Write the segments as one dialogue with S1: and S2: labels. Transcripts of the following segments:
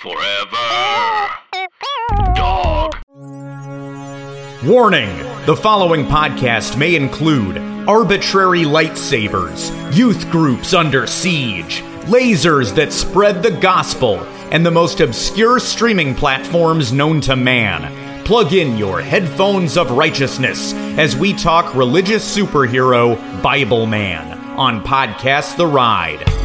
S1: Forever. Dog.
S2: Warning the following podcast may include arbitrary lightsabers, youth groups under siege, lasers that spread the gospel, and the most obscure streaming platforms known to man. Plug in your headphones of righteousness as we talk religious superhero Bible Man on Podcast The Ride.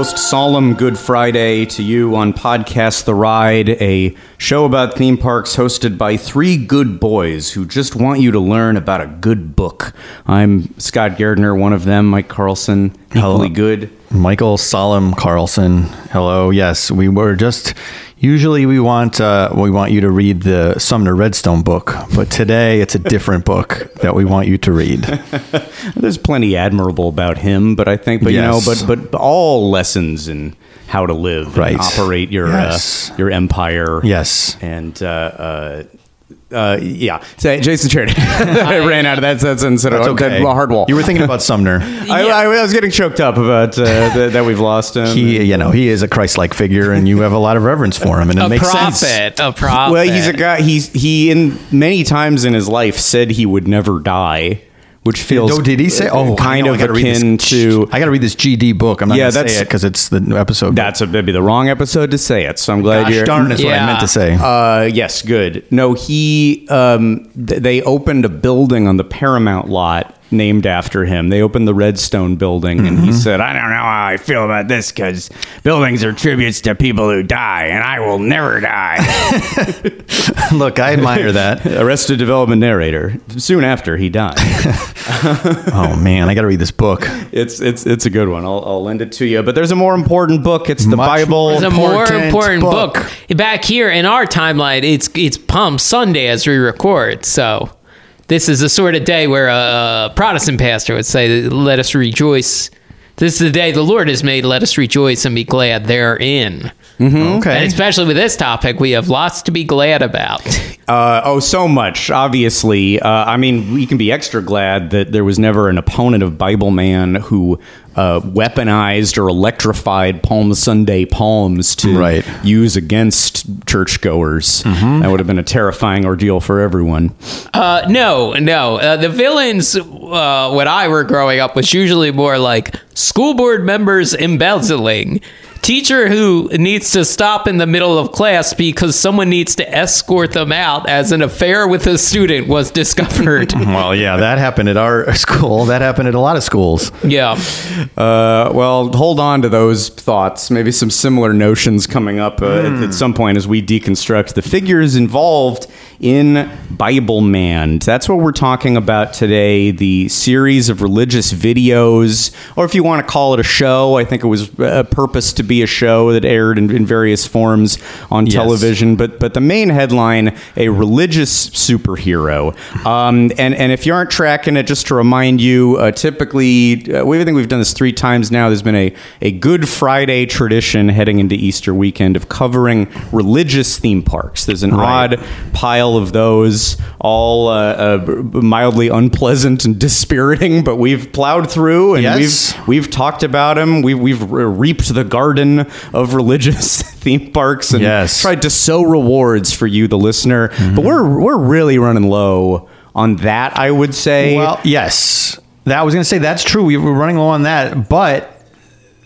S2: Most solemn Good Friday to you on Podcast The Ride, a show about theme parks hosted by three good boys who just want you to learn about a good book. I'm Scott Gardner, one of them, Mike Carlson, equally good.
S3: Michael Solemn Carlson. Hello. Yes, we were just. Usually, we want uh, we want you to read the Sumner Redstone book, but today it's a different book that we want you to read.
S2: There's plenty admirable about him, but I think, but
S3: Yes.
S2: you know, but but all lessons in how to live,
S3: Right.
S2: and operate your
S3: Yes.
S2: uh, your empire,
S3: Yes.
S2: and uh, uh, yeah. So, Jason Sheridan, I ran out of that sentence.
S3: That's
S2: That
S3: okay.
S2: hard wall.
S3: You were thinking about Sumner.
S2: I, I, I was getting choked up about uh, that, that we've lost him.
S3: He, you know, he is a Christ-like figure, and you have a lot of reverence for him, and it
S4: a
S3: makes
S4: prophet,
S3: sense.
S4: a prophet.
S2: well, he's a guy. He's he in many times in his life said he would never die, which feels
S3: Oh, did he say? Oh,
S2: kind
S3: know,
S2: of
S3: I gotta read
S2: akin
S3: this.
S2: to.
S3: I got to read this GD book. I'm not
S2: Yeah,
S3: going to
S2: that's-
S3: say it because it's the episode.
S2: That's a, that'd be the wrong episode to say it. So I'm glad
S3: Gosh
S2: you're.
S3: darn is what I meant to say.
S2: Uh, yes, good. No, he. Um, th- they opened a building on the Paramount lot named after him. They opened the Redstone building, and
S3: Mm-hmm.
S2: he said, "I don't know how I feel about this because buildings are tributes to people who die, and I will never die."
S3: Look, I admire that.
S2: Arrested Development narrator. Soon after he died.
S3: Oh man, I got to read this book.
S2: it's it's it's a good one. I'll, I'll lend it to you. But there's a more important book. It's the
S3: Much
S2: Bible.
S4: It's a more
S3: important
S4: important
S3: book.
S4: book. Back here in our timeline, it's it's Palm Sunday as we record. So this is the sort of day where a, Protestant pastor would say, "Let us rejoice." This is the day the Lord has made. Let us rejoice and be glad therein.
S3: Okay.
S4: And especially with this topic, we have lots to be glad about.
S2: Uh, oh, so much. Obviously, uh, I mean, we can be extra glad that there was never an opponent of Bible Man who uh, weaponized or electrified Palm Sunday palms to
S3: Right.
S2: use against churchgoers. That would have been a terrifying ordeal for everyone.
S4: Uh, no, no. Uh, the villains, uh, when I were growing up, was usually more like school board members embezzling, teacher who needs to stop in the middle of class because someone needs to escort them out as an affair with a student was discovered.
S3: Well, yeah, that happened at our school. That happened at a lot of schools.
S4: yeah.
S2: Uh, well, hold on to those thoughts. Maybe some similar notions coming up uh, at, at some point as we deconstruct the figures involved in Bible Man. That's what we're talking about today. The series of religious videos, or if you want to call it a show, I think it was a purpose to be a show that aired in, in various forms on
S3: Yes.
S2: television. But but the main headline: a religious superhero. Um, and and if you aren't tracking it, just to remind you, uh, typically uh, we I think we've done this three times now. There's been a a Good Friday tradition heading into Easter weekend of covering religious theme parks. There's an
S3: Right.
S2: odd pile of those, all uh, uh, mildly unpleasant and dispiriting, but we've plowed through and
S3: Yes.
S2: we've we've talked about them. We've we've reaped the garden of religious theme parks and
S3: Yes.
S2: tried to sow rewards for you, the listener. But we're we're really running low on that. I would say.
S3: Well, yes, that I was going to say that's true. We were running low on that, but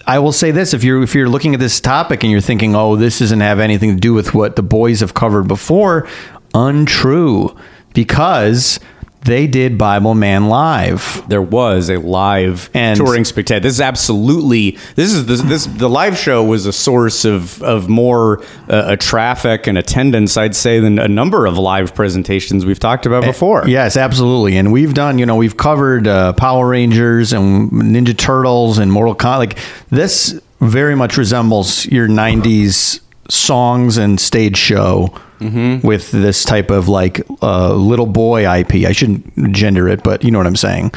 S3: I will say this: if you're if you're looking at this topic and you're thinking, "Oh, this doesn't have anything to do with what the boys have covered before," untrue, because they did Bible Man live.
S2: there was a live
S3: And-
S2: touring spectacular. This is absolutely this is this, this the live show was a source of of more uh, uh, traffic and attendance, I'd say, than a number of live presentations we've talked about before.
S3: Yes, absolutely. And we've done, you know, we've covered uh, Power Rangers and Ninja Turtles and Mortal Kombat. Like this very much resembles your 90s songs and stage show with this type of like uh, little boy IP. I shouldn't gender it, but you know what I'm saying.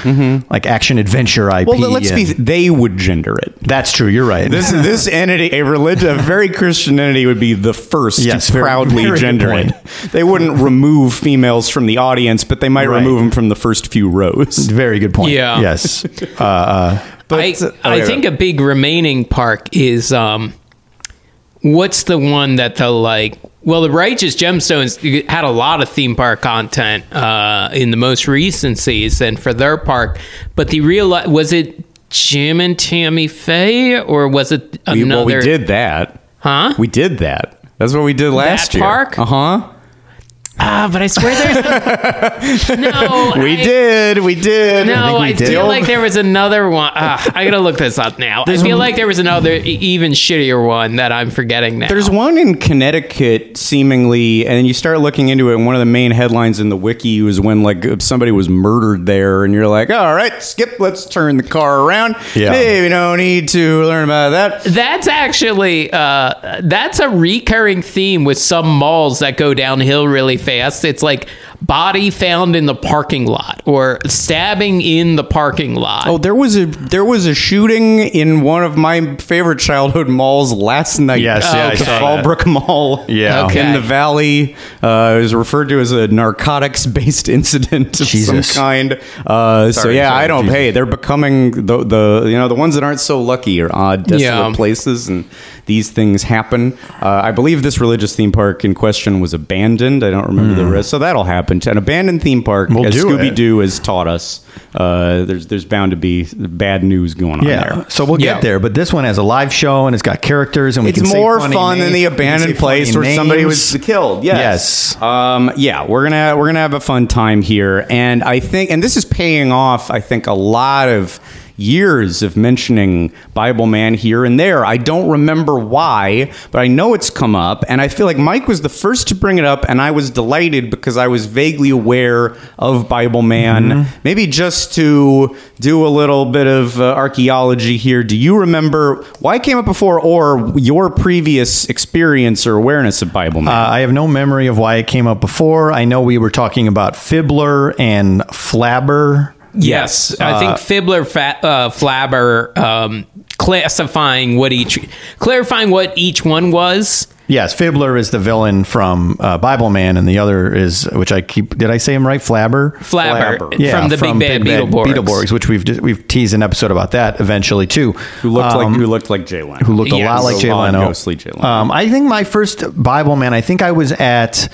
S3: Like action adventure IP.
S2: Well, let's be.
S3: and-
S2: They would gender it.
S3: That's true. You're right.
S2: This this entity, a religion, a very Christian entity, would be the first
S3: Yes,
S2: to
S3: very-
S2: proudly
S3: very
S2: gender it. They wouldn't remove females from the audience, but they might
S3: Right.
S2: remove them from the first few rows.
S3: Very good point.
S4: Yeah.
S3: Yes. Uh, uh,
S2: But
S4: I, I
S2: okay,
S4: think a big remaining park is um, what's the one that the like? Well, the Righteous Gemstones had a lot of theme park content uh, in the most recent season for their park, but the real was it Jim and Tammy Faye or was it
S2: we,
S4: another?
S2: well, we did that.
S4: huh?
S2: We did that. That's what we did last year.
S4: park?
S2: Uh huh.
S4: Ah, but I swear there's no.
S2: We
S4: I-
S2: did. We did.
S4: No, I,
S3: we did.
S4: feel like there was another one. Ah, I gotta look this up now. I feel like there was another even shittier one that I'm forgetting now.
S2: There's one in Connecticut, seemingly, and you start looking into it. And one of the main headlines in the wiki was when like somebody was murdered there, and you're like, "All right, skip. Let's turn the car around.
S3: Yeah.
S2: Hey, we don't need to learn about that."
S4: That's actually uh, that's a recurring theme with some malls that go downhill really fast. It's like body found in the parking lot or stabbing in the parking lot.
S2: Oh, there was a there was a shooting in one of my favorite childhood malls last night.
S3: Yes, yeah, I
S2: the
S3: saw
S2: Fallbrook Mall.
S3: Yeah.
S4: Okay.
S2: in the valley. Uh, it was referred to as a narcotics based incident of
S3: Jesus.
S2: some kind. Uh, so yeah,
S3: sorry,
S2: I don't.
S3: Jesus.
S2: Hey, they're becoming the the you know the ones that aren't so lucky are odd, desolate
S4: Yeah.
S2: places, and these things happen. Uh, I believe this religious theme park in question was abandoned. I don't remember the rest, so that'll happen. An abandoned theme park.
S3: We'll
S2: as. Scooby Doo has taught us. Uh, there's there's bound to be bad news going on
S3: yeah.
S2: there.
S3: So we'll
S4: Yeah.
S3: get there, but this one has a live show and it's got characters and we
S2: It's
S3: can
S2: more
S3: funny
S2: fun than the abandoned place
S3: funny
S2: where somebody was killed. Yes.
S3: Yes.
S2: Um, yeah, we're gonna we're gonna have a fun time here, and I think, and this is paying off. I think a lot of years of mentioning Bible Man here and there. I don't remember why, but I know it's come up, and I feel like Mike was the first to bring it up, and I was delighted because I was vaguely aware of Bible Man. Maybe just to do a little bit of uh, archaeology here. Do you remember why it came up before, or your previous experience or awareness of Bible Man?
S3: Uh, I have no memory of why it came up before. I know we were talking about Fibbler and Flabber.
S4: Yes, I think Fibbler, fa- uh, Flabber, um, classifying what each, clarifying what each one was.
S3: Yes, Fibbler is the villain from uh, Bible Man, and the other is, which I keep. Did I say him right? Flabber.
S4: Flabber,
S2: Flabber.
S4: from the Big Bad Beetleborgs.
S3: Beetleborgs, which we've we've teased an episode about that eventually too.
S2: who looked
S3: Um,
S2: like who looked like Jay Leno?
S3: who looked a lot like Jay
S2: Long,
S3: Leno.
S2: ghostly Jay Leno.
S3: Um, I think my first Bible man. I think I was at.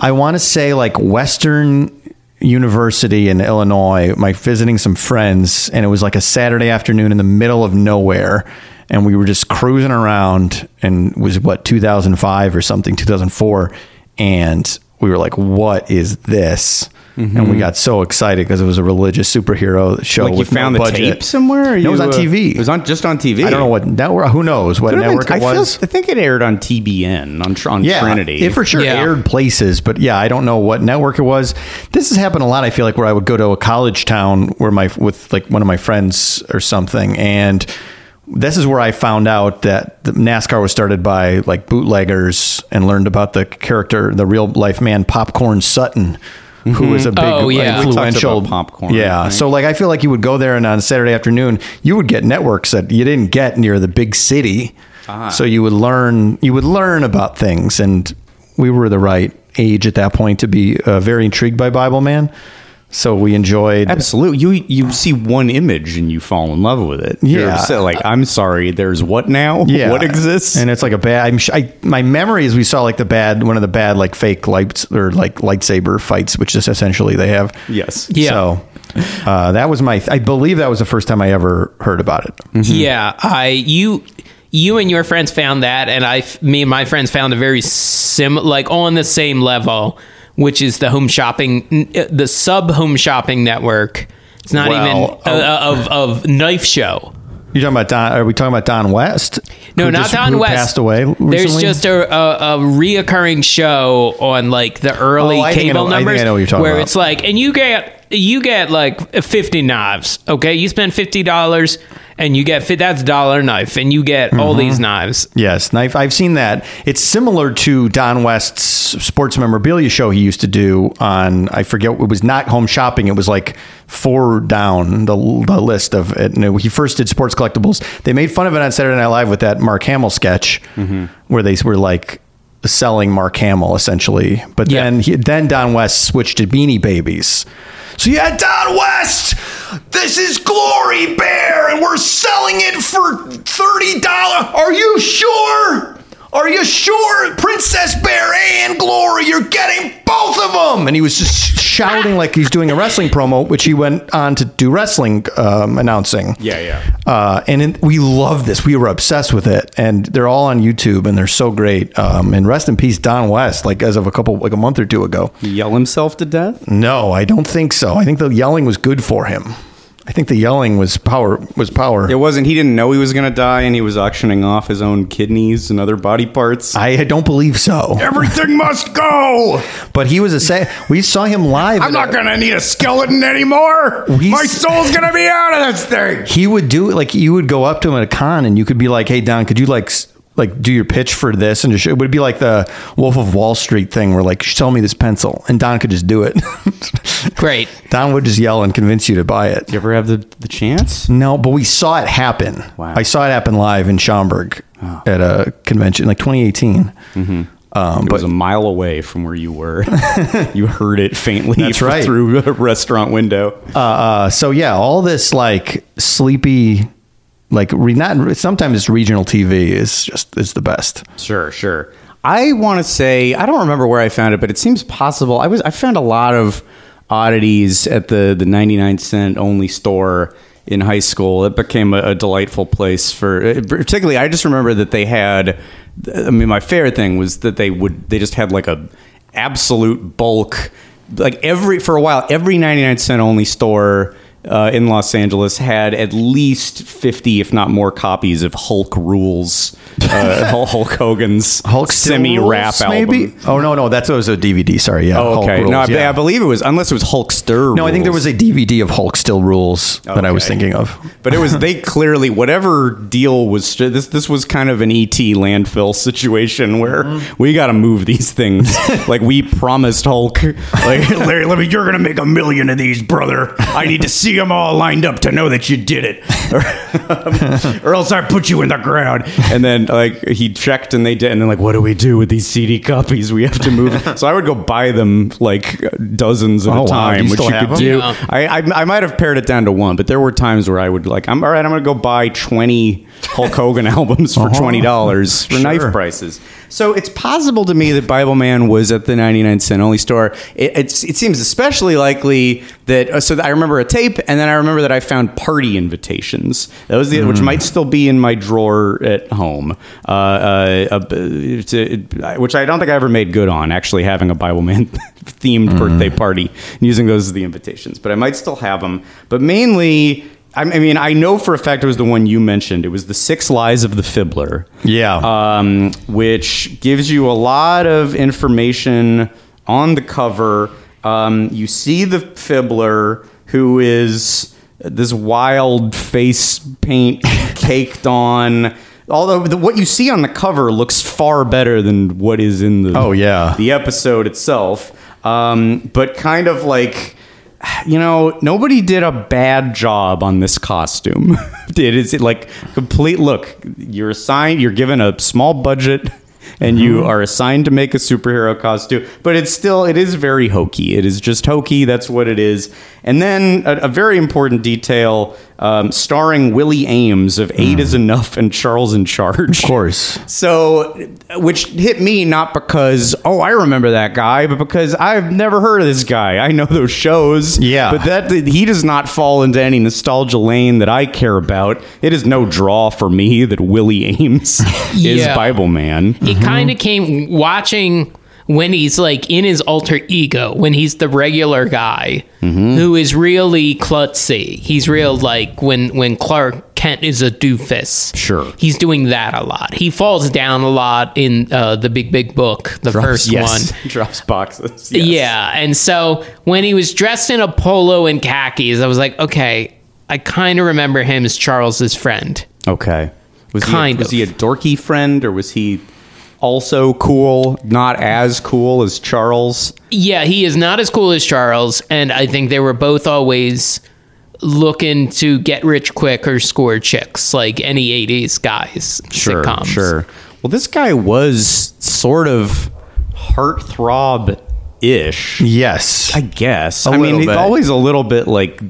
S3: I want to say like Western University in Illinois. My visiting some friends, and it was like a Saturday afternoon in the middle of nowhere, and we were just cruising around, and it was what 2005 or something, 2004, and we were like, "What is this?" And we got so excited because it was a religious superhero show.
S2: like you
S3: with no
S2: found the
S3: budget.
S2: tape somewhere? Or
S3: No, it was
S2: you,
S3: on
S2: uh,
S3: TV.
S2: It was on just on TV.
S3: I don't know what network. Who knows what
S2: Could have been-
S3: network it
S2: I, feel-
S3: was?
S2: I think it aired on TBN on, on
S3: yeah,
S2: Trinity.
S3: It for sure
S4: Yeah.
S3: aired places, but yeah, I don't know what network it was. This has happened a lot. I feel like where I would go to a college town where my with like one of my friends or something, and this is where I found out that the NASCAR was started by like bootleggers and learned about the character, the real life man, Popcorn Sutton. Who was a big
S4: Oh, yeah.
S3: Influential
S2: Popcorn,
S3: Yeah,
S2: right?
S3: so like I feel like you would go there and on a Saturday afternoon you would get networks that you didn't get near the big city. So you would learn you would learn about things and we were the right age at that point to be uh, very intrigued by Bible Man. So we enjoyed
S2: Absolutely. You you see one image and you fall in love with it. You're
S3: Yeah.
S2: so, like, I'm sorry, there's what now?
S3: yeah,
S2: What exists?
S3: and it's like a bad. I'm, sh- I, my memory is we saw like the bad one of the bad like fake lights or like lightsaber fights, which is essentially they have.
S2: yes.
S4: Yeah.
S3: So uh, that was my. I believe that was the first time I ever heard about it.
S4: Yeah, I you you and your friends found that, and I me and my friends found a very sim like on the same level, which is the home shopping, the sub home shopping network. It's not
S3: Well,
S4: even uh, of of knife show.
S3: You talking about Don? Are we talking about Don West?
S4: No, not
S3: just-
S4: Don West.
S3: Passed away. Recently?
S4: There's just a, a, a reoccurring show on like the early
S3: Oh, I think I
S4: cable
S3: know-
S4: numbers
S3: I know what you're talking
S4: where
S3: about.
S4: it's like, and you get you get like 50 knives. Okay, you spend fifty dollars. And you get fit. That's dollar knife, and you get all
S3: Mm-hmm.
S4: these knives.
S3: Yes, knife. I've seen that. It's similar to Don West's sports memorabilia show he used to do on. I forget. It was not home shopping. It was like four down the, the list of it. And he first did sports collectibles. They made fun of it on Saturday Night Live with that Mark Hamill sketch, where they were like selling Mark Hamill essentially. But
S4: Yeah.
S3: then he, then Don West switched to Beanie Babies. So yeah, Don West, this is Glory Bear, and we're selling it for thirty dollars. Are you sure? Are you sure, Princess Bear and Glory? You're getting both of them. And he was just shouting like he's doing a wrestling promo, which he went on to do wrestling um, announcing.
S2: Yeah, yeah.
S3: Uh, and it, we love this. We were obsessed with it, and they're all on YouTube, and they're so great. Um, and rest in peace, Don West. Like as of a couple, like a month or two ago.
S2: He yell himself to death?
S3: No, I don't think so. I think the yelling was good for him. I think the yelling was power. Was power.
S2: It wasn't. He didn't know he was going to die, and he was auctioning off his own kidneys and other body parts.
S3: I don't believe so.
S2: Everything must go.
S3: But he was a say. We saw him live.
S2: I'm not going to need a skeleton anymore. My soul's going to be out of this thing.
S3: He would do it like you would go up to him at a con, and you could be like, "Hey, Don, could you like." S- Like do your pitch for this, and just, it would be like the Wolf of Wall Street thing, where like sell me this pencil, and Don could just do it.
S4: Great.
S3: Don would just yell and convince you to buy it.
S2: You ever have the, the chance?
S3: No, but we saw it happen.
S2: Wow.
S3: I saw it happen live in Schaumburg at a convention, like 2018. Um,
S2: It
S3: but
S2: was a mile away from where you were. you heard it faintly
S3: That's right.
S2: through a restaurant window.
S3: uh, so yeah, all this like sleepy, like re- not sometimes regional TV is just is the best.
S2: Sure, sure. I want to say I don't remember where I found it, but it seems possible. I was I found a lot of oddities at the the 99 cent only store in high school. It became a, a delightful place for particularly I just remember that they had I mean my favorite thing was that they would they just had like a absolute bulk like every for a while every 99 cent only store uh, in Los Angeles had at least 50, if not more, copies of Hulk Rules, uh, Hulk Hogan's
S3: Hulk
S2: semi-rap
S3: Rules,
S2: album.
S3: maybe. Oh no, no, that's was a DVD. Sorry, yeah.
S2: Oh,
S3: Hulk
S2: okay.
S3: Rules,
S2: no, I,
S3: yeah.
S2: I believe it was, unless it was Hulk Stir.
S3: No, I think there was a DVD of Hulk Still Rules that I was thinking of.
S2: But it was they clearly whatever deal was this. This was kind of an ET landfill situation where
S3: Mm-hmm.
S2: we got to move these things. like we promised Hulk. Like Larry, let me. You're gonna make a million of these, brother. I need to see them all lined up to know that you did it, or, or else I put you in the ground. And then like he checked and they did, and then like, what do we do with these CD copies? We have to move. so I would go buy them like dozens at
S3: Oh,
S2: a
S3: wow.
S2: Time,
S3: you
S2: which you could
S3: them?
S2: do.
S4: Yeah.
S2: I, I I might have pared it down to one, but there were times where I would like, I'm all right. I'm going to go buy 20 Hulk Hogan albums for
S3: Uh-huh.
S2: twenty dollars for
S3: Sure.
S2: knife prices. So it's possible to me that Bible Man was at the 99 cent only store. It, it's, it seems especially likely that. uh, So I remember a tape, and then I remember that I found party invitations. That was the
S3: Hmm.
S2: which might still be in my drawer at home. Uh, uh, uh, which I don't think I ever made good on actually having a Bible Man themed
S3: Hmm.
S2: birthday party and using those as the invitations. But I might still have them. But mainly. I I mean, I know for a fact it was the one you mentioned. It was the Six Lies of the Fibbler
S3: Yeah.
S2: um, which gives you a lot of information on the cover. Um, you see the Fibbler who is this wild face paint caked on. Although the, what you see on the cover looks far better than what is in the
S3: Oh, yeah.
S2: the episode itself. Um, but kind of like you know, nobody did a bad job on this costume. Did is it like complete look? You're assigned. You're given a small budget, and you mm-hmm. are assigned to make a superhero costume. But it's still it is very hokey. It is just hokey. That's what it is. And then a, a very important detail, um, starring Willie Ames of Eight Is Enough and Charles in Charge.
S3: of course.
S2: So, which hit me not because oh I remember that guy, but because I've never heard of this guy. I know those shows,
S3: Yeah.
S2: but that he does not fall into any nostalgia lane that I care about. It is no draw for me that Willie Ames is
S4: Yeah.
S2: Bible Man.
S4: It kind of came watching when he's like in his alter ego, when he's the regular guy who is really klutzy. He's real like when when Clark Kent is a doofus.
S2: Sure.
S4: he's doing that a lot. He falls down a lot in uh, the Big Big Book, the first
S2: yes,
S4: one.
S2: drops boxes. Yes.
S4: Yeah, and so when he was dressed in a polo and khakis, I was like, okay, I kind of remember him as Charles's friend.
S2: Okay. Was
S4: Kind
S2: he a, was
S4: of.
S2: he a dorky friend or was he also cool, not as cool as Charles?
S4: Yeah, he is not as cool as Charles, and I think they were both always looking to get rich quick or score chicks, like any '80s guys
S2: Sure,
S4: sitcoms.
S2: sure. Well, this guy was sort of heartthrob ish.
S3: Yes.
S2: I guess.
S3: A
S2: I mean,
S3: little
S2: he's
S3: bit.
S2: always a little bit like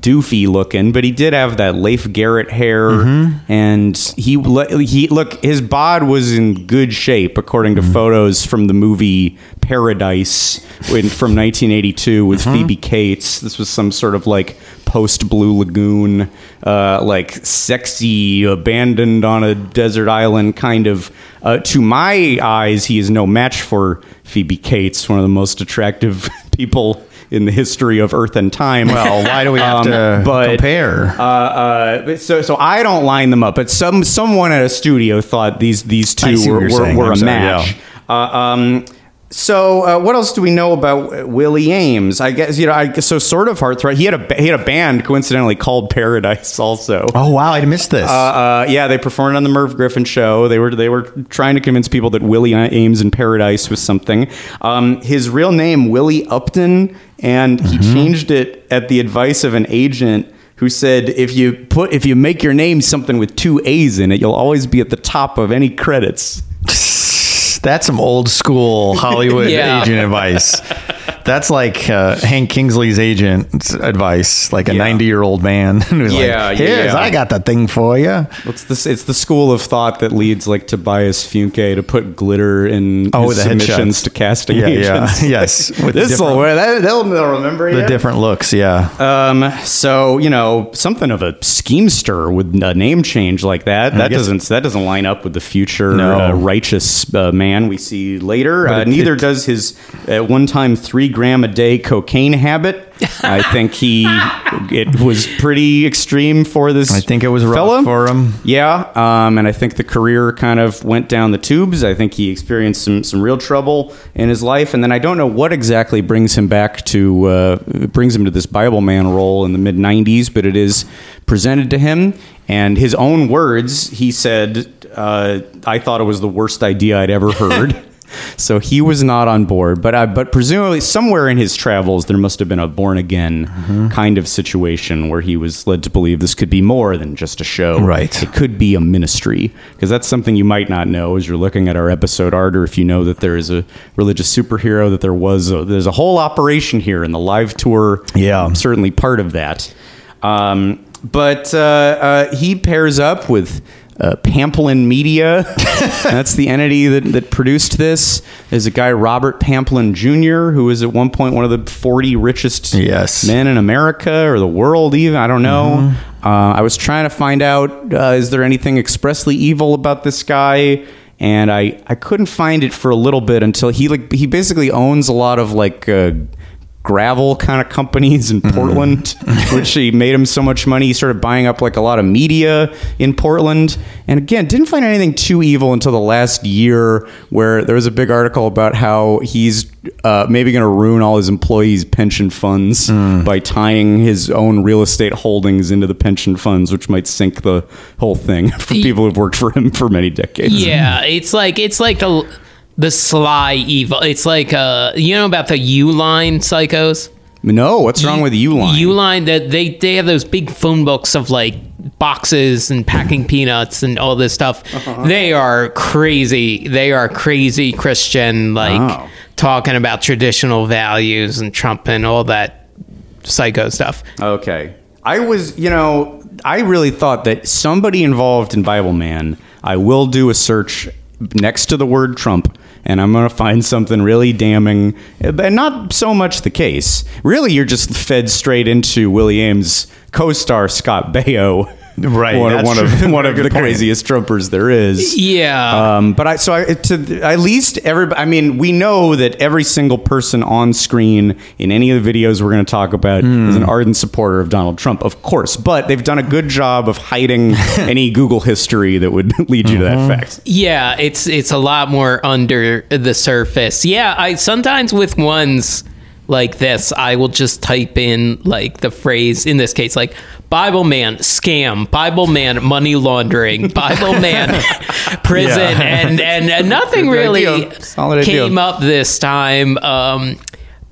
S2: doofy looking, but he did have that Leif Garrett hair,
S3: Mm-hmm.
S2: and he he look his bod was in good shape according
S3: Mm-hmm.
S2: to photos from the movie Paradise in, from 1982 with
S3: Mm-hmm.
S2: Phoebe Cates. This was some sort of like post Blue Lagoon, uh, like sexy abandoned on a desert island kind of. Uh, to my eyes, he is no match for Phoebe Cates, one of the most attractive people in the history of Earth and time.
S3: Well, why do we have
S2: Um,
S3: to
S2: but-
S3: compare?
S2: Uh, uh, so, so I don't line them up, but some someone at a studio thought these these two were, were, were a
S3: sorry,
S2: match. Uh, um, so, uh, what else do we know about Willie Ames? I guess you know. I so. Sort of heartthrob. He had a he had a band coincidentally called Paradise. Also,
S3: oh wow, I missed this.
S2: uh, uh, yeah, they performed on the Merv Griffin show. They were they were trying to convince people that Willie Ames in Paradise was something. Um, his real name Willie Upton, and he changed it at the advice of an agent who said if you put if you make your name something with two A's in it, you'll always be at the top of any credits.
S3: That's some old school Hollywood
S4: Yeah.
S3: agent advice. That's like uh, Hank Kingsley's agent advice, like a
S2: Yeah.
S3: 90 year old man who's
S2: Yeah,
S3: like, "Here's,
S2: yeah.
S3: I got the thing for you."
S2: It's the it's the school of thought that leads like Tobias Funke to put glitter in
S3: Oh,
S2: his
S3: the
S2: submissions
S3: headshots.
S2: to casting
S3: Yeah, yeah,
S2: agents.
S3: yes. With the
S2: this will
S3: different-
S2: that, they'll, they'll remember
S3: The
S2: you.
S3: different looks, yeah.
S2: Um, so you know, something of a schemester with a name change like that. That
S3: guess-
S2: doesn't that doesn't line up with the future
S3: No.
S2: uh, righteous uh, man we see later. Uh,
S3: it-
S2: neither
S3: it-
S2: does his at one time three gram a day cocaine habit. I think he it was pretty extreme for this.
S3: I think it was rough
S2: fella.
S3: for him.
S2: Yeah, um, and I think the career kind of went down the tubes. I think he experienced some some real trouble in his life, and then I don't know what exactly brings him back to uh, brings him to this Bible man role in the mid '90s, but it is presented to him. And his own words, he said, uh, "I thought it was the worst idea I'd ever heard." So he was not on board, but uh, but presumably somewhere in his travels there must have been a born again
S3: Mm-hmm.
S2: kind of situation where he was led to believe this could be more than just a show.
S3: Right.
S2: It could be a ministry because that's something you might not know as you're looking at our episode art, or if you know that there is a religious superhero, that there was a, there's a whole operation here, and the live tour,
S3: Yeah.
S2: I'm certainly part of that. Um, but uh, uh, he pairs up with. Uh, Pamplin Media, that's the entity that, that produced this. There's a guy, Robert Pamplin Jr., who was at one point one of the 40 richest
S3: Yes.
S2: men in America or the world, even. I don't know. Uh, I was trying to find out uh, is there anything expressly evil about this guy? And I, I couldn't find it for a little bit until he like he basically owns a lot of like uh, gravel kind of companies in Portland, which he made him so much money. He started buying up like a lot of media in Portland. And again, didn't find anything too evil until the last year, where there was a big article about how he's uh, maybe going to ruin all his employees' pension funds by tying his own real estate holdings into the pension funds, which might sink the whole thing for people who've worked for him for many decades.
S4: Yeah, it's like it's like the the sly evil. It's like uh, you know about the Uline psychos.
S2: No, what's wrong with Uline?
S4: U line that they they have those big phone books of like boxes and packing peanuts and all this stuff.
S2: Uh-huh.
S4: They are crazy. They are crazy Christian, like
S2: Oh.
S4: talking about traditional values and Trump and all that psycho stuff.
S2: Okay. I was, you know, I really thought that somebody involved in Bible Man, I will do a search next to the word Trump and I'm going to find something really damning, eh, but not so much the case. Really, you're just fed straight into Willie Ames' co-star Scott Baio.
S3: Right,
S2: One,
S3: that's
S2: one of one of the
S3: point.
S2: craziest Trumpers there is.
S4: Yeah.
S2: Um, but I so I, to at least every I mean we know that every single person on screen in any of the videos we're going to talk about is an ardent supporter of Donald Trump, of course. But they've done a good job of hiding any Google history that would lead you to that fact.
S4: Yeah, it's it's a lot more under the surface. Yeah, I sometimes with ones like this, I will just type in like the phrase in this case like Bible man scam, Bible man money laundering, Bible man prison,
S3: Yeah.
S4: and, and and nothing really.
S2: Solid idea.
S4: came up this time. Um,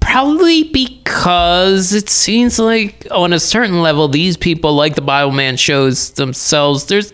S4: probably because it seems like on a certain level, these people like the Bible man shows themselves. There's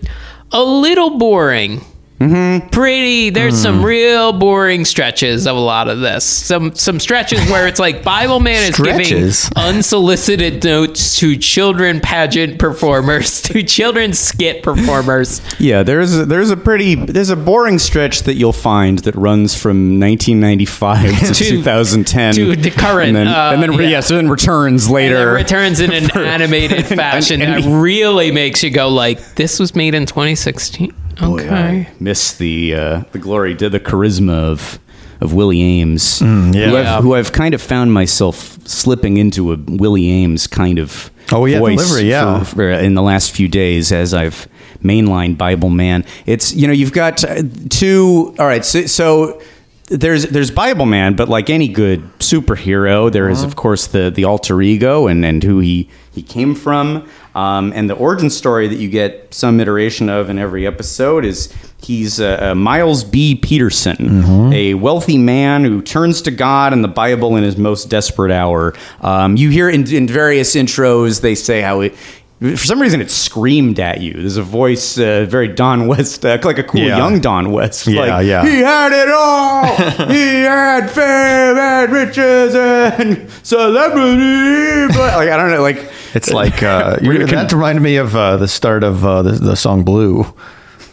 S4: a little boring.
S2: Mm-hmm.
S4: Pretty. There's
S2: Hmm.
S4: some real boring stretches of a lot of this. Some some stretches where it's like Bible man is giving unsolicited notes to children pageant performers, to children skit performers.
S2: Yeah, there's a, there's a pretty there's a boring stretch that you'll find that runs from 1995 to,
S4: To-
S2: 2010
S4: to the current,
S2: and then,
S4: uh,
S2: and then
S4: yeah.
S2: yeah, so then returns later.
S4: it returns in an animated fashion
S2: and-
S4: that really makes you go like, "This was made in 2016."
S2: Boy,
S4: Okay.
S2: I miss the uh, the glory, did the charisma of of Willie Ames,
S3: yeah.
S2: who, I've, who I've kind of found myself slipping into a Willie Ames kind of
S3: Oh, yeah,
S2: voice
S3: delivery, yeah.
S2: for- for- in the last few days as I've mainline Bible Man. It's you know you've got uh, two. All right, so. so there's there's Bible Man, but like any good superhero, there
S3: Uh-huh.
S2: is of course the the alter ego and and who he he came from, um, and the origin story that you get some iteration of in every episode is he's uh, uh, Miles B. Peterson,
S3: Mm-hmm.
S2: a wealthy man who turns to God and the Bible in his most desperate hour. Um, you hear in, in various intros they say how it. For some reason, it's screamed at you. There's a voice, uh, very Don West, uh, like a cool
S3: Yeah.
S2: young Don West.
S3: Yeah,
S2: like,
S3: yeah.
S2: He had it all. he had fame and riches and celebrity. But like I don't know, like
S3: It's like uh, you, that reminded me of uh, the start of uh, the, the song "Blue."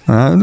S3: Uh,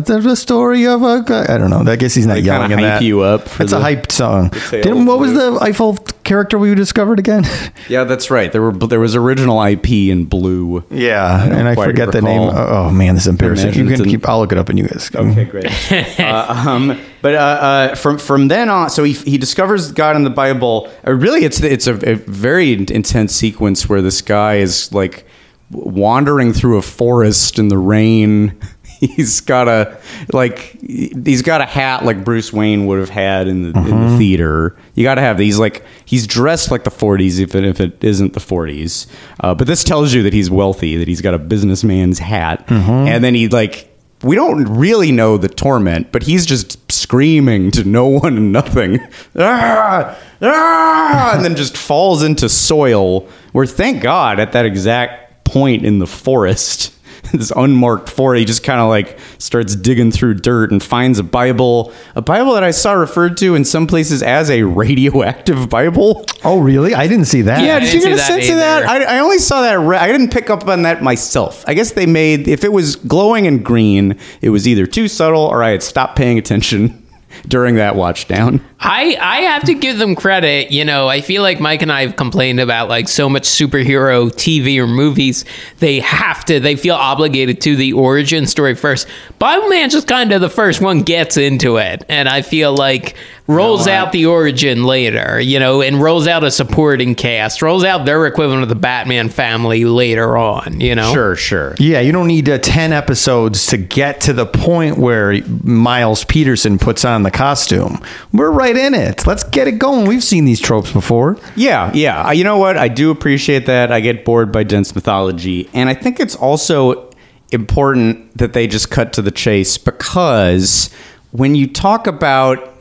S3: there's a story of a guy. I don't know. I guess he's not
S2: They
S3: yelling
S2: hype
S3: that.
S2: you up
S3: It's a hyped song. Didn't, what was the Eiffel character we discovered again?
S2: Yeah, that's right. There were there was original IP in blue.
S3: yeah,
S2: don't
S3: and I
S2: quite
S3: forget the name. Oh man, this is embarrassing. You can
S2: in-
S3: keep. I'll look it up, and you guys.
S2: Okay, great. uh, um, but uh, uh, from from then on, so he, he discovers God in the Bible. Uh, really, it's it's a, a very intense sequence where this guy is like wandering through a forest in the rain. He's got a like he's got a hat like Bruce Wayne would have had in the,
S3: Mm-hmm.
S2: the theater. You got to have these like he's dressed like the 40s if it, if it isn't the 40s. Uh, but this tells you that he's wealthy, that he's got a businessman's hat,
S3: Mm-hmm.
S2: and then he like we don't really know the torment, but he's just screaming to no one and nothing. Ah! Ah! And then just falls into soil where, thank God, at that exact point in the forest, this unmarked forest, he just kind of like starts digging through dirt and finds a Bible, a Bible that I saw referred to in some places as a radioactive Bible.
S3: Oh really? I didn't see that.
S2: Yeah, did you get a
S4: see that
S2: sense of that? I, I only saw that. Re- I didn't pick up on that myself. I guess they made if it was glowing and green, it was either too subtle or I had stopped paying attention during that watch down.
S4: I I have to give them credit. You know, I feel like Mike and I have complained about like so much superhero TV or movies. They have to. They feel obligated to the origin story first. Bible Man just kind of the first one gets into it, and I feel like rolls
S2: No, I-
S4: out the origin later. You know, and rolls out a supporting cast, rolls out their equivalent of the Batman family later on. You know,
S2: Sure, sure.
S3: Yeah, you don't need uh, 10 episodes to get to the point where Miles Peterson puts on the costume. We're right in it. Let's get it going. We've seen these tropes before.
S2: Yeah, yeah. You know what? I do appreciate that. I get bored by dense mythology, and I think it's also important that they just cut to the chase because when you talk about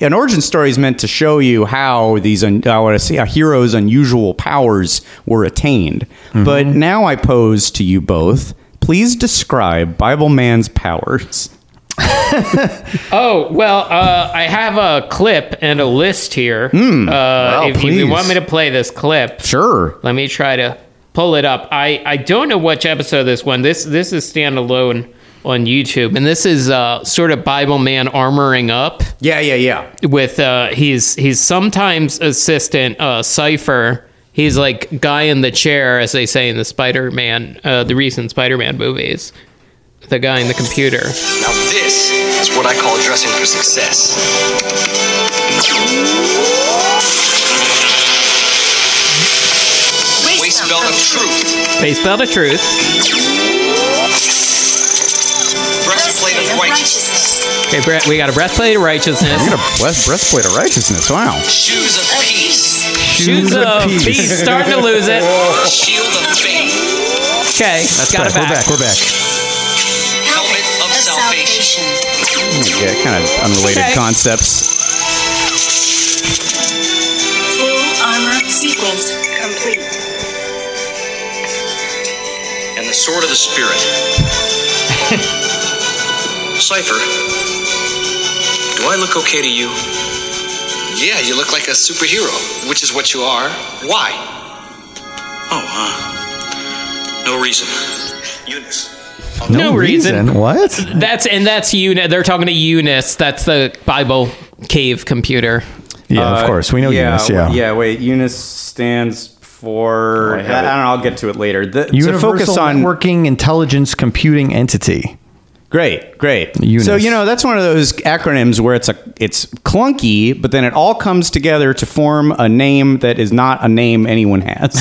S2: an origin story is meant to show you how these un- say, a hero's unusual powers were attained. Mm-hmm. But now I pose to you both. Please describe Bible Man's powers.
S4: Oh well, uh, I have a clip and a list here. uh, if, if you want me to play this clip,
S2: Sure.
S4: let me try to pull it up. I, I don't know which episode this one. This this is standalone on YouTube, and this is uh, sort of Bible Man armoring up
S2: Yeah, yeah, yeah.
S4: with uh, he's he's sometimes assistant uh, Cypher. He's like guy in the chair, as they say in the Spider Man, uh, the recent Spider Man movies. The guy in the computer.
S5: Now this is what I call dressing for success. Waist belt of truth.
S4: Base belt of truth.
S5: Breastplate of righteousness.
S4: Okay, Brett, we got a breastplate of righteousness.
S2: You got a breast- breastplate of righteousness. Wow.
S5: Shoes of peace.
S4: Shoes of peace. Starting to lose it.
S5: Shield of faith.
S4: Okay,
S3: That's
S4: got
S3: back.
S4: it back.
S3: We're back. We're back.
S2: Yeah, kind of unrelated
S4: Okay.
S2: concepts.
S6: Full armor sequence complete.
S5: And the sword of the spirit. Cypher. Do I look okay to you? Yeah, you look like a superhero, which is what you are. Why? Oh, uh, no reason. Eunice.
S4: No reason.
S3: What?
S4: That's and that's Eunice. They're talking to Eunice. That's the Bible cave computer.
S3: Yeah, of course. We know
S2: Uh, yeah,
S3: Eunice. Yeah.
S2: Yeah, wait. Eunice stands for. I, don't know. I'll get to it later. The, to
S3: Universal
S2: focus on
S3: Networking Intelligence Computing Entity.
S2: Great, great.
S3: Eunice.
S2: So you know that's one of those acronyms where it's a it's clunky, but then it all comes together to form a name that is not a name anyone has.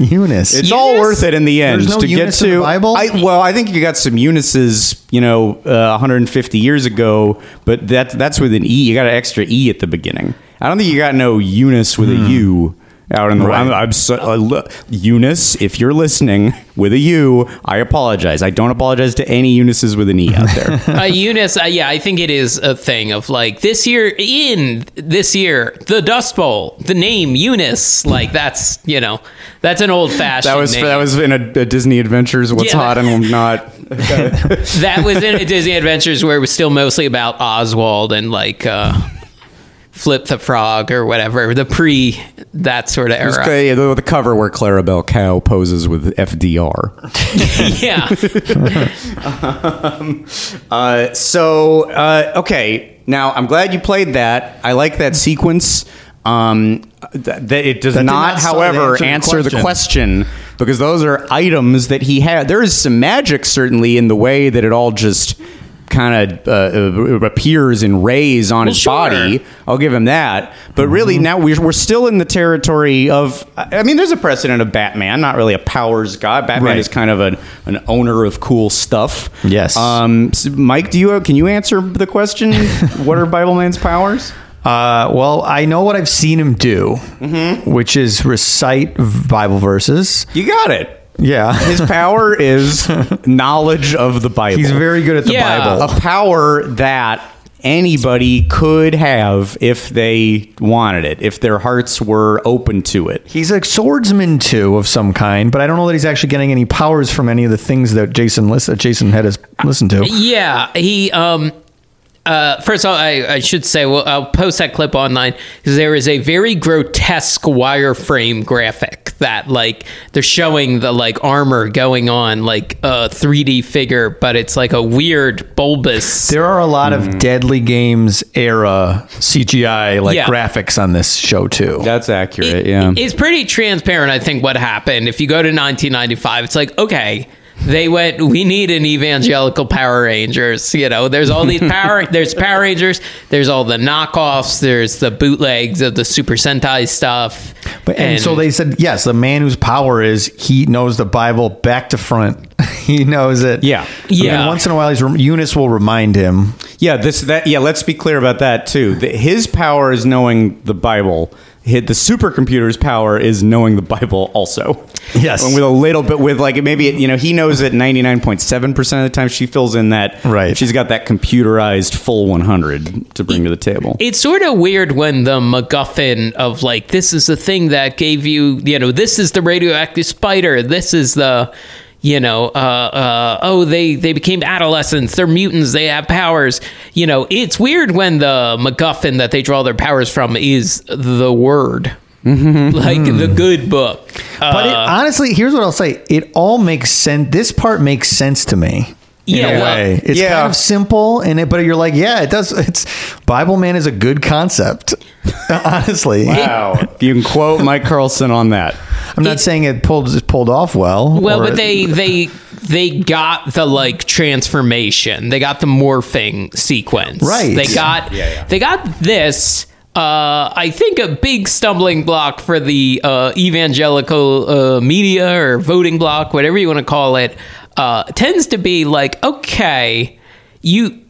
S3: Eunice.
S2: It's all worth it in the end
S3: There's no
S2: to get to
S3: in the Bible?
S2: I, well, I think you got some Eunices, you know, uh, 150 years ago, but that's that's with an e. You got an extra e at the beginning. I don't think you got no Eunice with a u out in the. I'm, I'm so, uh, Eunice, if you're listening with a u, I apologize. I don't apologize to any Eunices with an e out there.
S4: uh, Eunice, uh, yeah, I think it is a thing of like this year in this year, the Dust Bowl, the name Eunice, like that's you know that's an old fashioned.
S2: That was
S4: name.
S2: that was in a, a Disney Adventures. What's
S4: Yeah.
S2: hot and not.
S4: that was in a Disney Adventures where it was still mostly about Oswald and like uh, Flip the Frog or whatever, the pre that sort of era.
S2: Okay, the, the cover where Clarabelle Cow poses with FDR.
S4: yeah,
S2: Uh, so uh, okay, now I'm glad you played that. I like that sequence. Um, th- that it does
S3: That
S2: not,
S3: not
S2: however,
S3: answer the
S2: answer the
S3: question.
S2: question because those are items that he had. There is some magic certainly in the way that it all just kind of uh, uh, appears in rays on his
S4: sure.
S2: body. I'll give him that. But really, now we're, we're still in the territory of. I mean, there's a precedent of Batman, not really a powers guy. Batman
S3: Right.
S2: is kind of an, an owner of cool stuff.
S3: Yes.
S2: Um, s- Mike, do you can you answer the question? what are Bible Man's powers?
S3: Uh, well, I know what I've seen him do,
S2: Mm-hmm.
S3: which is recite Bible verses.
S2: You got it.
S3: Yeah.
S2: His power is knowledge of the Bible.
S3: He's very good at the
S4: Yeah.
S3: Bible.
S2: a power that anybody could have if they wanted it, if their hearts were open to it.
S3: He's a swordsman too of some kind, but I don't know that he's actually getting any powers from any of the things that Jason list- that Jason had us listen to.
S4: yeah. He um. Uh, first of all, I, I should say, well, I'll post that clip online because there is a very grotesque wireframe graphic that, like, they're showing the like armor going on like a 3D figure, but it's like a weird bulbous.
S3: There are a lot of hmm. Deadly Games era CGI like
S4: Yeah.
S3: graphics on this show too.
S2: That's accurate.
S4: It-
S2: yeah.
S4: It's pretty transparent, I think, what happened. If you go to 1995, it's like, okay, they went, we need an evangelical Power Rangers. You know, there's all these Power, there's Power Rangers, there's all the knockoffs, there's the bootlegs of the Super Sentai stuff.
S3: But, and, so they said, yes, the man whose power is he knows the Bible back to front. he knows it.
S2: Yeah.
S4: Yeah.
S3: And once in a while, he's, Eunice will remind him.
S2: Yeah, this that yeah. Let's be clear about that too. His power is knowing the Bible. Hi- The supercomputer's power is knowing the Bible also.
S3: Yes.
S2: and with a little bit, with like maybe it, you know he knows it ninety nine point seven percent of the time. She fills in that
S3: Right.
S2: She's got that computerized full one hundred to bring to the table.
S4: it's sort of weird when the MacGuffin of like this is the thing that gave you you know this is the radioactive spider this is the you know uh, uh, oh they they became adolescents they're mutants they have powers you know it's weird when the MacGuffin that they draw their powers from is the word like the good book
S3: But it,
S4: Uh,
S3: honestly, here's what I'll say: it all makes sense. This part makes sense to me. In
S4: Yeah.
S3: a way, it's
S2: Yeah.
S3: kind of simple, and it, but you're like, yeah, it does. It's Bible man is a good concept. honestly,
S2: Wow, you can quote Mike Carlson on that.
S3: I'm not saying it pulled it pulled off well.
S4: Well, but they they they got the like transformation. They got the morphing sequence.
S3: Right.
S4: They got they got this. Uh, I think a big stumbling block for the uh, evangelical uh, media or voting block, whatever you want to call it, uh, tends to be like, okay, you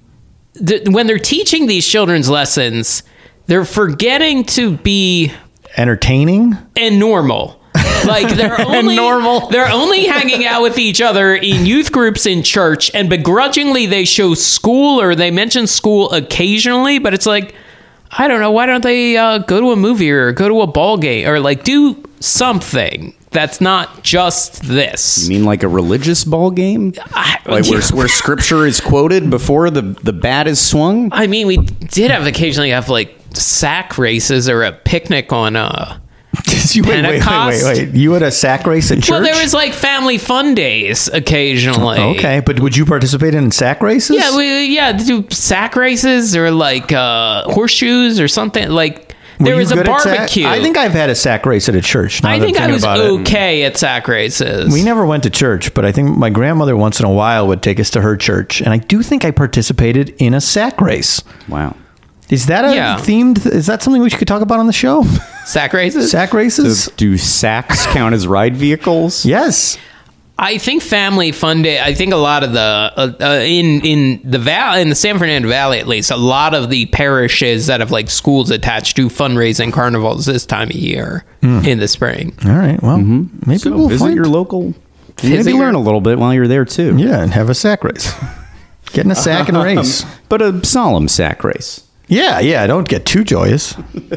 S4: th- when they're teaching these children's lessons, they're forgetting to be
S3: entertaining.
S4: and normal. Like they're only
S2: normal.
S4: They're only hanging out with each other in youth groups in church, and begrudgingly they show school or they mention school occasionally. But it's like, I don't know, why don't they uh, go to a movie or go to a ball game or like do something that's not just this?
S2: You mean like a religious ball game?
S4: I,
S2: Like where, where scripture is quoted before the, the bat is swung?
S4: I mean, we did have occasionally have like sack races or a picnic on uh
S3: You- wait, wait, wait, wait, wait. You had a sack race at church?
S4: well there was like family fun days occasionally
S3: Okay, but would you participate in sack races?
S4: Yeah, we yeah do sack races or like uh, horseshoes or something. Like
S3: Were
S4: there was a
S3: good at
S4: barbecue.
S3: I think I've had a sack race at a church.
S4: I think I was okay at sack races.
S3: We never went to church, but I think my grandmother once in a while would take us to her church, and I do think I participated in a sack race.
S2: Wow.
S3: Is that a
S4: Yeah.
S3: themed? Is that something we could talk about on the show?
S4: sack races.
S3: Sack races?
S2: Do sacks count as ride vehicles?
S3: yes.
S4: I think family fun day. I think a lot of the uh, uh, in in the valley in the San Fernando Valley at least a lot of the parishes that have like schools attached do fundraising carnivals this time of year
S3: Hmm.
S4: in the spring.
S3: All right. Well, maybe
S2: So
S3: we'll
S2: visit
S3: find
S2: your local.
S4: Visit
S2: Maybe
S4: your-
S2: learn a little bit while you're there too.
S3: Yeah, and have a sack race. Get in a sack and race.
S2: But a solemn sack race.
S3: Yeah, yeah. Don't get too joyous.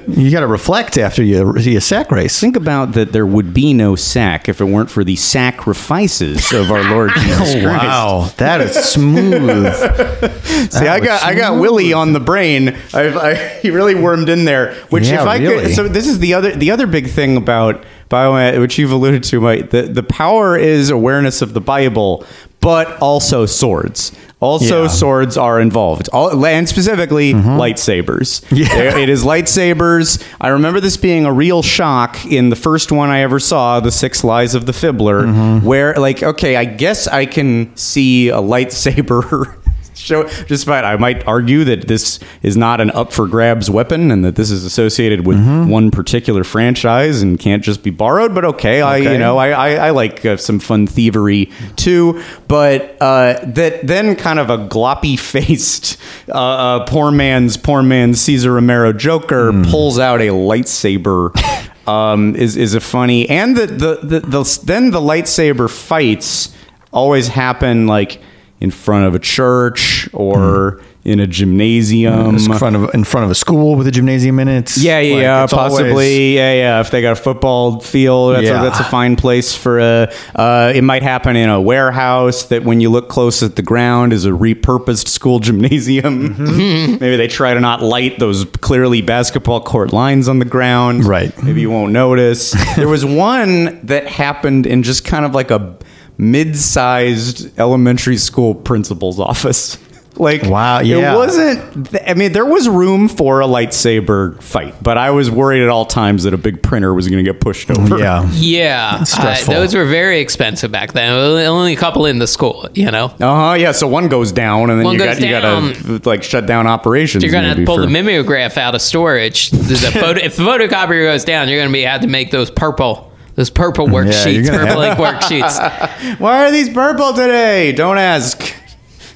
S3: You got to reflect after you see a sack race.
S2: Think about that there would be no sack if it weren't for the sacrifices of our Lord oh, Jesus
S3: Oh,
S2: Christ.
S3: wow, that is smooth.
S2: See, I got I got Willie on the brain. I've, I, he really wormed in there. Which
S3: Yeah,
S2: if I
S3: really.
S2: could, so this is the other the other big thing about bio, which you've alluded to, Mike. The the power is awareness of the Bible, but also swords. Also,
S3: Yeah.
S2: swords are involved, All, and specifically lightsabers.
S3: Mm-hmm. Yeah.
S2: There- it is lightsabers. I remember this being a real shock in the first one I ever saw, The Six Lies of the Fibbler,
S3: Mm-hmm.
S2: where, like, okay, I guess I can see a lightsaber. Show, despite I might argue that this is not an up for grabs weapon and that this is associated with
S3: Mm-hmm.
S2: one particular franchise and can't just be borrowed. But okay, I you know I I, I like uh, some fun thievery too. But uh, that then kind of a gloppy faced uh, uh, poor man's poor man's Cesar Romero Joker
S3: Hmm.
S2: pulls out a lightsaber. Um, is is a funny and the, the the the then the lightsaber fights always happen like in front of a church or in a gymnasium.
S3: in front of in front of a school with a gymnasium in it.
S2: Yeah, yeah,
S3: Like,
S2: yeah, possibly.
S3: always-
S2: yeah, yeah. If they got a football field, that's,
S3: Yeah.
S2: a, that's a fine place for a. Uh, it might happen in a warehouse that, when you look close at the ground, is a repurposed school gymnasium.
S3: Mm-hmm.
S2: Maybe they try to not light those clearly basketball court lines on the ground.
S3: Right.
S2: Maybe you won't notice. there was one that happened in just kind of like a mid-sized elementary school principal's office. Like
S3: Wow, yeah.
S2: it wasn't. I mean, there was room for a lightsaber fight, but I was worried at all times that a big printer was going to get pushed over.
S3: Yeah.
S4: Yeah, uh, those were very expensive back then. Only a couple in the school, you know.
S2: Uh huh. Yeah. So one goes down, and then
S4: One
S2: you
S4: goes
S2: got you got to like shut down operations.
S4: You're gonna have to
S2: maybe
S4: pull
S2: for-
S4: the mimeograph out of storage. The, the photo, if the photocopier goes down, you're gonna be have to make those purple, those purple worksheets,
S3: gonna
S4: purple ink worksheets.
S2: Why are these purple today? Don't ask.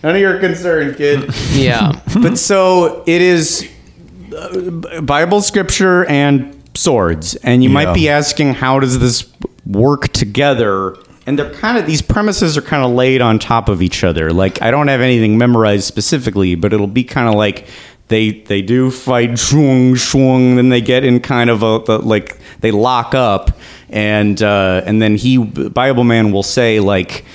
S2: None of your concern, kid.
S4: Yeah,
S2: but so it is uh, Bible scripture and swords. And you
S3: Yeah.
S2: might be asking, how does this work together? And they're kind of, these premises are kind of laid on top of each other. Like, I don't have anything memorized specifically, but it'll be kind of like they they do fight shwung shwung then they get in kind of a the, like they lock up and uh and then he bible man will say like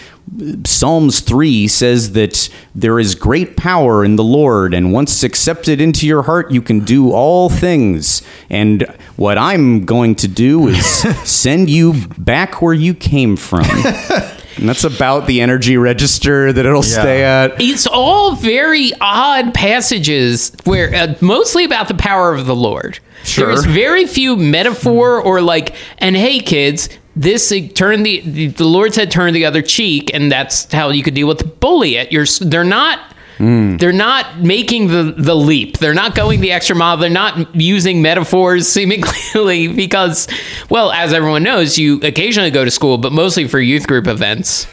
S2: Psalms 3 says that there is great power in the Lord, and once accepted into your heart, you can do all things. And what I'm going to do is send you back where you came from. and that's about the energy register that it'll stay at.
S4: it's all very odd passages where uh, mostly about the power of the Lord.
S2: Sure.
S4: There's very few metaphor or like, and hey kids, this uh, turn the, the the Lord said turn the other cheek, and that's how you could deal with the bully. At your, they're not. They're not making the, the leap. They're not going the extra mile. They're not using metaphors seemingly because, well, as everyone knows, you occasionally go to school, but mostly for youth group events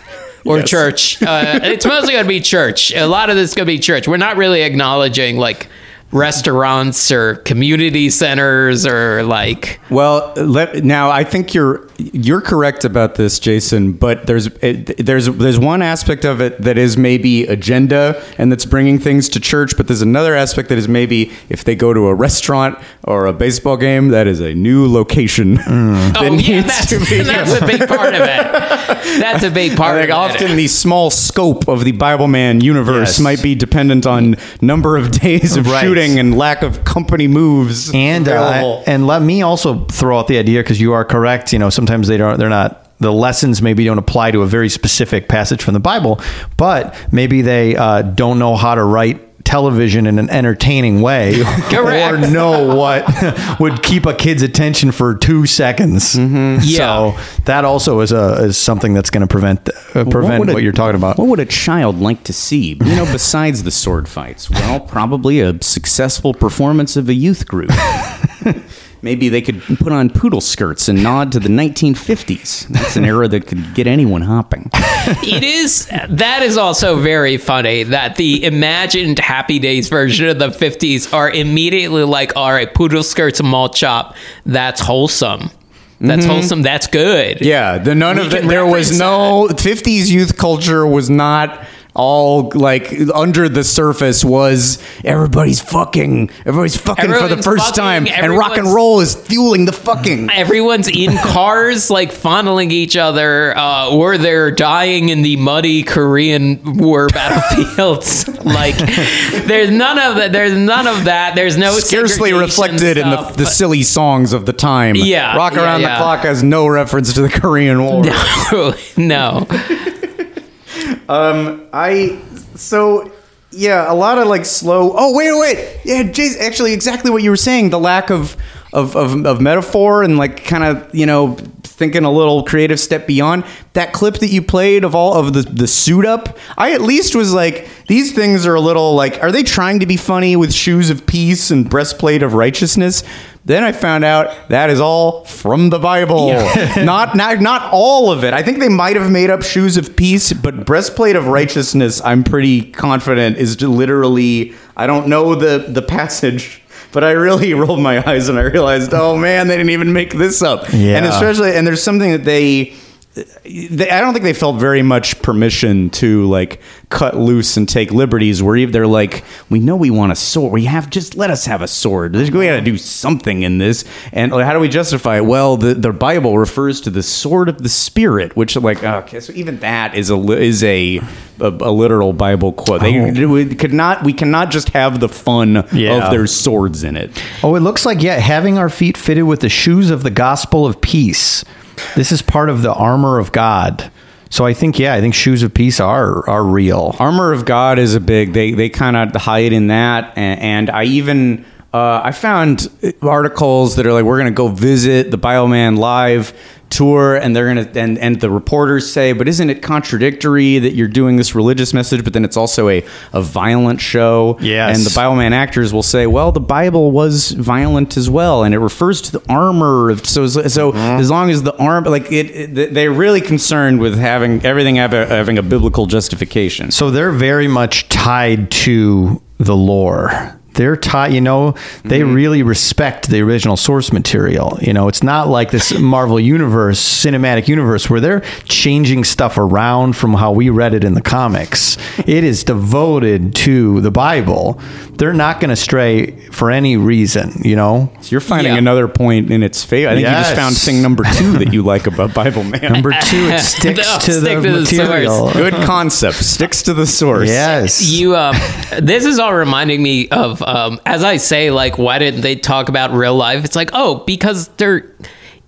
S4: or
S2: Yes.
S4: church. Uh, it's mostly going to be church. A lot of this is going to be church. We're not really acknowledging like restaurants or community centers or like
S2: Well, let, now I think you're you're correct about this, Jason. But there's it, there's there's one aspect of it that is maybe agenda and that's bringing things to church. But there's another aspect that is maybe if they go to a restaurant or a baseball game, that is a new location. that mm.
S4: oh yeah that's,
S2: to be-
S4: that's a big part of it that's a big part
S2: I
S4: of
S2: think
S4: it
S2: often the small scope of the Bible Man universe
S3: Yes.
S2: might be dependent on number of days of
S3: Right.
S2: shooting and lack of company moves.
S3: and uh, and let me also throw out the idea because you are correct. You know, sometimes they don't. They're not. The lessons maybe don't apply to a very specific passage from the Bible, but maybe they uh, don't know how to write television in an entertaining way or know what would keep a kid's attention for two seconds.
S2: Mm-hmm.
S4: Yeah.
S3: So that also is a is something that's going to prevent uh, prevent
S2: would
S3: what,
S2: a-
S3: you're talking about.
S2: What would a child like to see? You know, besides the sword fights? Well, probably a successful performance of a youth group. Maybe they could put on poodle skirts and nod to the 1950s. That's an era that could get anyone hopping.
S4: it is that is also very funny that the imagined happy days version of the 50s are immediately like all right poodle skirts and malt chop. That's wholesome. That's mm-hmm. wholesome. That's good.
S2: Yeah, the none
S4: We
S2: of the, there was no 50s youth culture was not all like under the surface was everybody's fucking everybody's fucking for the first
S4: fucking,
S2: time and rock and roll is fueling the fucking
S4: everyone's in cars like fondling each other uh, or they're dying in the muddy korean war battlefields like there's none of that there's none of that there's no
S2: scarcely reflected in the,
S4: stuff.
S2: the silly songs of the time.
S4: Yeah,
S2: Rock
S4: yeah,
S2: Around
S4: yeah.
S2: the Clock has no reference to the Korean War.
S4: no Um,
S2: I so yeah, a lot of like slow. Oh wait, wait, yeah, Jay's actually exactly what you were saying. The lack of of of, of metaphor and like kind of you know thinking a little creative step beyond that clip that you played of all of the the suit up. I at least was like, these things are a little like, are they trying to be funny with shoes of peace and breastplate of righteousness? Then I found out that is all from the Bible. not, not not all of it. I think they might have made up shoes of peace, but breastplate of righteousness, I'm pretty confident is literally I don't know the the passage, but I really rolled my eyes and I realized, oh man, they didn't even make this up.
S3: Yeah.
S2: And especially and there's something that they, I don't think they felt very much permission to like cut loose and take liberties. Where even they're like, we know we want a sword. We have just let us have a sword. We got to do something in this. And like, how do we justify it? Well, the, the Bible refers to the sword of the spirit, which like okay, so even that is a is a a, a literal Bible quote. They oh. we could not we cannot just have the fun
S3: Yeah.
S2: of their swords in it.
S3: Oh, it looks like yeah, having our feet fitted with the shoes of the gospel of peace. This is part of the armor of God. So I think yeah, I think shoes of peace are are real.
S2: Armor of God is a big. They they kind of hide in that, and, and I even uh, I found articles that are like we're gonna go visit the Bible Man live tour, and they're gonna and and the reporters say, but isn't it contradictory that you're doing this religious message, but then it's also a a violent show?
S3: Yes.
S2: and the Bible Man actors will say, well, the Bible was violent as well, and it refers to the armor of so so mm-hmm. as long as the arm like it, it they're really concerned with having everything have a, having a biblical justification.
S3: So they're very much tied to the lore. They're taught, you know, they really respect the original source material. You know, it's not like this Marvel universe, cinematic universe, where they're changing stuff around from how we read it in the comics. It is devoted to the Bible. They're not going to stray for any reason, you know?
S2: So you're finding
S4: Yeah.
S2: another point in its favor. I think you just found thing number two that you like about Bible Man.
S3: Number two, it sticks
S4: No,
S3: to
S4: stick
S3: the
S4: to the
S3: material.
S4: source.
S2: Good concept. Sticks to the source.
S3: yes.
S4: You, um, this is all reminding me of, um, as I say, like, why didn't they talk about real life? It's like, oh, because they're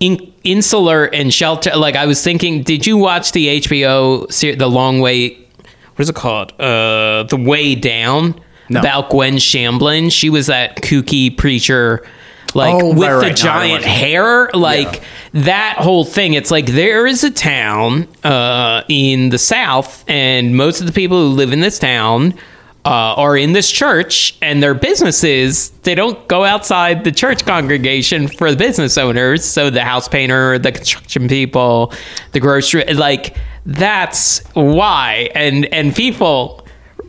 S4: in, insular and shelter. Like, I was thinking, did you watch the HBO, ser- The Long Way? What is it called? Uh, the Way Down about Gwen Shamblin. She was that kooky preacher. Like
S2: Oh,
S4: with
S2: right,
S4: the
S2: right.
S4: Giant
S2: it.
S4: hair, like that whole thing. It's like there is a town uh, in the South, and most of the people who live in this town uh, are in this church, and their businesses they don't go outside the church congregation for the business owners. So the house painter, the construction people, the grocery, like that's why. And and people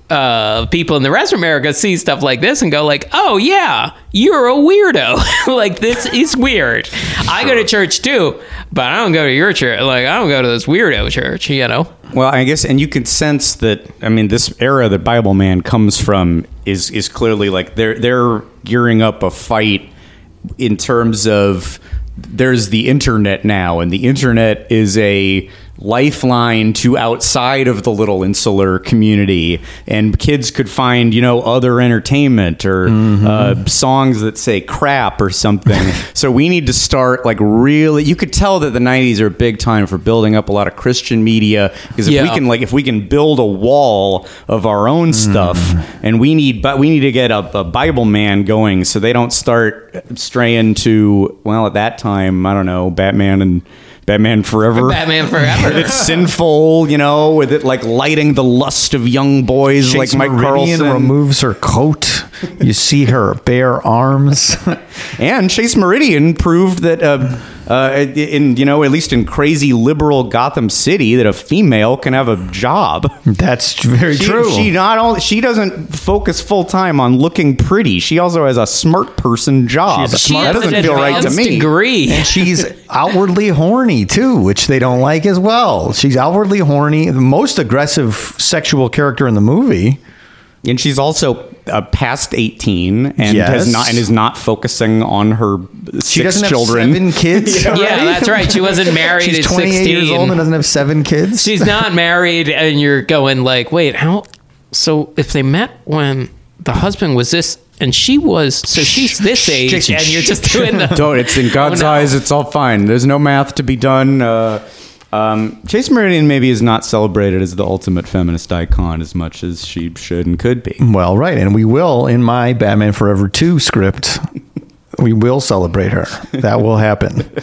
S4: uh, people in the rest of America see stuff like this and go like, "Oh yeah, you're a weirdo. like this is weird." I go to church too, but I don't go to your church. Like I don't go to this weirdo church. You know.
S2: Well, I guess, and you can sense that. I mean, this era that Bible Man comes from is is clearly like they're they're gearing up a fight in terms of there's the internet now, and the internet is a lifeline to outside of the little insular community. And kids could find you know other entertainment or uh, songs that say crap or something. So we need to start like really you could tell that the 90s are a big time for building up a lot of christian media. Because if we can like if we can build a wall of our own stuff and we need but we need to get a, a bible man going so they don't start straying to well at that time i don't know batman and batman forever
S4: Batman Forever.
S2: it's sinful, you know, with it like lighting the lust of young boys like
S3: Chase
S2: Mike
S3: Meridian
S2: Carlson.
S3: removes her coat. You see her bare arms.
S2: and Chase Meridian proved that, uh, uh, in you know, at least in crazy liberal Gotham City, that a female can have a job.
S3: That's very
S2: She,
S3: true.
S2: she not only she doesn't focus full time on looking pretty. She also has a smart person job.
S3: She's a
S4: She
S2: that doesn't
S4: an
S2: feel right to me.
S4: Degree.
S3: and she's outwardly horny too, which they don't like as well. She's outwardly horny, the most aggressive sexual character in the movie.
S2: And she's also uh, past eighteen and
S3: Yes.
S2: has not and is not focusing on her
S3: She
S2: six
S3: doesn't have
S2: children.
S3: seven kids.
S4: yeah, that's right. She wasn't married
S3: She's
S4: at
S3: 28
S4: 16.
S3: years old and doesn't have seven kids.
S4: She's not married, and you're going like, wait, how? So if they met when the husband was this, and she was, so she's this age, and you're just doing the.
S2: Don't. It's in God's
S4: Oh, no.
S2: eyes. It's all fine. There's no math to be done. Uh, um, Chase Meridian maybe is not celebrated as the ultimate feminist icon as much as she should and could be.
S3: Well, right, and we will in my Batman Forever 2 script. We will celebrate her. That will happen.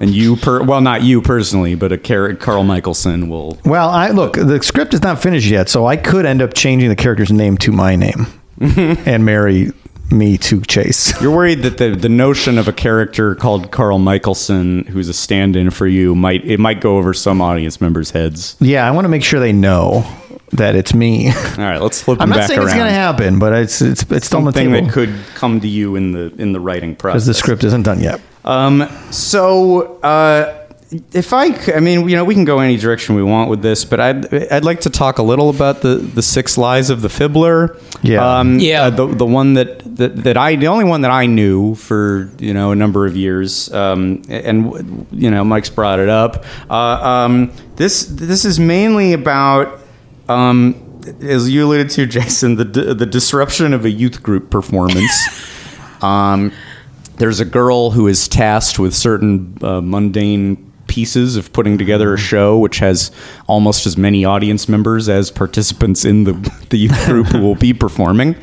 S2: And you, per well, not you personally, but a Car- Carl Michelson will.
S3: Well, I look, the script is not finished yet, so I could end up changing the character's name to my name and marry me to Chase.
S2: You're worried that the the notion of a character called Carl Michelson, who's a stand-in for you, might it might go over some audience members' heads.
S3: Yeah, I want to make sure they know that it's me.
S2: All right, let's flip
S3: I'm not
S2: back
S3: saying
S2: around.
S3: it's going to happen, but it's it's it's still on the
S2: Something
S3: table
S2: that could come to you in the in the writing process.
S3: because the script isn't done yet.
S2: Um, so, uh, if I, c- I mean, you know, we can go any direction we want with this, but I'd, I'd like to talk a little about the, the six lies of the fibbler.
S3: Yeah.
S2: Um,
S4: Yeah.
S2: uh, the, the one that, that, that I, the only one that I knew for, you know, a number of years. Um, and, you know, Mike's brought it up. Uh, um, this, this is mainly about, um, as you alluded to, Jason, the, the disruption of a youth group performance. Um, there's a girl who is tasked with certain uh, mundane pieces of putting together a show which has almost as many audience members as participants in the, the youth group who will be performing.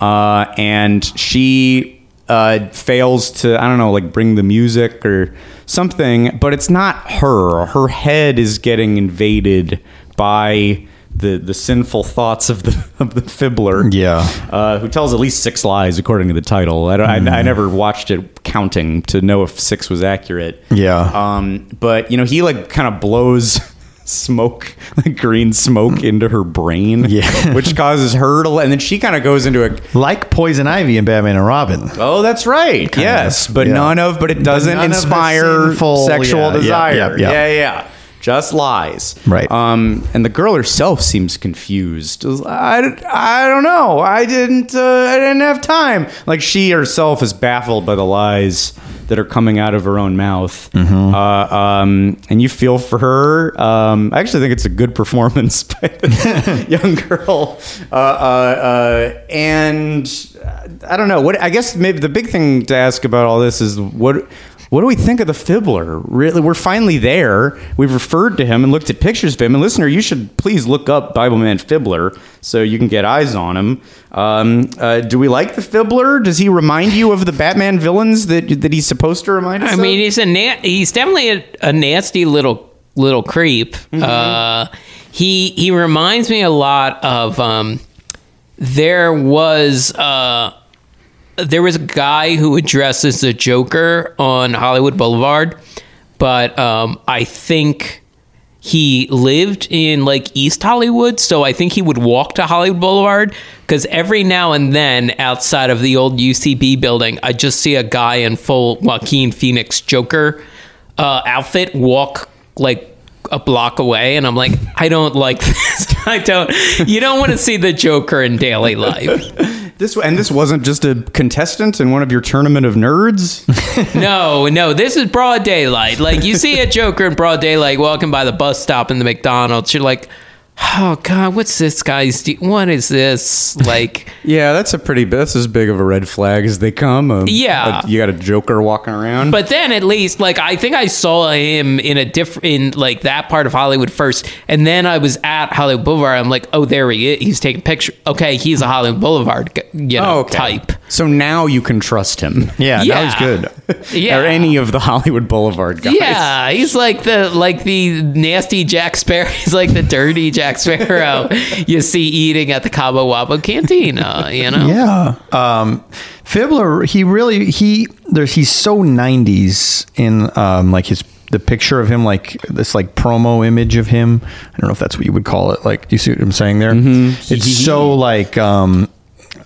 S2: Uh, and she uh, fails to, I don't know, like bring the music or something, but it's not her. Her head is getting invaded by the, the sinful thoughts of the, of the fibbler
S3: Yeah.
S2: uh, who tells at least six lies according to the title. I, don't, I,
S3: Mm-hmm.
S2: I never watched it counting to know if six was accurate.
S3: Yeah.
S2: Um, but you know, he like kind of blows smoke, like green smoke into her brain,
S3: Yeah.
S2: which causes her to, and then she kind of goes into a.
S3: Like Poison Ivy and Batman and Robin.
S2: Oh, that's right. yes, but
S3: yeah.
S2: none of, but it doesn't
S3: of the
S2: inspire
S3: sinful-
S2: sexual
S3: yeah,
S2: desire.
S3: yeah. yeah,
S2: yeah. Just lies.
S3: Right.
S2: Um, and the girl herself seems confused. I, I don't know. I didn't. Uh, I didn't have time. Like she herself is baffled by the lies that are coming out of her own mouth.
S3: Mm-hmm.
S2: Uh, um, and you feel for her. Um, I actually think it's a good performance by the young girl. Uh, uh, uh, and uh, I don't know. What I guess maybe the big thing to ask about all this is what. What do we think of the fibbler? Really, we're finally there. We've referred to him and looked at pictures of him. And listener, you should please look up Bible Man Fibbler so you can get eyes on him. Um, uh, do we like the fibbler? Does he remind you of the Batman villains that that he's supposed to remind us? Of?
S4: I
S2: of?
S4: mean, he's a na- he's definitely a, a nasty little little creep.
S2: Mm-hmm.
S4: Uh, he he reminds me a lot of um, there was uh, there was a guy who would dress as the Joker on Hollywood Boulevard, but um, I think he lived in like East Hollywood, so I think he would walk to Hollywood Boulevard because every now and then outside of the old UCB building, I just see a guy in full Joaquin Phoenix Joker uh, outfit walk like a block away, and I'm like, I don't like this. I don't. You don't want to see the Joker in daily life.
S2: This and this wasn't just a contestant in one of your tournament of nerds.
S4: No, no, this is broad daylight. Like you see a Joker in broad daylight walking by the bus stop in the McDonald's, you're like, oh god, what's this guy's? Do- what is this? Like,
S2: yeah, that's a pretty. That's as big of a red flag as they come. A-
S4: Yeah.
S2: a- you got a Joker walking around.
S4: but then at least, like, I think I saw him in a different, in like that part of Hollywood first, and then I was at Hollywood Boulevard. I'm like, oh, there he is. He's taking picture. Okay, he's a Hollywood Boulevard, you know,
S2: Oh, okay.
S4: type.
S2: So now you can trust him.
S3: Yeah,
S4: Yeah.
S3: now he's good.
S4: Yeah.
S2: or any of the Hollywood Boulevard guys.
S4: Yeah, he's like the like the nasty Jack Sparrow. He's like the dirty Jack Sparrow you see eating at the Cabo Wabo Cantina. You know.
S3: Yeah. Um, Fibbler, he really he there's he's so 90s in um, like his the picture of him like this like promo image of him. I don't know if that's what you would call it. Like, do you see what I'm saying there? It's so like um,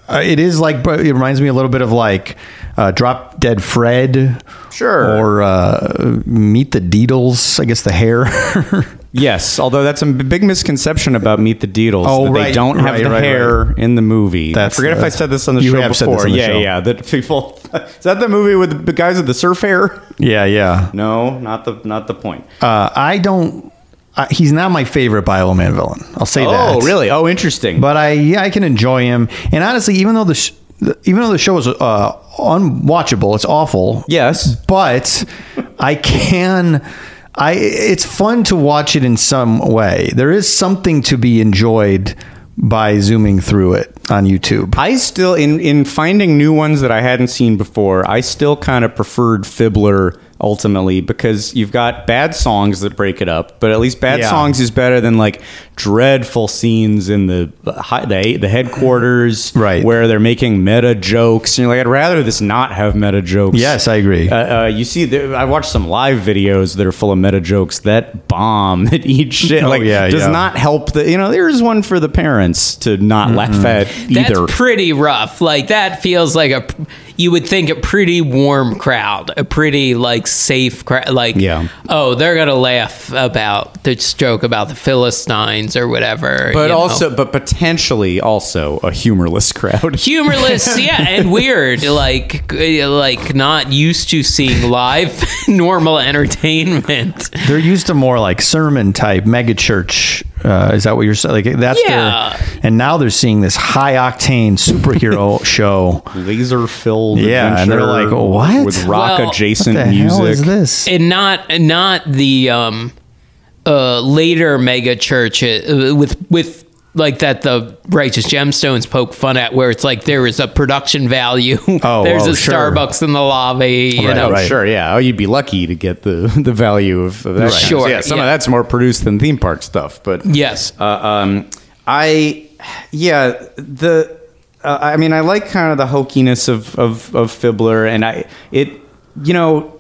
S3: uh, it is like but it reminds me a little bit of like uh, Drop Dead Fred,
S2: Sure.
S3: or uh, Meet the Deedles. I guess the hair.
S2: Yes, although that's a big misconception about Meet the Deedles.
S3: Oh,
S2: that
S3: right,
S2: they don't have
S3: right,
S2: the
S3: right,
S2: hair in the movie.
S3: That's-
S2: I forget if I said this on the show before.
S3: the
S2: yeah,
S3: show.
S2: yeah. That people is that the movie with the guys with the surf hair?
S3: yeah, yeah.
S2: No, not the not the point.
S3: Uh, I don't. I, he's not my favorite Bible Man villain. I'll say that.
S2: oh, really? Oh, interesting.
S3: But I, yeah, I can enjoy him. And honestly, even though the, sh- the even though the show is uh, unwatchable, it's awful.
S2: yes,
S3: But I can. I. It's fun to watch it in some way. There is something to be enjoyed by zooming through it on YouTube.
S2: I still in in finding new ones that I hadn't seen before. I still kind of preferred Fibbler ultimately because you've got bad songs that break it up, but at least bad
S3: Yeah.
S2: songs is better than like dreadful scenes in the the, the headquarters,
S3: Right.
S2: Where they're making meta jokes. And you're like, I'd rather this not have meta jokes.
S3: Yes, I agree.
S2: Uh, uh, you see, there, I watched some live videos that are full of meta jokes that bomb that eat shit.
S3: Oh,
S2: like,
S3: yeah,
S2: does
S3: yeah.
S2: not help the. You know, there's one for the parents to not laugh at
S4: That's pretty rough. Like that feels like a you would think a pretty warm crowd, a pretty like safe crowd. Like
S2: Yeah.
S4: oh, they're gonna laugh about this joke about the Philistines or whatever.
S2: but
S4: you know.
S2: also but potentially also a humorless crowd
S4: humorless yeah and weird like like not used to seeing live normal entertainment
S3: They're used to more like sermon type megachurch. Uh, is that what you're saying? Like that's
S4: Yeah.
S3: their. And now they're seeing this high octane superhero show.
S2: laser filled
S3: Yeah, and they're like, "What?
S2: with rock
S4: Well,
S2: adjacent
S3: What the
S2: music
S3: hell is this?
S4: and not not the um uh later mega church uh, with with like that the righteous gemstones poke fun at where it's like there is a production value
S3: Oh,
S4: there's
S3: oh,
S4: a
S3: sure.
S4: starbucks in the lobby you
S3: Right,
S4: know
S2: Oh,
S3: right.
S2: sure, yeah. Oh, you'd be lucky to get the the value of, of that.
S3: Right.
S2: kind of-
S4: Sure,
S2: yeah. Some
S4: yeah.
S2: of that's more produced than theme park stuff, but
S4: yes
S2: Uh, um, I, yeah, the, uh, I mean, I like kind of the hokiness of, of, of Fibbler, and I, it, you know,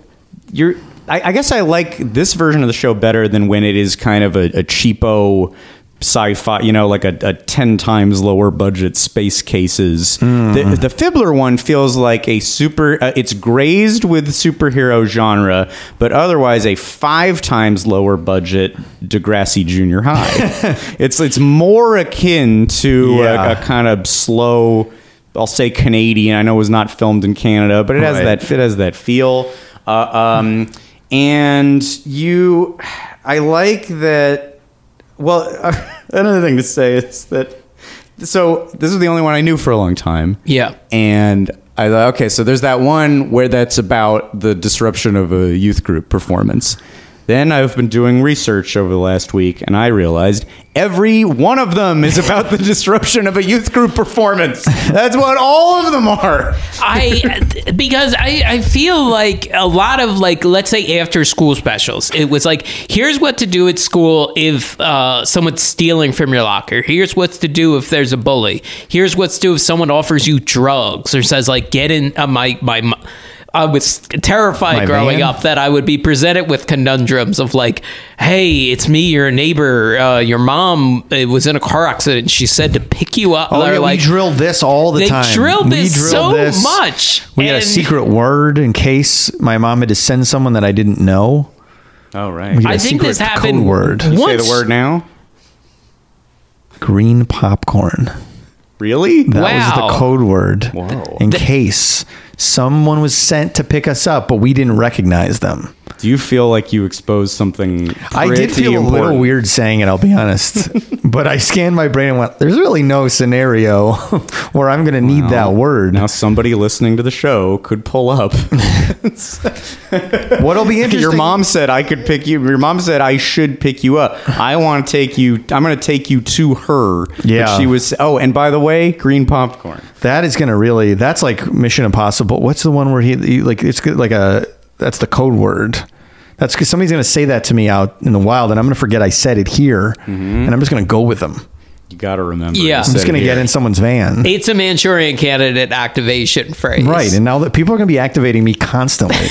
S2: you're, I, I guess I like this version of the show better than when it is kind of a, a cheapo sci-fi, you know, like a, a 10 times lower budget space cases. The, the Fibbler one feels like a super, uh, it's grazed with superhero genre, but otherwise a five times lower budget Degrassi Junior High. it's, it's more akin to
S3: Yeah.
S2: a, a kind of slow, I'll say Canadian. I know it was not filmed in Canada, but it has
S3: Right.
S2: that it has that feel. Uh, um, and you, I like that. Well, another thing to say is that. So this is the only one I knew for a long time.
S4: Yeah.
S2: And I thought, okay, so there's that one where that's about the disruption of a youth group performance. Then I've been doing research over the last week, and I realized every one of them is about the disruption of a youth group performance. That's what all of them are.
S4: I because I, I feel like a lot of like let's say after school specials it was like here's what to do at school if uh, someone's stealing from your locker here's what's to do if there's a bully here's what's to do if someone offers you drugs or says like get in uh, my my I was terrified
S3: My
S4: growing
S3: van?
S4: up that I would be presented with conundrums of like, "Hey, it's me, your neighbor. Uh, your mom uh, was in a car accident. She said to pick you up."
S3: Oh,
S4: Or,
S3: yeah,
S4: like,
S3: we drilled this all the
S4: they
S3: time.
S4: drilled
S3: We
S4: this
S3: drilled
S4: so
S3: this.
S4: much.
S3: We had a secret word in case my mom had to send someone that I didn't know.
S2: Oh right.
S3: We had
S4: I
S3: a
S4: think
S3: secret
S4: this happened
S3: code word.
S2: Say the word now.
S3: Green popcorn.
S2: Really?
S3: That was the code word.
S2: Whoa.
S3: In case someone was sent to pick us up, but we didn't recognize them.
S2: Do you feel like you exposed something?
S3: I did feel a little weird saying it, I'll be honest. but I scanned my brain and went, there's really no scenario where I'm going to need that word.
S2: Now somebody listening to the show could pull up.
S3: What'll be interesting.
S2: Your mom said I could pick you. Your mom said I should pick you up. I want to take you. I'm going to take you to her. But
S3: Yeah.
S2: she was. Oh, and by the way, green popcorn.
S3: That is going to really, that's like Mission Impossible. What's the one where he, he like, it's good- like a, that's the code word. That's because somebody's going to say that to me out in the wild, and I'm going to forget I said it here, mm-hmm. and I'm just going to go with them.
S2: You got to remember.
S4: Yeah. I'm
S3: I'm just going to get in someone's van.
S4: It's a Manchurian candidate activation phrase.
S3: Right. And now that people are going to be activating me constantly,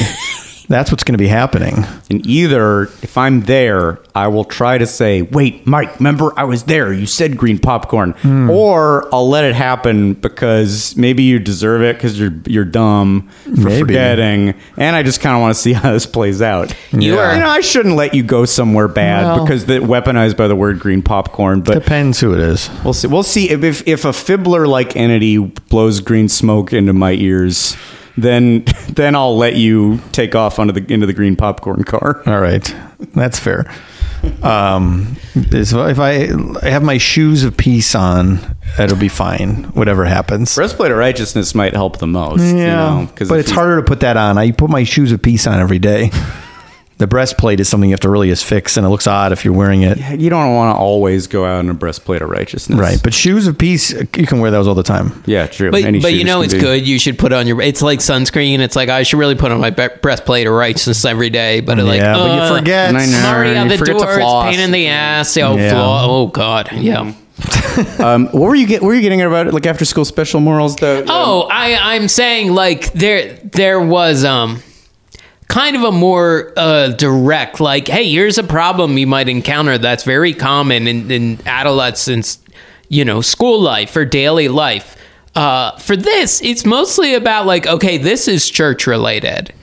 S3: that's what's going to be happening.
S2: And either if I'm there, I will try to say, "Wait, Mike, remember I was there. You said green popcorn,"
S3: Hmm.
S2: or I'll let it happen because maybe you deserve it because you're you're dumb for
S3: Maybe.
S2: forgetting, and I just kind of want to see how this plays out.
S4: You
S3: Yeah.
S4: are
S2: You know, I shouldn't let you go somewhere bad
S3: Well-
S2: because they're weaponized by the word green popcorn. But
S3: Depends who it is.
S2: we'll see. We'll see if if, if a fibbler like entity blows green smoke into my ears. Then, then I'll let you take off onto the into the green popcorn car.
S3: All right, that's fair. Um, if I have my shoes of peace on, it'll be fine. Whatever happens.
S2: Breastplate of righteousness might help the most. you know,
S3: but it's
S2: you-
S3: harder to put that on. I put my shoes of peace on every day. The breastplate is something you have to really fix, and it looks odd if you're wearing it.
S2: You don't want to always go out in a breastplate of righteousness,
S3: Right, but shoes of peace, you can wear those all the time.
S2: yeah, true.
S4: But,
S2: Any
S4: but you know it's
S2: be-
S4: good. You should put on your. It's like sunscreen. It's like I should really put on my be- breastplate of righteousness every day. But like,
S3: yeah, but
S4: uh,
S3: you forget.
S2: I know.
S4: I'm already out
S2: You
S4: the
S2: forget to
S4: door. It's pain in the ass. Oh,
S3: Yeah.
S4: flaw. Oh God. Yeah.
S2: Um, what were you get? What were you getting at about like after school special morals? The
S4: Oh, I I'm saying like there there was um kind of a more uh, direct like hey here's a problem you might encounter that's very common in, in adolescence you know school life or daily life. Uh, for this it's mostly about like okay this is church related.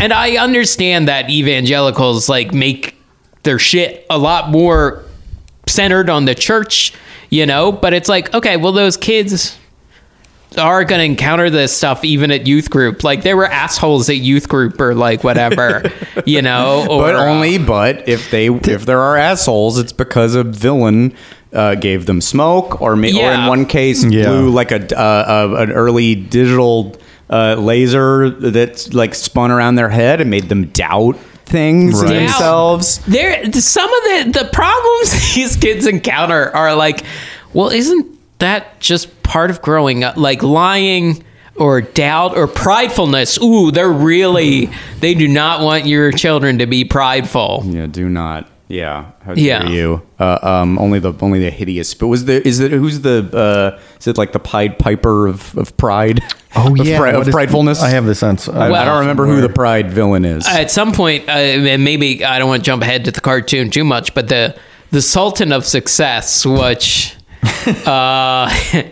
S4: And i understand that evangelicals like make their shit a lot more centered on the church you know but it's like okay well those kids are going to encounter this stuff even at youth group. Like there were assholes at youth group or like whatever, you know. Or,
S2: but
S4: uh,
S2: only but if they if there are assholes, it's because a villain uh, gave them smoke, or ma- or in one case
S3: Yeah.
S2: blew like a uh, uh, an early digital uh, laser that like spun around their head and made them doubt things
S3: Right.
S2: themselves.
S4: there some of the the problems these kids encounter are like, well, isn't that just part of growing up? Like lying or doubt or pridefulness. Ooh, they're really they do not want your children to be prideful.
S2: Yeah, do not. Yeah, how
S4: Yeah.
S2: you? Uh, um, only the only the hideous. But was there is it who's the uh, is it like the Pied Piper of, of pride?
S3: Oh
S2: of,
S3: yeah,
S2: pri-
S3: what
S2: of
S3: is-
S2: pridefulness.
S3: I have the sense.
S2: I, I don't remember who the pride villain is.
S4: at some point, uh, and maybe I don't want to jump ahead to the cartoon too much, but the the Sultan of Success, which. uh,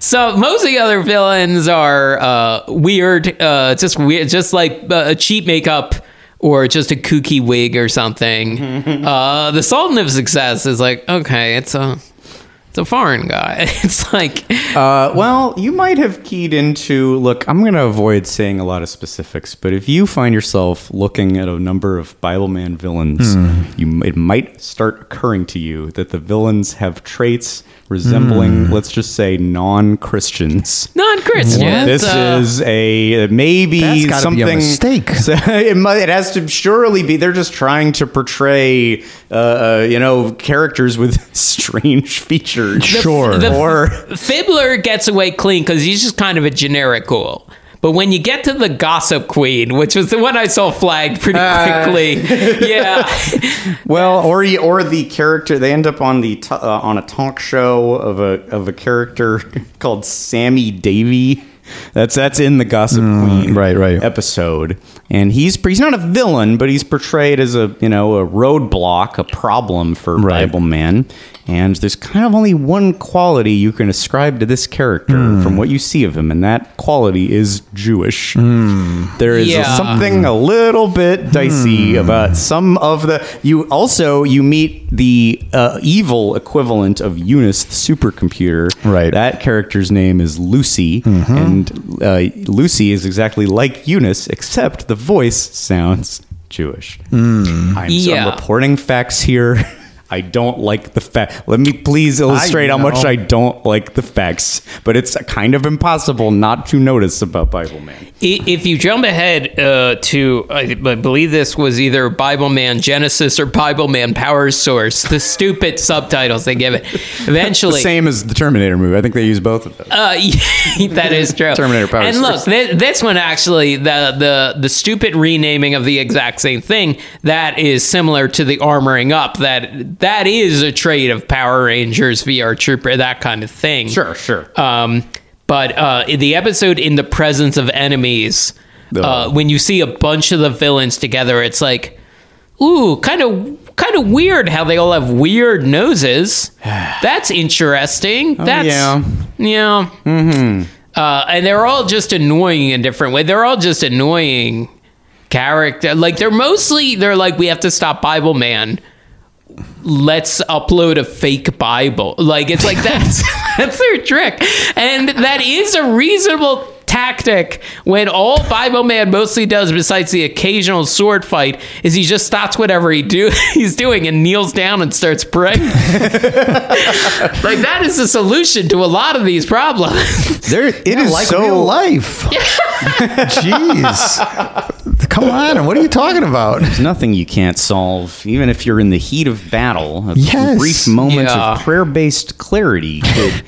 S4: so most of the other villains are uh, weird, uh, just weird, just like uh, a cheap makeup or just a kooky wig or something. uh, the Sultan of Success is like okay, it's a it's a foreign guy. It's like
S2: Uh, well, you might have keyed into. Look, I'm going to avoid saying a lot of specifics, but if you find yourself looking at a number of Bible Man villains, you it might start occurring to you that the villains have traits resembling, let's just say, non-Christians.
S4: non-Christian.
S2: This
S4: uh,
S2: is a maybe
S3: That's be
S2: something
S3: a mistake.
S2: So it, might, it has to surely be. They're just trying to portray, uh, uh, you know, characters with strange features.
S3: Sure.
S4: the-
S2: or
S4: Fibbler gets away clean because he's just kind of a generic ghoul. But when you get to the Gossip Queen, which was the one I saw flagged pretty quickly, yeah,
S2: Well, or or the character they end up on the t- uh, on a talk show of a of a character called Sammy Davy. That's that's in the Gossip Queen
S3: Mm, right, right.
S2: episode, and he's he's not a villain, but he's portrayed as a you know a roadblock, a problem for
S3: Right.
S2: Bible Man. And there's kind of only one quality you can ascribe to this character
S3: Hmm.
S2: from what you see of him, and that quality is Jewish.
S3: Hmm.
S2: There is a- something a little bit dicey
S3: Hmm.
S2: about some of the. You also you meet the uh, evil equivalent of Eunice, the supercomputer.
S3: Right.
S2: That character's name is Lucy,
S3: Mm-hmm.
S2: and uh, Lucy is exactly like Eunice, except the voice sounds Jewish.
S3: Mm.
S2: I'm,
S4: Yeah.
S2: I'm reporting facts here. I don't like the fact. Let me please illustrate how much. I don't like the facts, but it's kind of impossible not to notice about Bible Man.
S4: If you jump ahead uh, to, I I believe this was either Bible Man Genesis or Bible Man Power Source, the stupid subtitles they give it.
S2: Eventually, The
S4: Eventually,
S2: same as the Terminator movie. I think they use both of those.
S4: Uh, that is true.
S2: Terminator Power
S4: And
S2: Source.
S4: And look, this, this one actually, the the the stupid renaming of the exact same thing that is similar to the armoring up. That that is a trait of Power Rangers, VR Trooper, that kind of thing.
S2: Sure, sure.
S4: Um, but uh, in the episode in the presence of enemies, uh,
S2: Oh.
S4: when you see a bunch of the villains together, it's like, ooh, kind of kind of weird how they all have weird noses. That's interesting. That's
S2: yeah.
S4: yeah. Mm-hmm. Uh, and they're all just annoying in different way. They're all just annoying character. Like they're mostly they're like we have to stop Bible Man. Let's upload a fake Bible. Like it's like that's that's their trick, and that is a reasonable tactic when all Bible Man mostly does, besides the occasional sword fight, is he just stops whatever he do he's doing and kneels down and starts praying. like that is the solution to a lot of these problems.
S2: There, it is
S3: like
S2: so
S3: real life. Jeez. Come on. What are you talking about?
S2: There's nothing you can't solve, even if you're in the heat of battle. A
S3: Yes.
S2: brief moments
S4: Yeah.
S2: of prayer-based clarity could.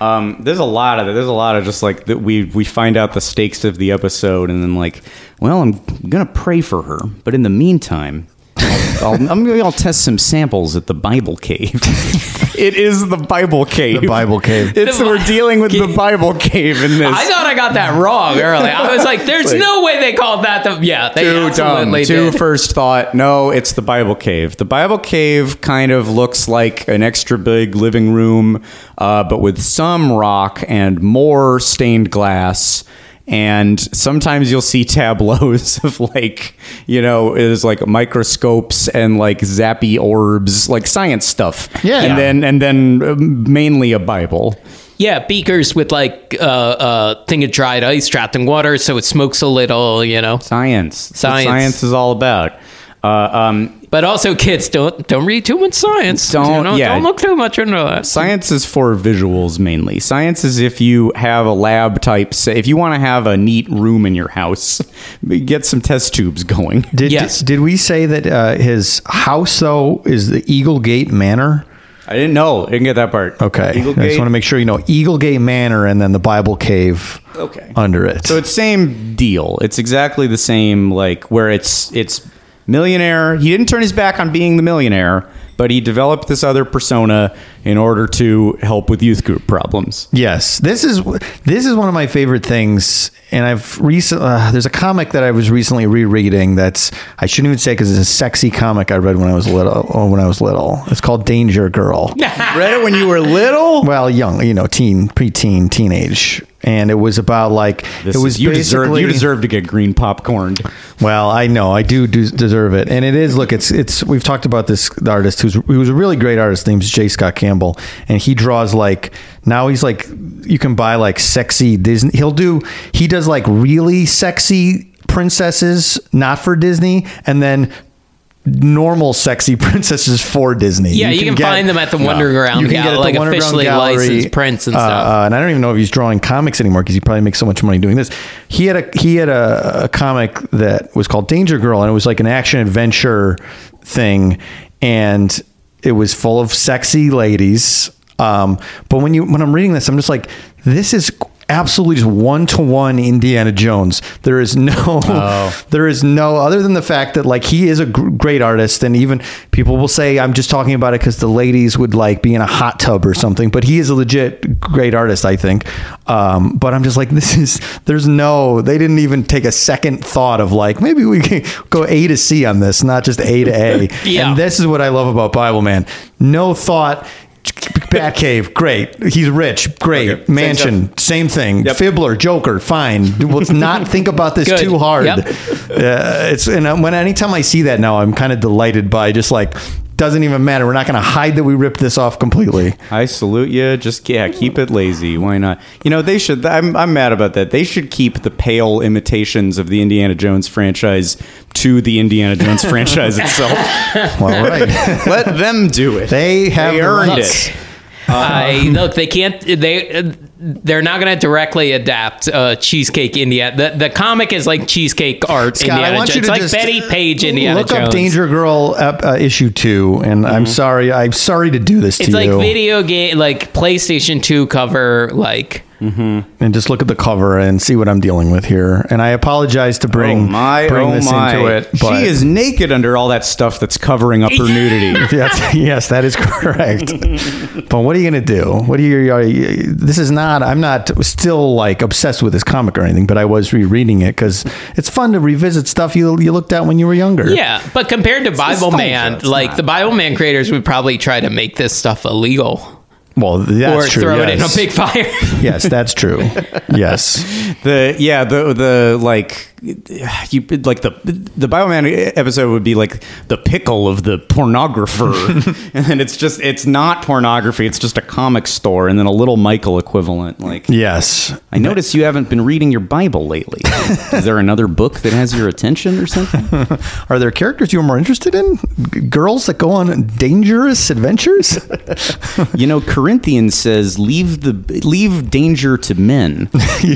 S2: Um, there's a lot of it. There's a lot of just like that. We we find out the stakes of the episode, and then like, well, I'm gonna pray for her, but in the meantime. I'll, I'm maybe I'll test some samples at the Bible cave. it is the Bible cave.
S3: The Bible cave.
S2: It's
S4: The
S2: we're dealing with the Bible cave in this.
S4: I thought I got that wrong early. I was like, "There's no way they called that the yeah." They
S2: Too dumb.
S4: absolutely
S2: Too
S4: did.
S2: first thought. No, it's the Bible cave. The Bible cave kind of looks like an extra big living room, uh, but with some rock and more stained glass. And sometimes you'll see tableaus of like, you know, it's like microscopes and like zappy orbs, like science stuff.
S3: Yeah.
S2: and then and then uh, mainly a Bible.
S4: Yeah, beakers with like uh, uh, thing of dried ice trapped in water, so it smokes a little, you know.
S2: Science. That's what
S4: Science.
S2: science is all about. Uh, um,
S4: But also, kids don't don't read too much science.
S2: Don't-
S4: you know?
S2: yeah.
S4: don't look too much into that.
S2: Science is for visuals mainly. Science is if you have a lab type, say, if you want to have a neat room in your house, get some test tubes going.
S3: Did,
S4: Yes.
S3: did, we say that uh, his house, though, is the Eagle Gate Manor?
S2: I didn't know. I didn't get that part.
S3: Okay.
S2: Eagle
S3: I just
S2: Gate.
S3: want to make sure you know Eagle Gate Manor and then the Bible cave
S2: Okay.
S3: under it.
S2: So it's same deal. It's exactly the same, like where it's it's millionaire. He didn't turn his back on being the millionaire, but he developed this other persona in order to help with youth group problems.
S3: Yes, this is this is one of my favorite things, and I've recent. Uh, there's a comic that I was recently rereading. That's I shouldn't even say because it's a sexy comic I read when I was little. Or when I was little, it's called Danger Girl.
S2: Read it when you were little.
S3: well, young, you know, teen, preteen, teenage, and it was about like
S2: This
S3: it was
S2: is, you deserve you deserve to get green popcorn.
S3: Well, I know I do, do deserve it, and it is. Look, it's it's. We've talked about this artist who's who's a really great artist. His name's J. Scott Campbell, and he draws like now he's like you can buy like sexy Disney. He'll do he does like really sexy princesses, not for Disney, and then normal sexy princesses for Disney.
S4: Yeah, you can find them at the Wonderground
S3: You can get at
S4: like
S3: the Wonderground
S4: officially
S3: Gallery.
S4: licensed prints and
S3: Uh,
S4: stuff.
S3: uh, and I don't even know if he's drawing comics anymore because he probably makes so much money doing this. He had a he had a, a comic that was called Danger Girl, and it was like an action adventure thing, and it was full of sexy ladies. Um, but when you when I'm reading this, I'm just like, this is absolutely just one to one Indiana Jones. There is no,
S2: Oh.
S3: there is no other than the fact that like he is a gr- great artist, and even people will say I'm just talking about it because the ladies would like be in a hot tub or something. But he is a legit great artist, I think. Um, but I'm just like this is there's no they didn't even take a second thought of like maybe we can go A to C on this, not just A to A.
S4: Yeah.
S3: And this is what I love about Bible Man. No thought. Batcave, great. He's rich, great.
S2: Okay, same
S3: Mansion, same, thing.
S2: Yep.
S3: Fibbler, Joker, fine. Let's not think about this
S4: Good.
S3: too hard.
S4: Yep.
S3: Uh, it's and when anytime I see that now, I'm kind of delighted by just like doesn't even matter. We're not going to hide that we ripped this off completely.
S2: I salute you. Just yeah, keep it lazy. Why not? You know they should. I'm I'm mad about that. They should keep the pale imitations of the Indiana Jones franchise to the Indiana Jones franchise itself.
S3: Well, right.
S2: Let them do it.
S3: They have
S2: They earned
S3: rights.
S2: it.
S4: I look, they can't. They they're not going to directly adapt uh, Cheesecake Indiana. The the comic is like Cheesecake art.
S3: Scott,
S4: Indiana
S3: I want
S4: Jones.
S3: you to
S4: it's
S3: just
S4: like Bettie Page Indiana
S3: look
S4: Jones.
S3: up Danger Girl ep- uh, issue two, and I'm sorry, I'm sorry to do this
S4: It's
S3: to
S4: like
S3: you.
S4: video game, like PlayStation Two cover, like Mm-hmm.
S3: and just look at the cover and see what I'm dealing with here. And I apologize to bring
S2: oh my,
S3: bring
S2: oh
S3: this
S2: my.
S3: into it. But
S2: she is naked under all that stuff that's covering up her nudity.
S3: Yes, yes, that is correct. but what are you going to do? What are you, are you? This is not. I'm not still like obsessed with this comic or anything, but I was rereading it because it's fun to revisit stuff you you looked at when you were younger.
S4: yeah. But compared to Bible Man, like
S2: not.
S4: the Bible Man creators would probably try to make this stuff illegal
S3: Well, that's
S4: or
S3: true.
S4: throw it in a big fire.
S3: yes, that's true. yes.
S2: the yeah the the like you like the the Bible Man episode would be like the pickle of the pornographer, and it's just it's not pornography. It's just a comic store, and then a little Michael equivalent. Like
S3: Yes.
S2: I notice you haven't been reading your Bible lately. Is there another book that has your attention or something?
S3: Are there characters you are more interested in? G- girls that go on dangerous adventures?
S2: You know, Corinthians says leave the leave danger to men.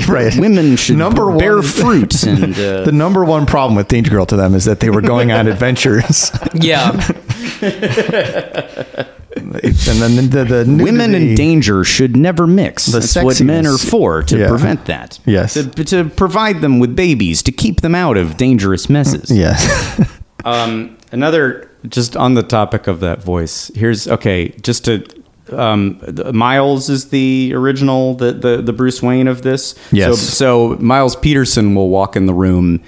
S3: Right.
S2: Women should
S3: Number
S2: bear
S3: one-
S2: fruit and uh,
S3: the number one problem with Danger Girl to them is that they were going on adventures.
S4: yeah.
S3: and then the, the
S2: Women in danger should never mix.
S3: The
S2: That's what men are for to
S3: Yeah.
S2: prevent that.
S3: Yes.
S2: To, to provide them with babies to keep them out of dangerous messes.
S3: Yes.
S2: Um, another, just on the topic of that voice. Here's okay. Just to. Um, the- Miles is the original, the, the the Bruce Wayne of this.
S3: Yes.
S2: So, so Miles Peterson will walk in the room.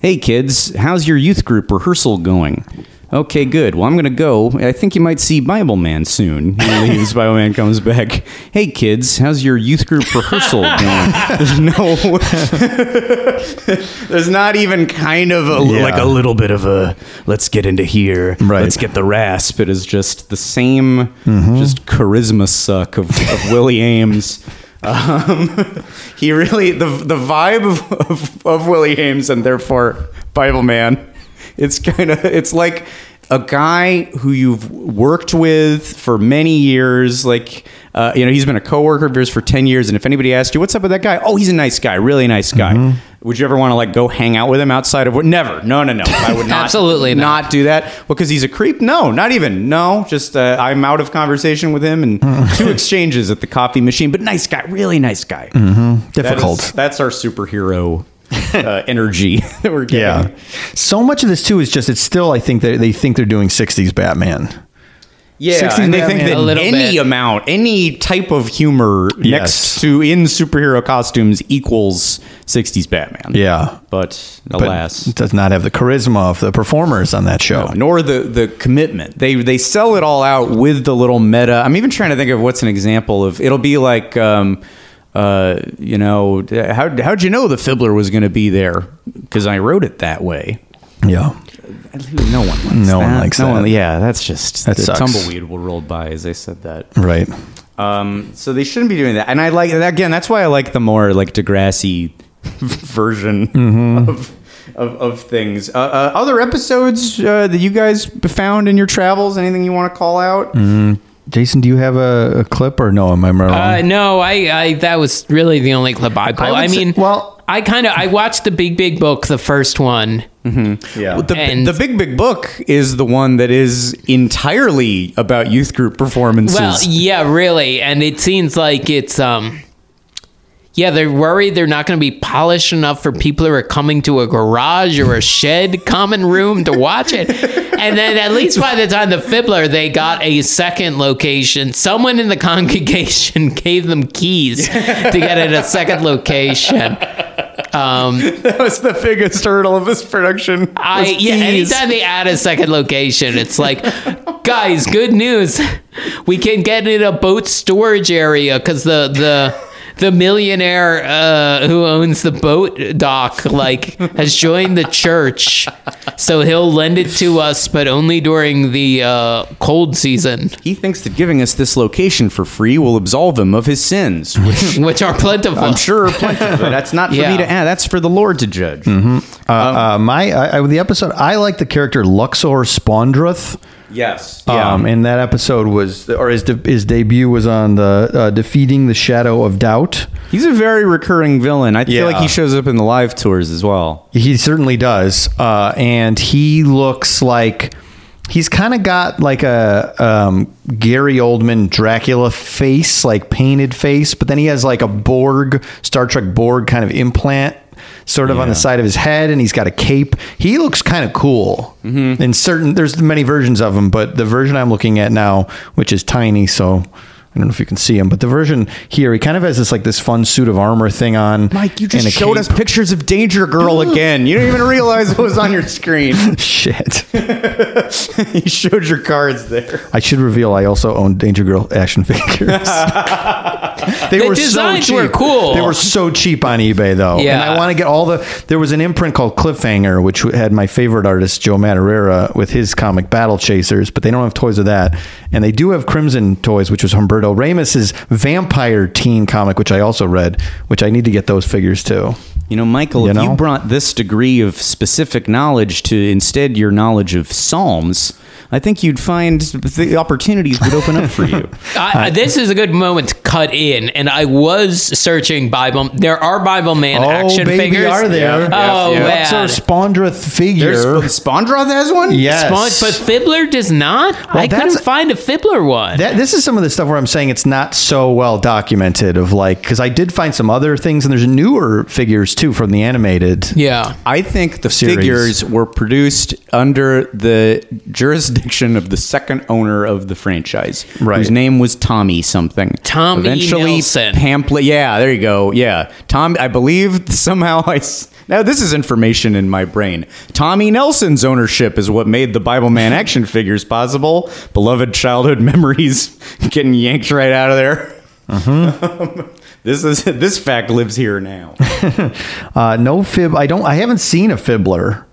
S2: Hey kids, how's your youth group rehearsal going? Okay, good. Well, I'm going to go. I think you might see Bible Man soon. He leaves. Bible Man comes back. Hey kids, how's your youth group rehearsal going? There's no. There's not even kind of a,
S3: Yeah.
S2: like a little bit of a let's get into here.
S3: Right.
S2: Let's get the rasp. It is just the same, just charisma suck of, of Willie Ames. Um, he really the the vibe of, of, of Willie Ames and therefore Bible Man. It's kind of it's like a guy who you've worked with for many years. Like uh, you know, he's been a coworker of yours for ten years. And if anybody asked you what's up with that guy, oh, he's a nice guy, really nice guy. Would you ever want to like go hang out with him outside of what? Never. No, no, no. I would not.
S4: Absolutely not.
S2: not do that. Well, because he's a creep? No, not even. No, just uh, I'm out of conversation with him and two exchanges at the coffee machine. But nice guy, really nice guy. That
S3: Difficult.
S2: is- that's our superhero uh, energy that we're getting.
S3: yeah. So much of this too is just it's still I think they they think they're doing 60s Batman.
S2: Yeah,
S3: 60s
S2: and they think that
S4: A little
S2: any
S4: bit.
S2: amount, any type of humor
S3: Yes.
S2: next to in superhero costumes equals 60s Batman.
S3: Yeah.
S2: But
S3: But
S2: alas.
S3: it does not have the charisma of the performers on that show.
S2: nor the the commitment. They they sell it all out with the little meta. I'm even trying to think of what's an example of. It'll be like, um, uh, you know, how how'd you know the Fibbler was going to be there? Because I wrote it that way.
S3: Yeah.
S2: No one likes
S3: No
S2: that.
S3: one likes
S2: no
S3: that.
S2: One, yeah, that's just
S3: That
S2: the
S3: sucks.
S2: tumbleweed will roll by as I said that.
S3: Right.
S2: Um, so they shouldn't be doing that. And I like again. That's why I like the more like Degrassi version
S3: Mm-hmm.
S2: of, of of things. Uh, uh, other episodes uh, that you guys found in your travels? Anything you want to call out?
S3: Jason, do you have a, a clip or no? Am I wrong?
S4: Uh, no, I, I that was really the only clip I pulled.
S3: I would
S4: I,
S3: say-
S4: mean,
S3: well-
S4: I kind of I watched the Big Big Book, the first one.
S3: yeah.
S2: The,
S4: And-
S2: the big big book is the one that is entirely about youth group performances.
S4: Well, yeah, really, and it seems like it's um, yeah, they're worried they're not going to be polished enough for people who are coming to a garage or a shed common room to watch it. And then at least by the time the Fibbler, they got a second location. Someone in the congregation gave them keys to get at a second location. Um,
S2: That was the biggest hurdle of this production.
S4: I yeah.
S2: keys.
S4: Anytime they add a second location, it's like, guys, good news. We can get in a boat storage area because the the the millionaire uh, who owns the boat dock like has joined the church, so he'll lend it to us, but only during the uh, cold season,
S2: He thinks that giving us this location for free will absolve him of his sins, which
S4: which are plentiful.
S2: I'm sure are plenty. That's not for
S4: Yeah.
S2: me to add. That's for the Lord to judge.
S3: Uh, uh, my I, I, the episode I like the character Luxor Spondroth.
S2: Yes.
S3: Um, and that episode was, or his de- his debut was on the uh, defeating the shadow of doubt.
S2: He's a very recurring villain. I feel
S3: Yeah.
S2: like he shows up in the live tours as well.
S3: He certainly does, uh, and he looks like he's kind of got like a um, Gary Oldman Dracula face, like painted face, but then he has like a Borg Star Trek Borg kind of implant. Sort of on the side of his head, and he's got a cape. He looks kind of cool.
S2: Mm-hmm.
S3: In certain, there's many versions of him, but the version I'm looking at now, which is tiny, so I don't know if you can see him, but the version here, he kind of has this like this fun suit of armor thing on.
S2: Mike, you just showed
S3: cape.
S2: us pictures of Danger Girl again. You didn't even realize it was on your screen.
S3: Shit.
S2: you showed your cards there.
S3: I should reveal I also own Danger Girl action figures. they
S4: The designs
S3: so
S4: were
S3: cheap.
S4: cool.
S3: They were so cheap on eBay though.
S4: Yeah.
S3: And I want to get all the there was an imprint called Cliffhanger which had my favorite artist Joe Madureira with his comic Battle Chasers, but they don't have toys of that. And they do have Crimson toys which was Humberto Ramos's Vampire Teen comic which I also read, which I need to get those figures too.
S2: You know, Michael,
S3: You
S2: if
S3: know?
S2: you brought this degree of specific knowledge to instead your knowledge of Psalms, I think you'd find the opportunities would open up for you.
S4: I, uh, this is a good moment to cut in, and I was searching Bible. There are Bible Man oh, action
S3: Oh, baby,
S4: figures.
S3: are there?
S4: Oh
S2: Yeah.
S4: man,
S3: Luxor Spondroth figure.
S2: There's Spondroth has one?
S3: yes.
S4: Spon- but Fibbler does not. I couldn't find a Fibbler one.
S3: That, this is some of the stuff where I'm saying it's not so well documented. Of like, because I did find some other things, and there's newer figures too from the animated.
S4: yeah.
S2: I think the
S3: Series.
S2: figures were produced under the jurisdiction of the second owner of the franchise,
S3: Right.
S2: whose name was Tommy something.
S4: Tommy
S2: Eventually,
S4: Nelson.
S2: pamphlet. Yeah, there you go. Yeah, Tom. I believe somehow I. Now this is information in my brain. Tommy Nelson's ownership is what made the Bible Man action figures possible. Beloved childhood memories getting yanked right out of there. this is this fact lives here now.
S3: Uh, no fib. I don't. I haven't seen a fibbler.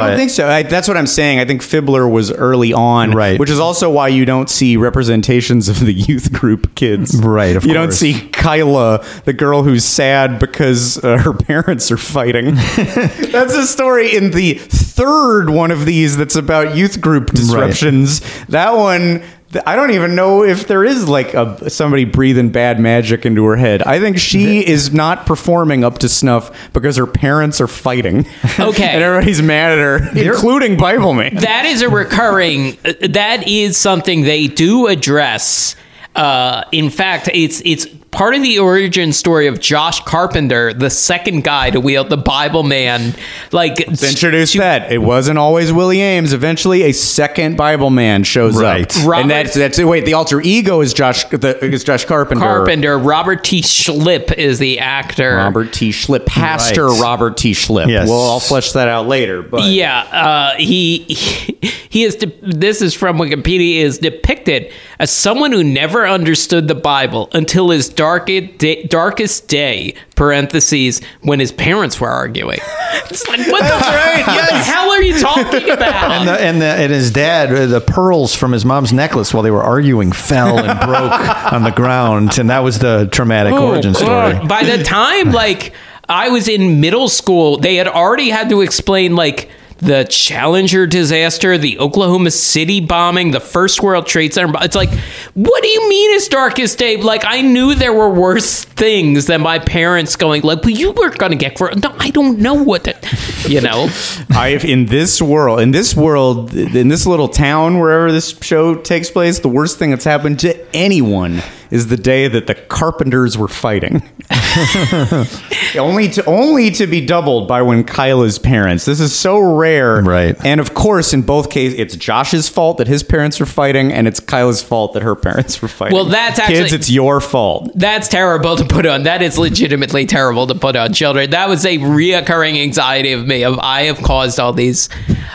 S2: I don't think so. I, that's what I'm saying. I think Fibbler was early on,
S3: Right.
S2: Which is also why you don't see representations of the youth group kids,
S3: Right, of
S2: you don't see Kyla, the girl who's sad because uh, her parents are fighting. that's a story in the third one of these that's about youth group disruptions. That one. I don't even know if there is like a somebody breathing bad magic into her head. I think she is not performing up to snuff because her parents are fighting.
S4: Okay.
S2: and everybody's mad at her, including Bible Man.
S4: that is a recurring. uh, That is something they do address. Uh, in fact, it's it's part of the origin story of Josh Carpenter, the second guy to wield the Bible Man. Like
S2: Introduce that. It wasn't always Willie Ames. Eventually, a second Bible Man shows
S3: Right.
S2: up,
S4: Robert-
S2: and that's that's wait. The alter ego is Josh. The, is Josh Carpenter.
S4: Carpenter. Robert T. Schlipp is the actor.
S2: Robert T. Schlipp, Pastor
S3: Right.
S2: Robert T. Schlipp.
S3: Yes.
S2: Well, I'll flesh that out later. But
S4: Yeah, uh, he he is. De- this is from Wikipedia. Is depicted as someone who never understood the Bible until his darkest day, darkest day (parentheses) when his parents were arguing. It's like what the
S3: right,
S4: What the hell are you talking about?
S3: And, the, and, the, and his dad, uh, the pearls from his mom's necklace while they were arguing fell and broke on the ground, and that was the traumatic origin story.
S4: God. By the time like I was in middle school, they had already had to explain like the Challenger disaster, the Oklahoma City bombing, the first World Trade Center. It's like, what do you mean it's darkest day? Like I knew there were worse things than my parents going like, well, you weren't gonna get for no, I don't know what that, you know.
S2: I've, in this world, in this world, in this little town, wherever this show takes place, the worst thing that's happened to anyone is the day that the carpenters were fighting. only to only to be doubled by when Kyla's parents. This is so rare,
S3: Right.
S2: And of course, in both cases, it's Josh's fault that his parents were fighting, and it's Kyla's fault that her parents were fighting.
S4: Well, that's actually kids.
S2: It's your fault.
S4: That's terrible to put on. That is legitimately terrible to put on children. That was a reoccurring anxiety of me. Of I have caused all these.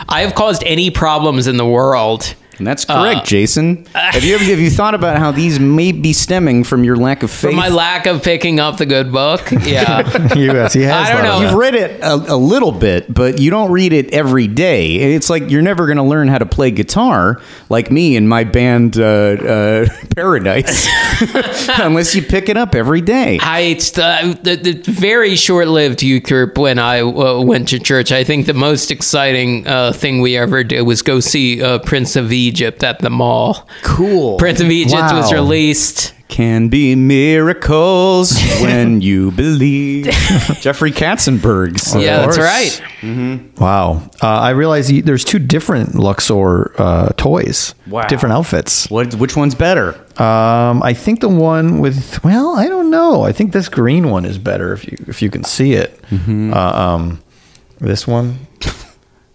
S4: I have caused any problems in the world.
S2: And that's correct,
S4: Uh,
S2: Jason. Have you ever have you thought about how these may be stemming from your lack of faith?
S4: For my lack of picking up the good book. Yeah.
S3: yes, he has.
S4: I don't know.
S2: You've read it a, a little bit, but you don't read it every day. It's like you're never going to learn how to play guitar like me in my band uh, uh, Paradise unless you pick it up every day.
S4: I it's the, the, the very short-lived youth group when I uh, went to church. I think the most exciting uh, thing we ever did was go see uh, Prince of Egypt at the mall.
S2: Cool.
S4: Prince of Egypt was released.
S2: Can be miracles when you believe. Jeffrey Katzenberg's.
S4: yeah, that's
S3: course.
S4: right.
S3: Wow. Uh, I realize you, there's two different Luxor uh, toys.
S2: Wow.
S3: Different outfits.
S2: What, which one's better?
S3: Um, I think the one with well, I don't know. I think this green one is better if you if you can see it.
S2: Mm-hmm.
S3: Uh, um, this one.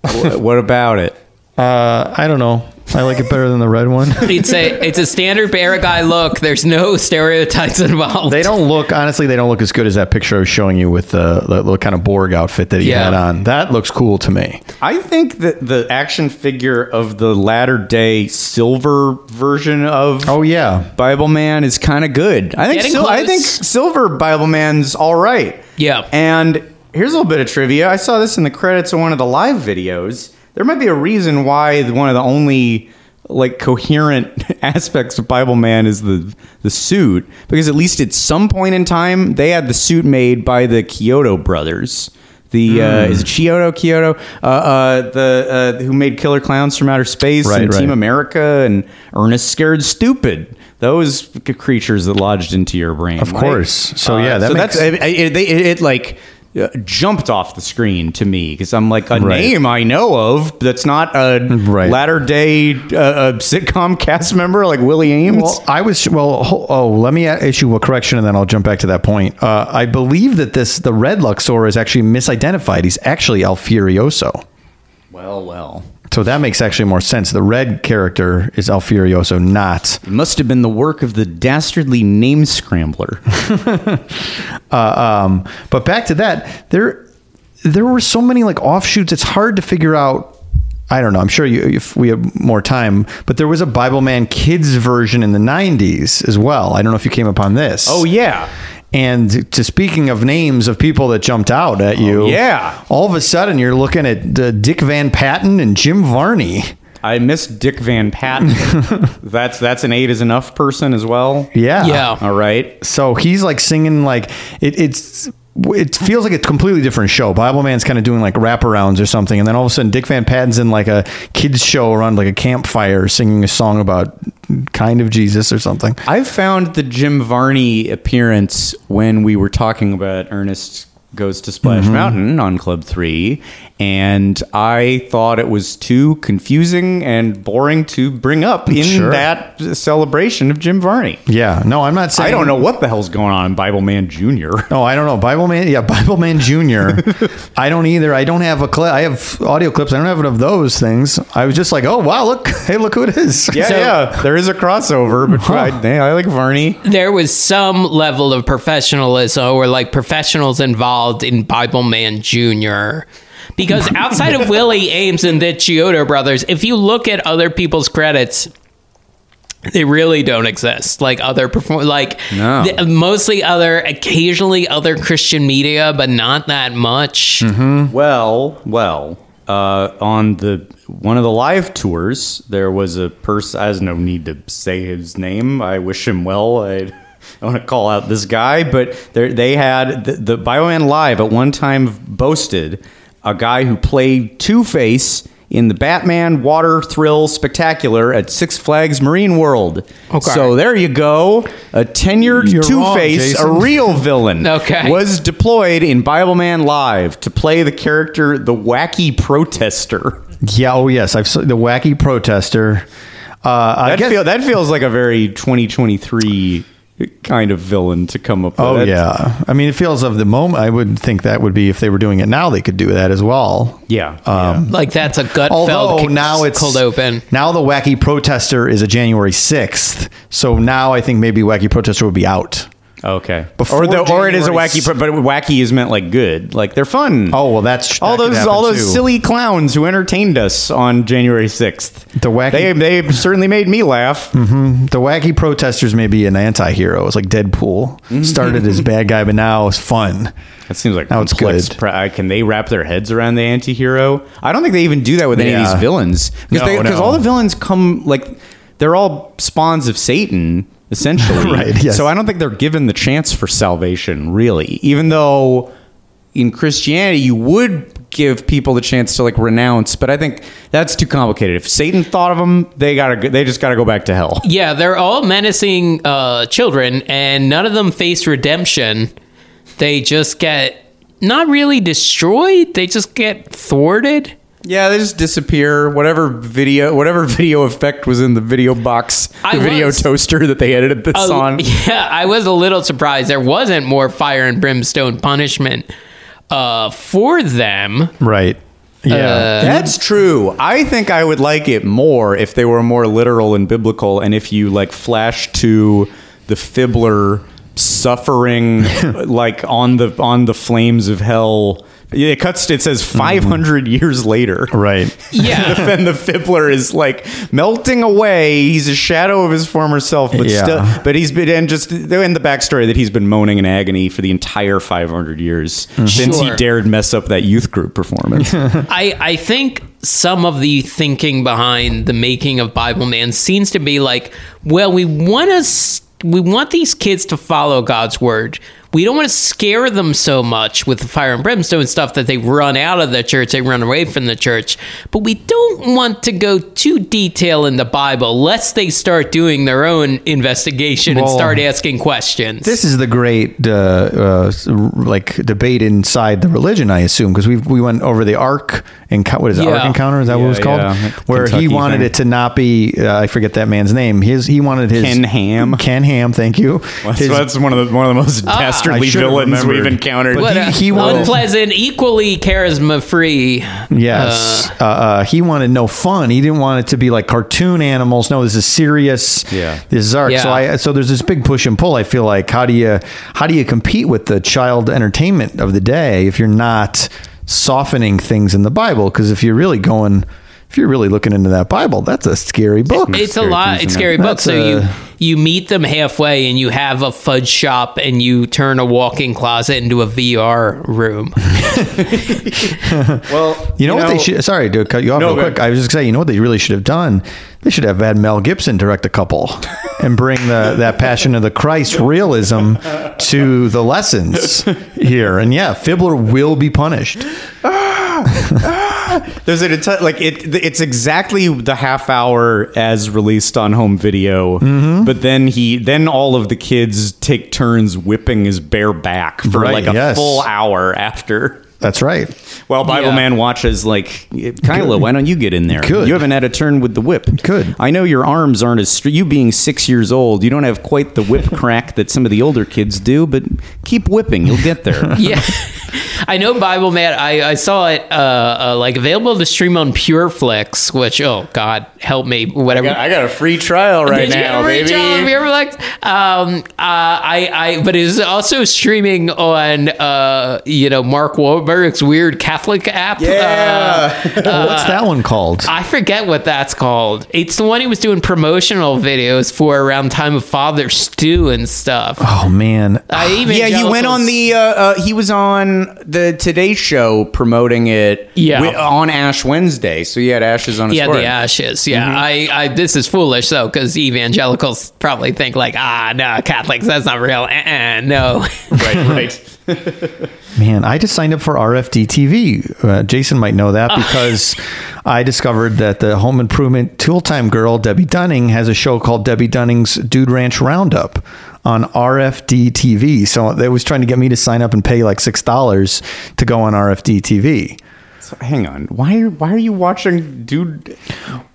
S2: What what about it?
S3: Uh, I don't know. I like it better than the red one.
S4: It's a it's a standard bear guy look. There's no stereotypes involved.
S3: They don't look honestly. They don't look as good as that picture I was showing you with the, the little kind of Borg outfit that he
S4: Yeah.
S3: had on. That looks cool to me.
S2: I think that the action figure of the latter day silver version of
S3: Oh yeah,
S2: Bible Man is kind of good. I think Sil- I think Silver Bible Man's all right.
S4: Yeah.
S2: And here's a little bit of trivia. I saw this in the credits of one of the live videos. There might be a reason why one of the only like coherent aspects of Bible Man is the the suit because at least at some point in time they had the suit made by the Kyoto brothers. The uh, is it Chiodo Kyoto uh, uh, the uh, who made Killer Klowns from Outer Space
S3: Right,
S2: and
S3: right.
S2: Team America and Ernest Scared Stupid those creatures that lodged into your brain
S3: Of
S2: right?
S3: course. So, yeah, that
S2: so
S3: makes-
S2: that's it, it, it, it, like uh, jumped off the screen to me because I'm like a
S3: Right.
S2: name I know of that's not a
S3: Right.
S2: latter day uh, sitcom cast member like Willie Ames.
S3: Well, I was well. Oh, let me issue a correction, and then I'll jump back to that point. Uh, I believe that this the red Luxor is actually misidentified. He's actually Alfurioso.
S2: well, well.
S3: So that makes actually more sense. The red character is Alfurioso, not.
S2: It must have been the work of the dastardly name scrambler.
S3: Uh, um, but back to that, there there were so many like offshoots. It's hard to figure out. I don't know. I'm sure you, if we have more time, but there was a Bible Man Kids version in the '90s as well. I don't know if you came upon this.
S2: oh yeah.
S3: And to speaking of names of people that jumped out at you,
S2: Oh, yeah.
S3: all of a sudden you're looking at uh, Dick Van Patten and Jim Varney.
S2: I miss Dick Van Patten. that's that's an eight is enough person as well.
S3: Yeah,
S4: Yeah.
S2: All right.
S3: So he's like singing like it, it's. It feels like a completely different show. Bible Man's kind of doing like wraparounds or something, and then all of a sudden Dick Van Patten's in like a kids show around like a campfire singing a song about kind of Jesus or something.
S2: I found the Jim Varney appearance when we were talking about Ernest Goes to Splash mm-hmm. Mountain on Club 3, and I thought it was too confusing and boring to bring up in
S3: Sure.
S2: that celebration of Jim Varney.
S3: Yeah, no, I'm not saying
S2: I don't know what the hell's going on in Bible Man Jr.
S3: Oh, I don't know. Bible Man, yeah, Bible Man Junior. I don't either. I don't have a clip. I have audio clips. I don't have one of those things. I was just like, oh wow, look, hey, look who it is.
S2: Yeah,
S4: So-
S2: yeah, there is a crossover, but I, I like Varney.
S4: there was some level of professionalism or like professionals involved in Bible Man Jr. Because outside of Willie Ames and the Chiodo brothers, if you look at other people's credits, they really don't exist. Like other perform, like
S2: No.
S4: the- mostly other, occasionally other Christian media, but not that much.
S2: Well, well, uh, on the one of the live tours, there was a person. I has no need to say his name. I wish him well. I don't want to call out this guy, but they had the, the Bible Man Live at one time boasted a guy who played Two Face in the Batman Water Thrill Spectacular at Six Flags Marine World.
S4: Okay.
S2: So there you go, a tenured
S3: You're
S2: Two
S3: wrong,
S2: Face, a real villain.
S4: Okay.
S2: Was deployed in Bible Man Live to play the character the wacky protester.
S3: Yeah. Oh yes, I've seen the wacky protester. Uh, I
S2: That,
S3: guess
S2: feel, that feels like a very 2023 kind of villain to come up with.
S3: Oh
S2: That's-
S3: yeah, I mean, it feels of the moment. I would think that would be if they were doing it now, they could do that as well.
S2: Yeah.
S3: Um,
S4: Like that's a gut
S3: Although
S4: felt
S3: now it's
S4: cold open.
S3: Now the wacky protester is a January sixth, so now I think maybe wacky protester would be out.
S2: Okay.
S3: Before
S2: or the, or it is a wacky, but wacky is meant like good. Like they're fun.
S3: Oh well, that's
S2: all
S3: that
S2: those all those
S3: too.
S2: silly clowns who entertained us on January sixth.
S3: The wacky-
S2: They they certainly made me laugh.
S3: The wacky protesters may be an anti-hero. It's like Deadpool started as bad guy, but now it's fun.
S2: That seems like
S3: Now it's good.
S2: uh, Can they wrap their heads around the anti-hero? I don't think they even do that with any of these villains because
S3: No, no.
S2: all the villains come like they're all spawns of Satan essentially.
S3: Right, yes.
S2: So I don't think they're given the chance for salvation really, even though in Christianity you would give people the chance to like renounce, but I think that's too complicated. If Satan thought of them, they gotta they just gotta go back to hell.
S4: Yeah, they're all menacing uh, children, and none of them face redemption. They just get not really destroyed; they just get thwarted.
S2: Yeah, they just disappear. Whatever video, whatever video effect was in the video box, the
S4: I
S2: video
S4: was-
S2: toaster that they edited this on.
S4: Yeah, I was a little surprised there wasn't more fire and brimstone punishment uh, for them.
S3: Right. Yeah.
S2: That's true. I think I would like it more if they were more literal and biblical, and if you like flash to the fibbler suffering like on the on the flames of hell. Yeah, It cuts. It says 500 years later.
S3: right.
S4: Yeah.
S2: and the fibbler is like melting away. He's a shadow of his former self, but
S3: Yeah.
S2: still, but he's been and just they're in the backstory that he's been moaning in agony for the entire 500 years since he
S4: Mm-hmm. Sure.
S2: dared mess up that youth group performance.
S4: I, I think some of the thinking behind the making of Bible Man seems to be like, well, we want to we want these kids to follow God's word. We don't want to scare them so much with the fire and brimstone stuff that they run out of the church, they run away from the church. But we don't want to go too detail in the Bible, lest they start doing their own investigation and start asking questions.
S3: This is the great uh, uh, like debate inside the religion, I assume, because we we went over the Ark and what is it, Ark Encounter? Is that what it was called?
S2: yeah.
S3: Where he wanted
S2: thing.
S3: it to not be. Uh, I forget that man's name. His he wanted his
S2: Ken Ham.
S3: Ken Ham. Thank you.
S2: That's,
S3: His-
S2: that's one of the one of the most
S3: I
S2: dastardly villains we've encountered.
S3: But he- he wanted-
S4: unpleasant, equally charisma free.
S3: Yes. Uh, uh, he wanted no fun. He didn't want it to be like cartoon animals. No, this is serious.
S2: Yeah.
S3: This is art. So I so there's this big push and pull. I feel like how do you how do you compete with the child entertainment of the day if you're not softening things in the Bible? Because if you're really going if you're really looking into that Bible, that's a scary book.
S4: It's a
S2: Scary
S4: lot. It's scary
S3: there.
S4: book. So
S3: That's,
S4: you you meet them halfway, and you have a fudge shop, and you turn a walk-in closet into a VR room.
S2: well,
S3: You know what they should? Sorry to cut you off
S2: No,
S3: real quick. I was just saying, you know what they really should have done? They should have had Mel Gibson direct a couple and bring the that Passion of the Christ realism to the lessons here. And yeah, Fibbler will be punished.
S2: There's an enti- like it. It's exactly the half hour as released on home video,
S3: Mm-hmm.
S2: but then he then all of the kids take turns whipping his bare back for
S3: Right,
S2: like a
S3: yes.
S2: full hour after.
S3: That's right.
S2: Well, Bible
S4: Yeah.
S2: Man watches, like, Kyla, why don't you get in there?
S3: Good.
S2: You haven't had a turn with the whip.
S3: Good.
S2: I know your arms aren't as str- you being six years old. You don't have quite the whip crack that some of the older kids do, but keep whipping. You'll get there.
S4: yeah, I know Bible Man. I, I saw it uh, uh, like available to stream on PureFlix, which oh God help me, whatever.
S2: I got a free trial right
S4: Did
S2: now,
S4: ever reach
S2: baby.
S4: out on PureFlix? Um, uh, I, I, but it's also streaming on, uh, you know, Mark Wahlberg's weird Catholic app.
S2: Yeah.
S4: Uh,
S3: What's that one called?
S4: I forget what that's called. It's the one he was doing promotional videos for around time of Father Stu and stuff.
S3: oh man,
S4: I even
S2: yeah, you went on the. Uh, uh, he was on the Today Show promoting it.
S4: Yeah.
S2: wi- on Ash Wednesday. So he had ashes on his
S4: yeah, the ashes. Yeah, I, I. This is foolish though, because evangelicals probably think like, ah, no, Catholics, that's not real. Uh-uh, no.
S2: Right, right.
S3: man, I just signed up for RFD TV. Uh, Jason might know that because I discovered that the home improvement tool time girl Debbie Dunning has a show called Debbie Dunning's Dude Ranch Roundup on RFD TV. So they was trying to get me to sign up and pay like six dollars to go on RFD TV.
S2: So, hang on. Why are why are you watching Dude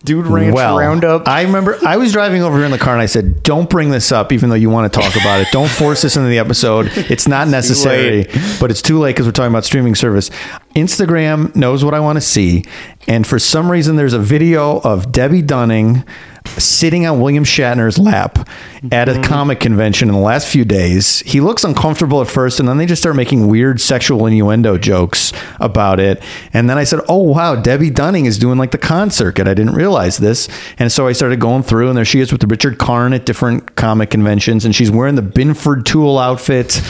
S2: Dude Ranch
S3: well,
S2: Roundup?
S3: I remember I was driving over here in the car and I said, "Don't bring this up, even though you want to talk about it. Don't force this into the episode. It's not necessary, but it's too late because we're talking about streaming service." Instagram knows what I want to see, and for some reason, there's a video of Debbie Dunning sitting on William Shatner's lap at a mm-hmm. comic convention in the last few days. He looks uncomfortable at first, and then they just start making weird sexual innuendo jokes about it. And then I said, "Oh wow, Debbie Dunning is doing like the con circuit. I didn't realize this." And so I started going through, and there she is with Richard Karn at different comic conventions, and she's wearing the Binford Tool outfit.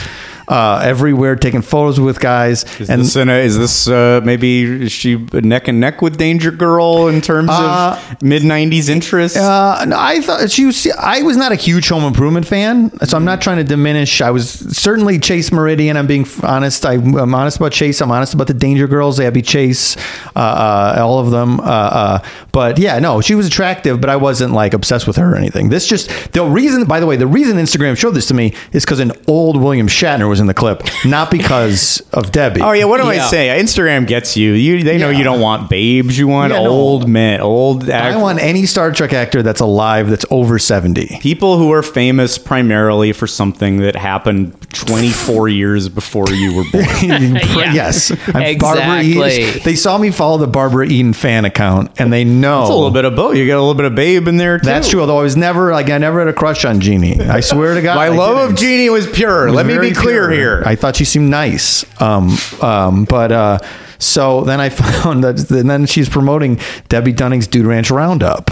S3: Uh, everywhere, taking photos with guys,
S2: Is
S3: and
S2: this a, is this uh, maybe is she neck and neck with Danger Girl in terms
S3: Uh,
S2: of mid '90s interest?
S3: Uh, no, I thought she was. I was not a huge Home Improvement fan, so I'm not trying to diminish. I was certainly Chase Meridian. I'm being honest. I, I'm honest about Chase. I'm honest about the Danger Girls, Abby Chase, uh, uh, all of them. Uh, uh, but yeah, no, she was attractive, but I wasn't like obsessed with her or anything. This just the reason. By the way, the reason Instagram showed this to me is because an old William Shatner was in the clip, not because of Debbie.
S2: Oh yeah, what do I
S4: Yeah.
S2: say? Instagram gets you. You they know
S3: Yeah.
S2: you don't want babes. You want
S3: Yeah, no.
S2: old men, old.
S3: I want any Star Trek actor that's alive that's over 70.
S2: people who are famous primarily for something that happened 24 years before you were born.
S4: Yeah.
S3: Yes, I'm Barbara
S4: Exactly.
S3: Eden. They saw me follow the Barbara Eden fan account, and they know
S2: It's a little bit of both. You got a little bit of babe in there too.
S3: That's true. Although I was never like I never had a crush on Jeannie. I swear to God,
S2: My
S3: I
S2: love of
S3: didn't.
S2: Jeannie was pure. Let me be clear
S3: pure.
S2: here.
S3: I thought she seemed nice. Um, um, but uh, so then I found that, and then she's promoting Debbie Dunning's Dude Ranch Roundup,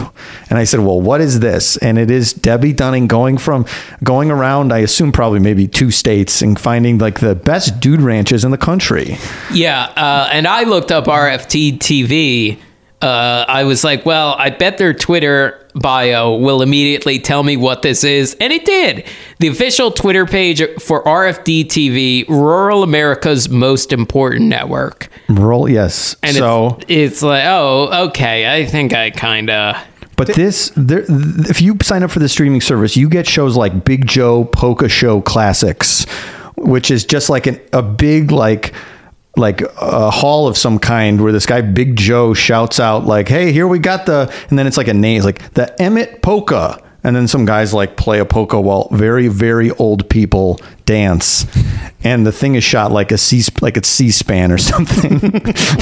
S3: and I said, "Well, what is this?" And it is Debbie Dunning going from going around. I assume probably maybe two states and finding like the best dude ranches in the country.
S4: Yeah, uh, and I looked up RFD TV. Uh, I was like, well, I bet their Twitter bio will immediately tell me what this is, and it did. The official Twitter page for RFD TV, Rural America's most important network.
S3: Rural, yes.
S4: And
S3: so.
S4: it's, it's like, oh, okay, I think I kind of.
S3: But this, there, th- if you sign up for the streaming service, you get shows like Big Joe Polka Show Classics, which is just like an, a big like like a hall of some kind where this guy Big Joe shouts out like, "Hey, here we got the," and then it's like a name, it's like the Emmett Polka. And then some guys like play a polka while very, very old people dance, and the thing is shot like a C, like it's C-SPAN or something,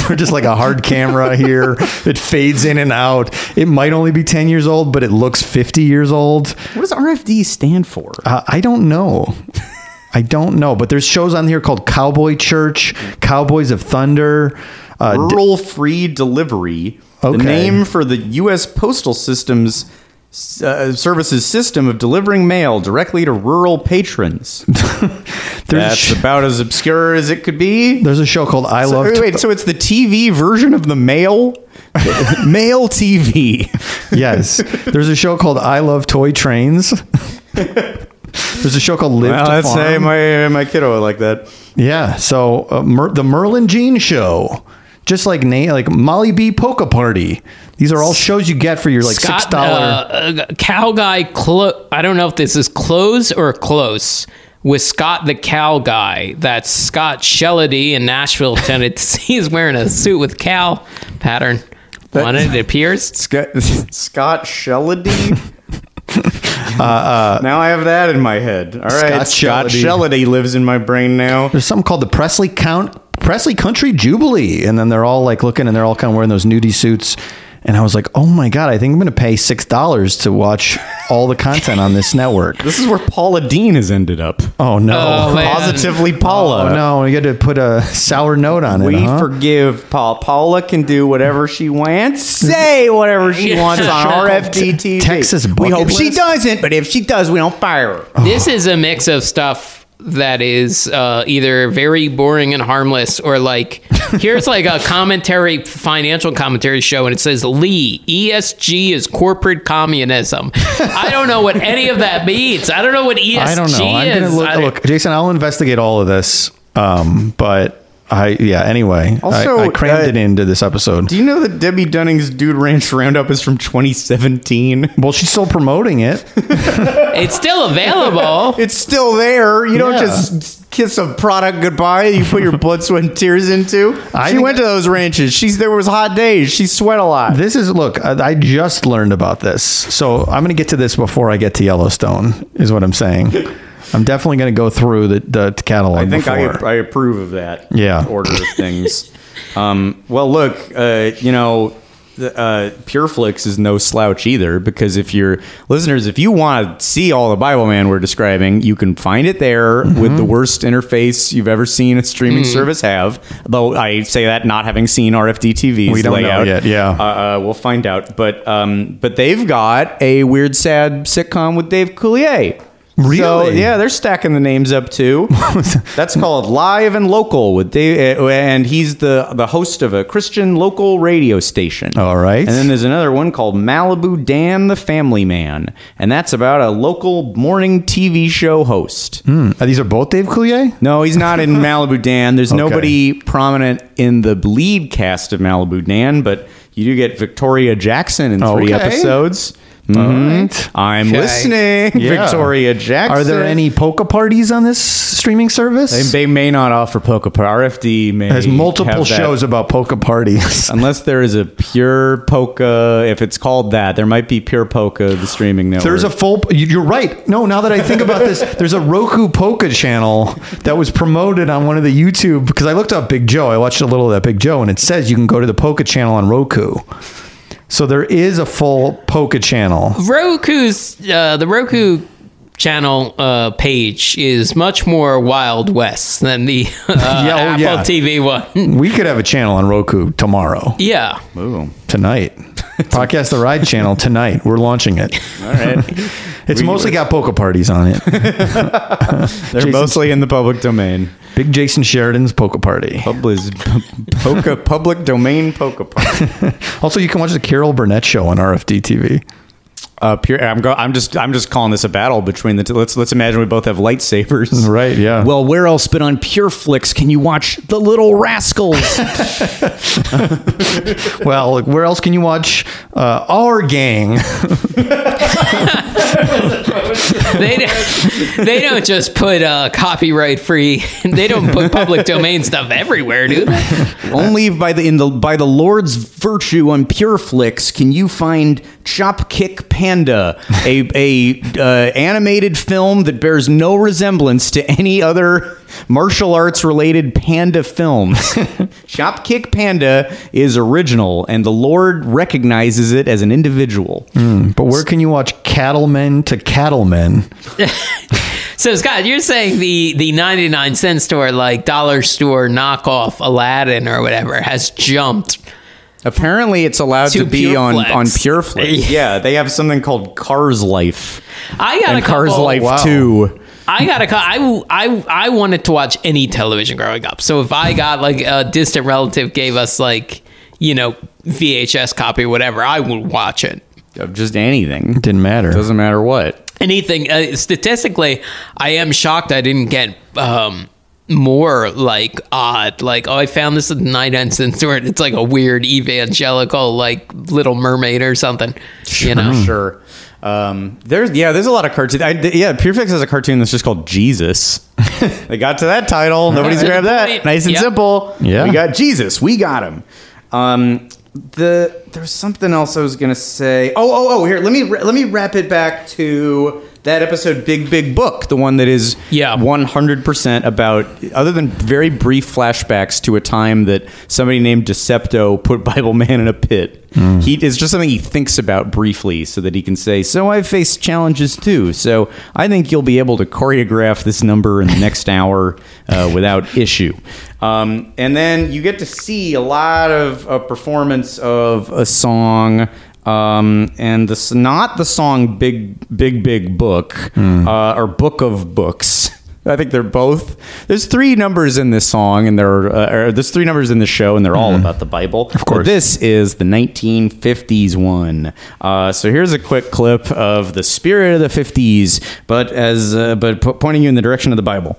S3: or just like a hard camera here. It fades in and out. It might only be ten years old, but it looks fifty years old.
S2: what does RFD stand for?
S3: Uh, I don't know. I don't know, but there's shows on here called Cowboy Church, Cowboys of Thunder. Uh,
S2: Rural Free Delivery,
S3: Okay.
S2: the name for the U.S. Postal System's uh, services system of delivering mail directly to rural patrons. That's about as obscure as it could be.
S3: there's a show called I
S2: So,
S3: Love.
S2: wait, wait, so it's the TV version of the mail? mail TV.
S3: yes, there's a show called I Love Toy Trains. there's a show called Live
S2: Well,
S3: to
S2: let's say
S3: Farm.
S2: my, my kiddo like that.
S3: yeah, so uh, Mer- the Merlin Jean Show, just like na- like Molly B Polka Party. These are all shows you get for your like six
S4: Scott,
S3: dollar.
S4: uh, uh, cow guy. Clo- I don't know if this is close or close with Scott the cow guy. That's Scott Shellady in Nashville, Tennessee. He's wearing a suit with cow pattern on it. It appears.
S2: Scott, Scott Shellady. Uh, uh, now I have that in my head. All right,
S3: Scott
S2: Scott.
S3: Shellady
S2: lives in my brain now.
S3: There's something called the Presley Count Presley Country Jubilee, and then they're all like looking, and they're all kind of wearing those nudie suits. And I was like, oh my god, I think I'm going to pay six dollars to watch all the content on this network.
S2: This is where Paula Deen has ended up.
S3: Oh no,
S4: Oh.
S2: Positively Paula.
S3: Oh no, you got to put a sour note on it.
S2: We
S3: huh?
S2: forgive Paul. Paula can do whatever she wants, say whatever she wants on RFD TV.
S3: Texas
S2: we
S3: bucket
S2: hope she doesn't, but if she does, we don't fire her. Oh.
S4: This is a mix of stuff that is uh, either very boring and harmless or like here's like a commentary financial commentary show and it says lee esg is corporate communism i don't know what any of that means i don't know what esg
S3: I don't know. I'm
S4: is
S3: to look, look, Jason. I'll investigate all of this, um, but I yeah. Anyway,
S2: Also,
S3: I, I crammed
S2: uh,
S3: it into this episode.
S2: Do you know that Debbie Dunning's Dude Ranch Roundup is from 2017?
S3: well, she's still promoting it.
S4: It's still available.
S2: It's still there. You don't
S3: Yeah.
S2: just kiss a product goodbye. You put your blood, sweat, and tears into.
S3: I
S2: she went to those ranches. She's there was hot days. She sweat a lot.
S3: This is look. I, I just learned about this, so I'm going to get to this before I get to Yellowstone. Is what I'm saying. I'm definitely going to go through the, the catalog.
S2: I think
S3: before.
S2: I, I approve of that.
S3: Yeah.
S2: order of things. um, well, look, uh, you know, uh, PureFlix is no slouch either because if you're listeners, if you want to see all the Bible Man we're describing, you can find it there
S3: Mm-hmm.
S2: with the worst interface you've ever seen a streaming service have. Though I say that not having seen RFD TV's
S3: We don't know yet, yeah.
S2: uh, uh, we'll find out. But um, but they've got a weird, sad sitcom with Dave Coulier. So,
S3: Really?
S2: yeah, they're stacking the names up too. That's called Live and Local with Dave, uh, and he's the the host of a Christian local radio station.
S3: All right.
S2: And then there's another one called Malibu Dan the Family Man, and that's about a local morning TV show host.
S3: Hmm. Uh, these are both Dave Coulier.
S2: No, he's not in Malibu Dan. There's
S3: Okay.
S2: nobody prominent in the lead cast of Malibu Dan, but you do get Victoria Jackson in three
S3: Okay.
S2: episodes. Mhm. I'm
S4: Okay.
S2: listening,
S3: Yeah.
S2: Victoria Jackson.
S3: Are there any polka parties on this streaming service?
S2: They, they may not offer polka party. RFD may
S3: has multiple
S2: have that.
S3: shows about polka parties.
S2: Unless there is a pure polka, if it's called that, there might be pure polka, the streaming network.
S3: There's a full. You're right. No, now that I think about this, there's a Roku polka channel that was promoted on one of the YouTube because I looked up Big Joe. I watched a little of that Big Joe, and it says you can go to the polka channel on Roku. So there is a full polka channel.
S4: Roku's uh, the Roku channel uh, page is much more Wild West than the uh,
S3: Yeah, oh,
S4: Apple
S3: yeah.
S4: TV one.
S3: We could have a channel on Roku tomorrow,
S4: yeah.
S2: Ooh.
S3: tonight. Podcast the Ride channel tonight. We're launching it.
S2: All right.
S3: It's mostly got polka parties on it.
S2: They're mostly in the public domain.
S3: Big Jason Sheridan's polka party.
S2: Public, public domain polka party.
S3: Also, you can watch the Carol Burnett show on RFD TV.
S2: Uh, pure, I'm, go, I'm just I'm just calling this a battle between the two. Let's let's imagine we both have lightsabers.
S3: Right, yeah.
S2: Well, where else but on Pure PureFlix can you watch The Little Rascals?
S3: Well, like, where else can you watch uh, Our Gang?
S4: They don't, they don't just put uh, copyright free. They don't put public domain stuff everywhere, dude.
S2: Only by the in the by the Lord's virtue on Pure PureFlix can you find Chop Kick Panda, a a uh, animated film that bears no resemblance to any other martial arts related panda films. Chop Kick Panda is original, and the Lord recognizes it as an individual.
S3: but where can you watch Cattlemen to Cattlemen?
S4: So Scott, you're saying the the 99 cent store, like dollar store knockoff Aladdin or whatever, has jumped.
S2: Apparently, it's allowed
S4: To
S2: to, be on
S4: PureFlix.
S2: on PureFlix. yeah, they have something called Cars Life
S4: I got
S2: and
S4: a couple,
S2: Cars Life
S3: wow.
S2: Two.
S4: I got a. co- I, I I wanted to watch any television growing up. So if I got like a distant relative gave us like you know VHS copy or whatever, I would watch it.
S2: Of just anything.
S3: it Didn't matter.
S2: Doesn't matter what.
S4: Anything. Uh, statistically, I am shocked I didn't get um more like odd. Like oh, I found this at the 99 cent store. and It's like a weird evangelical like Little Mermaid or something. You know.
S2: Sure. Um, there's yeah, there's a lot of cartoons. I, yeah, PureFlix has a cartoon that's just called Jesus. they got to that title. Nobody's grabbed that. Nice and
S4: Yep.
S2: simple.
S3: Yeah.
S2: we got Jesus. We got him. Um, the there's something else I was gonna say. Oh oh oh! Here, let me let me wrap it back to that episode, Big Big Book, the one that is
S4: Yeah.
S2: 100% about, other than very brief flashbacks to a time that somebody named Decepto put Bible Man in a pit. He It's just something he thinks about briefly so that he can say, So I've faced challenges too. So I think you'll be able to choreograph this number in the next hour uh, without issue. Um, and then you get to see a lot of a performance of a song um, and this not the song "Big Big Big Book" uh, or "Book of Books." I think they're both. There's three numbers in this song, and there uh, there's three numbers in the show, and they're all about the Bible. Of
S3: course.
S2: this is the 1950s one. Uh, so here's a quick clip of the spirit of the 50s, but as uh, but po- pointing you in the direction of the Bible.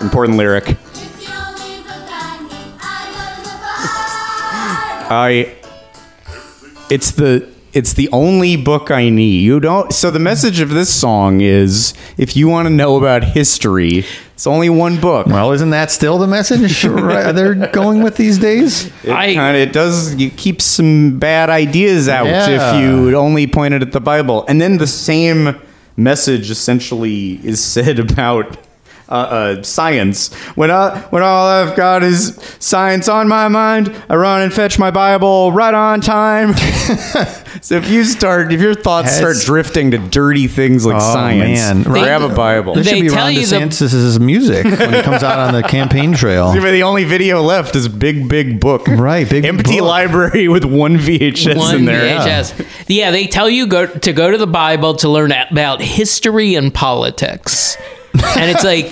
S2: Important lyric. I. It's the it's the only book I need. You don't. So the message of this song is, if you want to know about history, it's only one book.
S3: Well, isn't that still the message right, they're going with these days?
S2: It
S4: I-
S2: kind of it does you keep some bad ideas out
S3: Yeah.
S2: if you only point it at the Bible, and then the same message essentially is said about. Uh, uh, science. When I, when all I've got is science on my mind, I run and fetch my Bible right on time. so if you start, if your thoughts
S3: Has-
S2: start drifting to dirty things like
S3: Oh,
S2: science,
S3: man.
S2: grab a Bible.
S3: This
S4: They
S3: should be
S4: tell
S3: Ron
S4: you the-
S3: DeSantis' music when he comes out on the campaign trail.
S2: The only video left is big, big book.
S3: Right, big
S2: empty
S3: book.
S2: library with one VHS
S4: One
S2: in there.
S4: VHS. Yeah. they tell you go to go to the Bible to learn about history and politics, and it's like,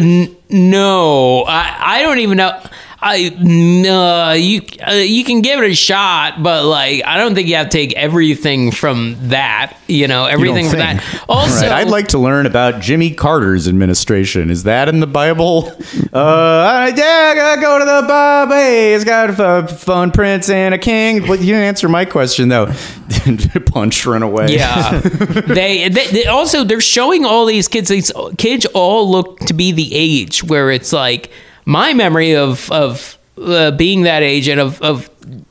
S4: n- no, I, I don't even know. I no, you uh, you can give it a shot, but like I don't think you have to take everything from that. You know, everything from
S3: think.
S4: that. Also,
S2: Right. I'd like to learn about Jimmy Carter's administration. Is that in the Bible? Uh, yeah, I gotta go to the Bible. Hey, it's got a fun prince and a king. But you didn't answer my question though. Punch, run away.
S4: Yeah, they, they, they also they're showing all these kids. These kids all look to be the age where it's like my memory of of uh, being that age and of of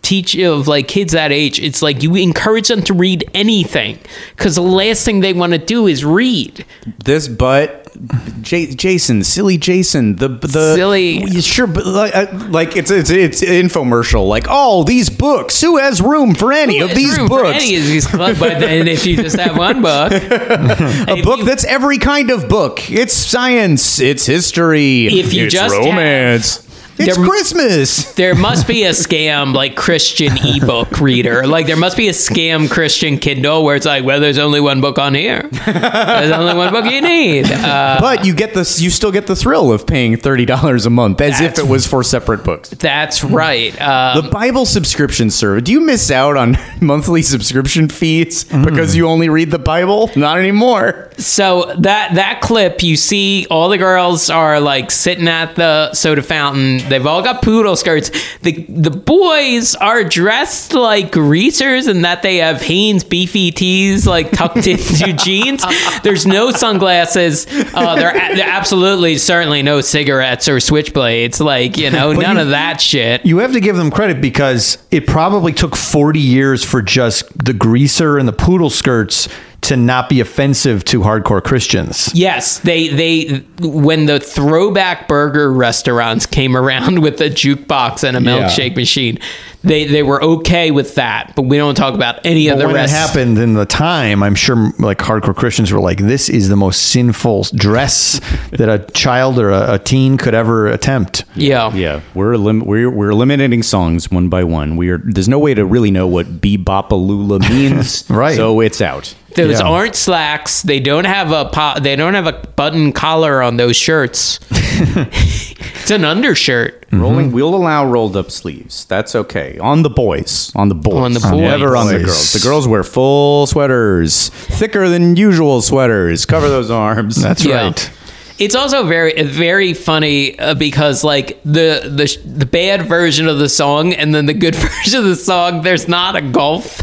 S4: teach of like kids that age. It's like you encourage them to read anything because the last thing they want to do is read.
S2: This, but J- Jason, silly Jason, the the
S4: Silly-
S2: Sure, but like, uh, like it's it's it's infomercial. Like, oh, these books. Who has room for any of these books?
S4: any of these, but then if you just have one book,
S2: a book that's every kind of book. It's science. It's history.
S4: If you
S2: it's
S4: just have-
S2: romance. It's
S4: There-
S2: Christmas.
S4: There must be a scam like Christian ebook reader. Like there must be a scam Christian Kindle where it's like, well, there's only one book on here. There's only one book you need. Uh,
S2: but you get this. You still get the thrill of paying thirty dollars a month, as if it was for separate books.
S4: that's right. Uh,
S2: The Bible subscription service. Do you miss out on monthly subscription fees
S4: Mm.
S2: because you only read the Bible? Not anymore.
S4: so that that clip, you see all the girls are like sitting at the soda fountain. They've all got poodle skirts. The the boys are dressed like greasers and that they have Hanes beefy tees like tucked into jeans. There's no sunglasses. Uh, there, there absolutely certainly no cigarettes or switchblades. Like you know, none
S3: you-
S4: of that shit.
S3: You have to give them credit because it probably took 40 years for just the greaser and the poodle skirts to not be offensive to hardcore Christians.
S4: Yes, they they when the throwback burger restaurants came around with a jukebox and a milkshake machine, they they were okay with that. But we don't talk about any of
S3: But
S4: the
S3: when
S4: rest.
S3: it happened in the time, I'm sure like hardcore Christians were like, "This is the most sinful dress that a child or a, a teen could ever attempt."
S4: Yeah,
S2: Yeah, we're elim- we're we're eliminating songs one by one. We are there's no way to really know what bebopalula means.
S3: Right.
S2: So it's out.
S4: those
S3: Yeah.
S4: aren't slacks. They don't have a po- they don't have a button collar on those shirts. it's an undershirt.
S2: Rolling, mm-hmm. we'll allow rolled up sleeves. That's okay. On the boys. On the boys.
S4: On the boys.
S2: Never on the girls. The girls wear full sweaters, thicker than usual sweaters. Cover those arms.
S3: That's
S4: Yeah.
S3: right.
S4: It's also very very funny uh, because like the the the bad version of the song and then the good version of the song, there's not a gulf.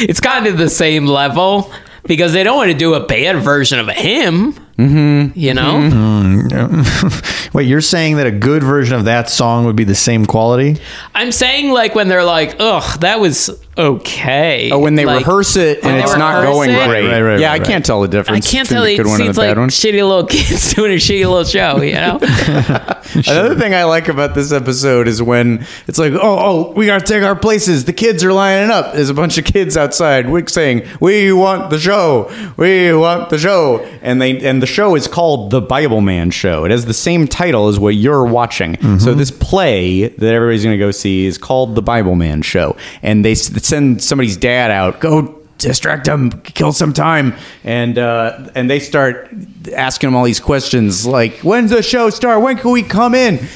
S4: It's kind of the same level because they don't want to do a bad version of a hymn. Mm-hmm. You know,
S3: Wait, you're saying that a good version of that song would be the same quality?
S4: I'm saying like when they're like, "Ugh, that was okay."
S2: Oh, when they
S4: Like,
S2: rehearse it
S4: when
S2: and
S4: they
S2: it's not
S4: rehearse
S2: going
S4: it-
S2: great.
S3: Right, right,
S2: yeah,
S3: right,
S2: I can't tell the difference.
S4: I
S2: difference.
S4: can't
S2: between
S4: tell.
S2: the
S4: It
S2: good one and
S4: seems
S2: the
S4: like
S2: bad one.
S4: shitty little kids doing a shitty little show. You know.
S2: Another thing I like about this episode is when it's like, oh, oh, we got to take our places. The kids are lining up. There's a bunch of kids outside wi- saying, "We want the show. We want the show." And they and the show is called The Bible Man Show. It has the same title as what you're watching. So mm-hmm. this play that everybody's going to go see is called The Bible Man Show, and they s- send somebody's dad out. Go distract him, kill some time, and uh, and they start asking him all these questions like, "When's the show start? When can we come in?"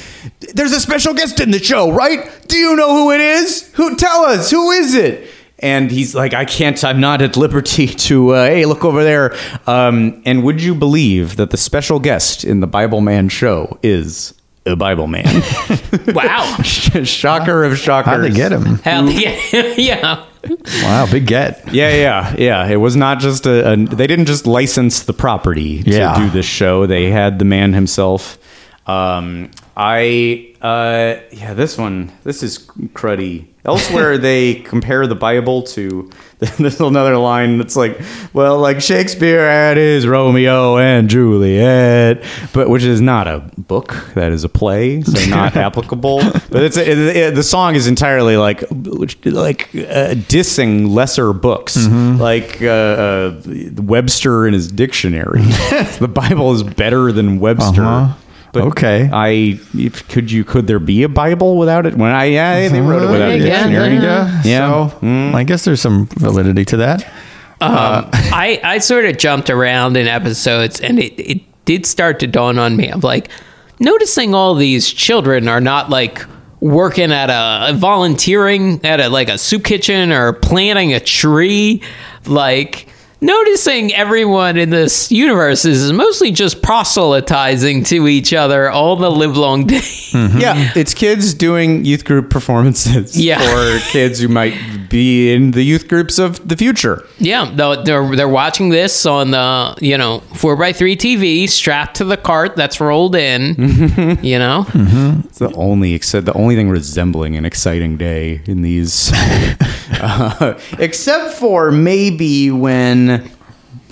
S2: There's a special guest in the show, right? Do you know who it is? Who tell us? Who is it? And he's like, I can't. I'm not at liberty to. Uh, hey, look over there. Um, and would you believe that the special guest in the Bible Man show is a Bible Man?
S4: Wow.
S2: Shocker of shockers.
S3: How'd they get him?
S4: Hell yeah. yeah.
S3: Wow, big get.
S2: Yeah, yeah, yeah. It was not just a, a. They didn't just license the property to
S3: Yeah.
S2: do this show. They had the man himself. Um, I, uh, yeah, this one, this is cruddy. Elsewhere, they compare the Bible to. There's another line that's like, well, like Shakespeare had his Romeo and Juliet, but which is not a book. That is a play, so not applicable. But it's it, it- the song is entirely like like uh, dissing lesser books, like uh, uh, Webster in his dictionary. the Bible is better than Webster.
S3: Uh-huh.
S2: But
S3: Okay.
S2: I if, could you could there be a Bible without it? When I yeah, they wrote it uh-huh. without a
S4: Yeah, yeah,
S2: dictionary.
S3: Yeah.
S2: Yeah.
S3: So mm. I guess there's some validity to that.
S4: Um, uh, I, I sort of jumped around in episodes and it, it did start to dawn on me of like noticing all these children are not like working at a volunteering at a like a soup kitchen or planting a tree like noticing everyone in this universe is mostly just proselytizing to each other all the live long day
S2: Yeah, it's kids doing youth group performances
S4: Yeah.
S2: for kids who might be in the youth groups of the future.
S4: Yeah, though they're they're watching this on the you know four x three TV strapped to the cart that's rolled in. you know,
S2: It's the only except the only thing resembling an exciting day in these, uh, except for maybe when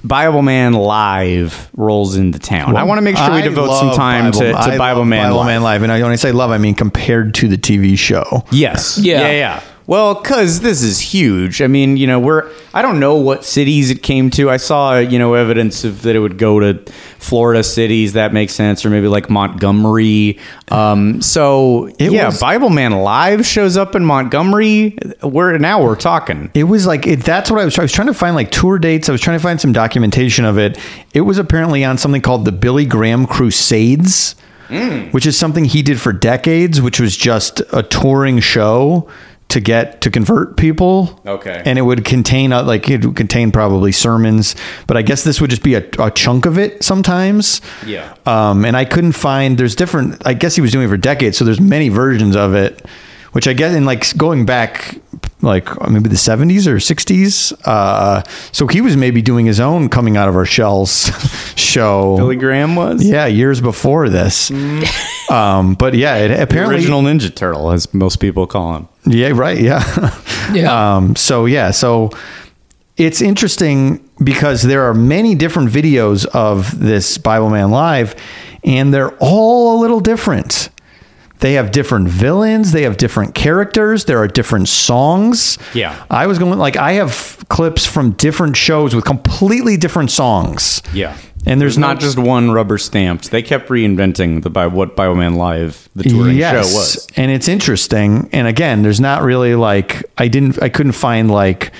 S2: Bible Man Live rolls into town. I want to make sure we
S3: I
S2: devote some
S3: love
S2: time to, to
S3: I
S2: Bible
S3: love
S2: Man.
S3: Bible
S2: Live.
S3: Man Live. And I- when I say love, I mean compared to the TV show.
S2: Yes.
S4: Yeah.
S2: Yeah. Yeah. Well, because this is huge. I mean, you know, we're, I don't know what cities it came to. I saw, you know, evidence of that it would go to Florida cities. That makes sense. Or maybe like Montgomery. Um, so,
S3: It
S2: yeah,
S3: was-
S2: Bible Man Live shows up in Montgomery. We're, now we're talking.
S3: It was like it, that's what I was. I was trying to find like tour dates. I was trying to find some documentation of it. It was apparently on something called the Billy Graham Crusades, which is something he did for decades. Which was just a touring show to get to convert people.
S2: Okay.
S3: and it would contain uh, like it would contain probably sermons, but I guess this would just be a, a chunk of it sometimes.
S2: Yeah.
S3: Um, and I couldn't find. There's different. I guess he was doing it for decades, so there's many versions of it. Which I guess in like going back, like maybe the 70s or 60s. Uh, so he was maybe doing his own coming out of our shells show.
S2: Billy Graham was?
S3: Yeah, years before this. um, but yeah, it
S2: The
S3: apparently
S2: original Ninja Turtle, as most people call him.
S3: Yeah, right. Yeah.
S4: Yeah.
S3: Um, so yeah, so it's interesting because there are many different videos of this Bible Man Live, and they're all a little different. They have different villains. They have different characters. There are different songs.
S2: Yeah.
S3: I was going like I have clips from different shows with completely different songs.
S2: Yeah.
S3: And there's
S2: not just one rubber stamped. They kept reinventing the by what Bible Man Live, the touring show was.
S3: and it's interesting. And again, there's not really like I didn't I couldn't find like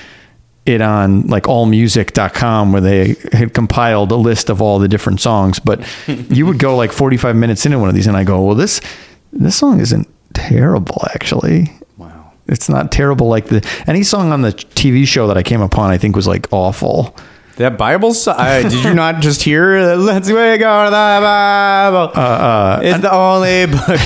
S3: it on like allmusic.com where they had compiled a list of all the different songs, but you would go like 45 minutes into one of these and I go, "Well, this this song isn't terrible actually."
S2: Wow.
S3: It's not terrible like the any song on the TV show that I came upon I think was like awful.
S2: That Bible, uh, did you not just hear? Let's we go to the Bible. Uh, uh, it's the only book.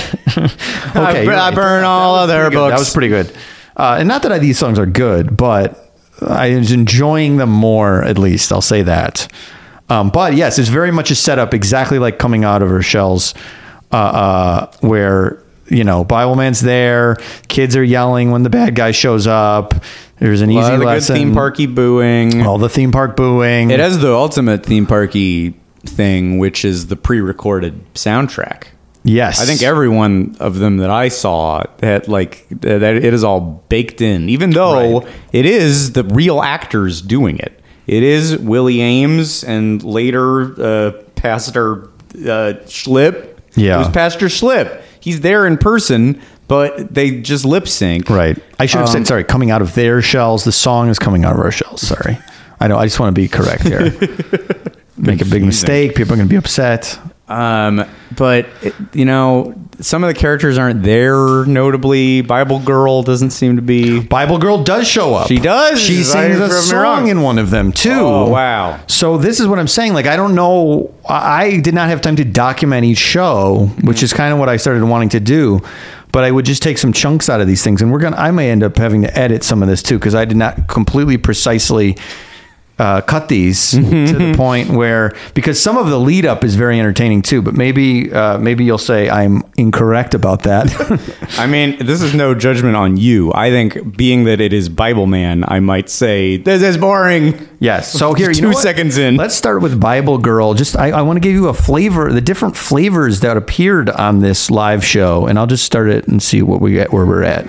S3: Okay,
S2: bur-
S3: you're
S2: I burn
S3: That
S2: all
S3: was
S2: other books.
S3: That was pretty good. Uh, and not that I, these songs are good, but I was enjoying them more. At least I'll say that. Um, but yes, it's very much a setup, exactly like coming out of her shells, uh, uh, where you know Bible Man's there, kids are yelling when the bad guy shows up. There's an
S2: A lot
S3: easy
S2: of the good
S3: lesson.
S2: theme parky booing.
S3: all the theme park booing.
S2: It has the ultimate theme parky thing, which is the pre-recorded soundtrack.
S3: yes,
S2: I think every one of them that I saw that like that it is all baked in, even though
S3: Right.
S2: it is the real actors doing it. It is Willie Aames and later uh, Pastor uh, Schlipp.
S3: Yeah.
S2: it was Pastor Schlipp. He's there in person, but they just lip sync.
S3: Right. I should have
S2: Um,
S3: said sorry. Coming out of their shells. The song is coming out of our shells. Sorry. I know. I just want to be correct here. Make a big mistake. People are going to be upset.
S2: Um, but it- you know, some of the characters aren't there. Notably, Bible Girl doesn't seem to be.
S3: Bible Girl does show up.
S2: She does?
S3: She sings a song in one of them too.
S2: Oh, wow.
S3: So this is what I'm saying. Like I don't know. I I did not have time to document each show, which is kind of what I started wanting to do. But I would just take some chunks out of these things, and we're gonna. I may end up having to edit some of this too because I did not completely precisely. Uh, cut these to the point where because some of the lead up is very entertaining too, but maybe uh, maybe you'll say I'm incorrect about that.
S2: I mean, this is no judgment on you. I think, being that it is Bible Man, I might say this is boring.
S3: Yes. So here, you
S2: Two seconds in.
S3: Let's start with Bible Girl. Just I, I want to give you a flavor, the different flavors that appeared on this live show, and I'll just start it and see what we get where we're at.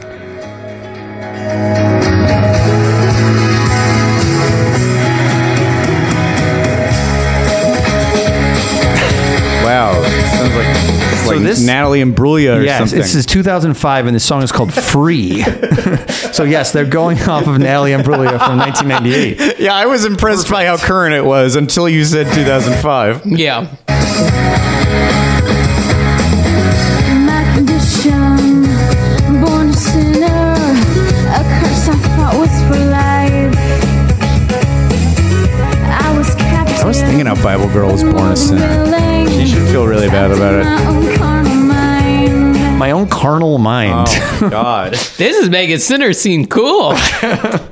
S2: It's like
S3: this-
S2: Natalie Imbruglia or
S3: yes,
S2: something.
S3: this is 2005, and the song is called "Free." so yes, they're going off of Natalie Imbruglia from 1998.
S2: yeah, I was impressed by how current it was until you said 2005.
S4: Yeah.
S7: Was
S2: thinking how Bible Girl was born a sinner. You should feel really bad about it.
S7: My own carnal mind.
S3: Oh, my own carnal mind.
S2: Oh, God.
S4: This is making Sinner seem cool.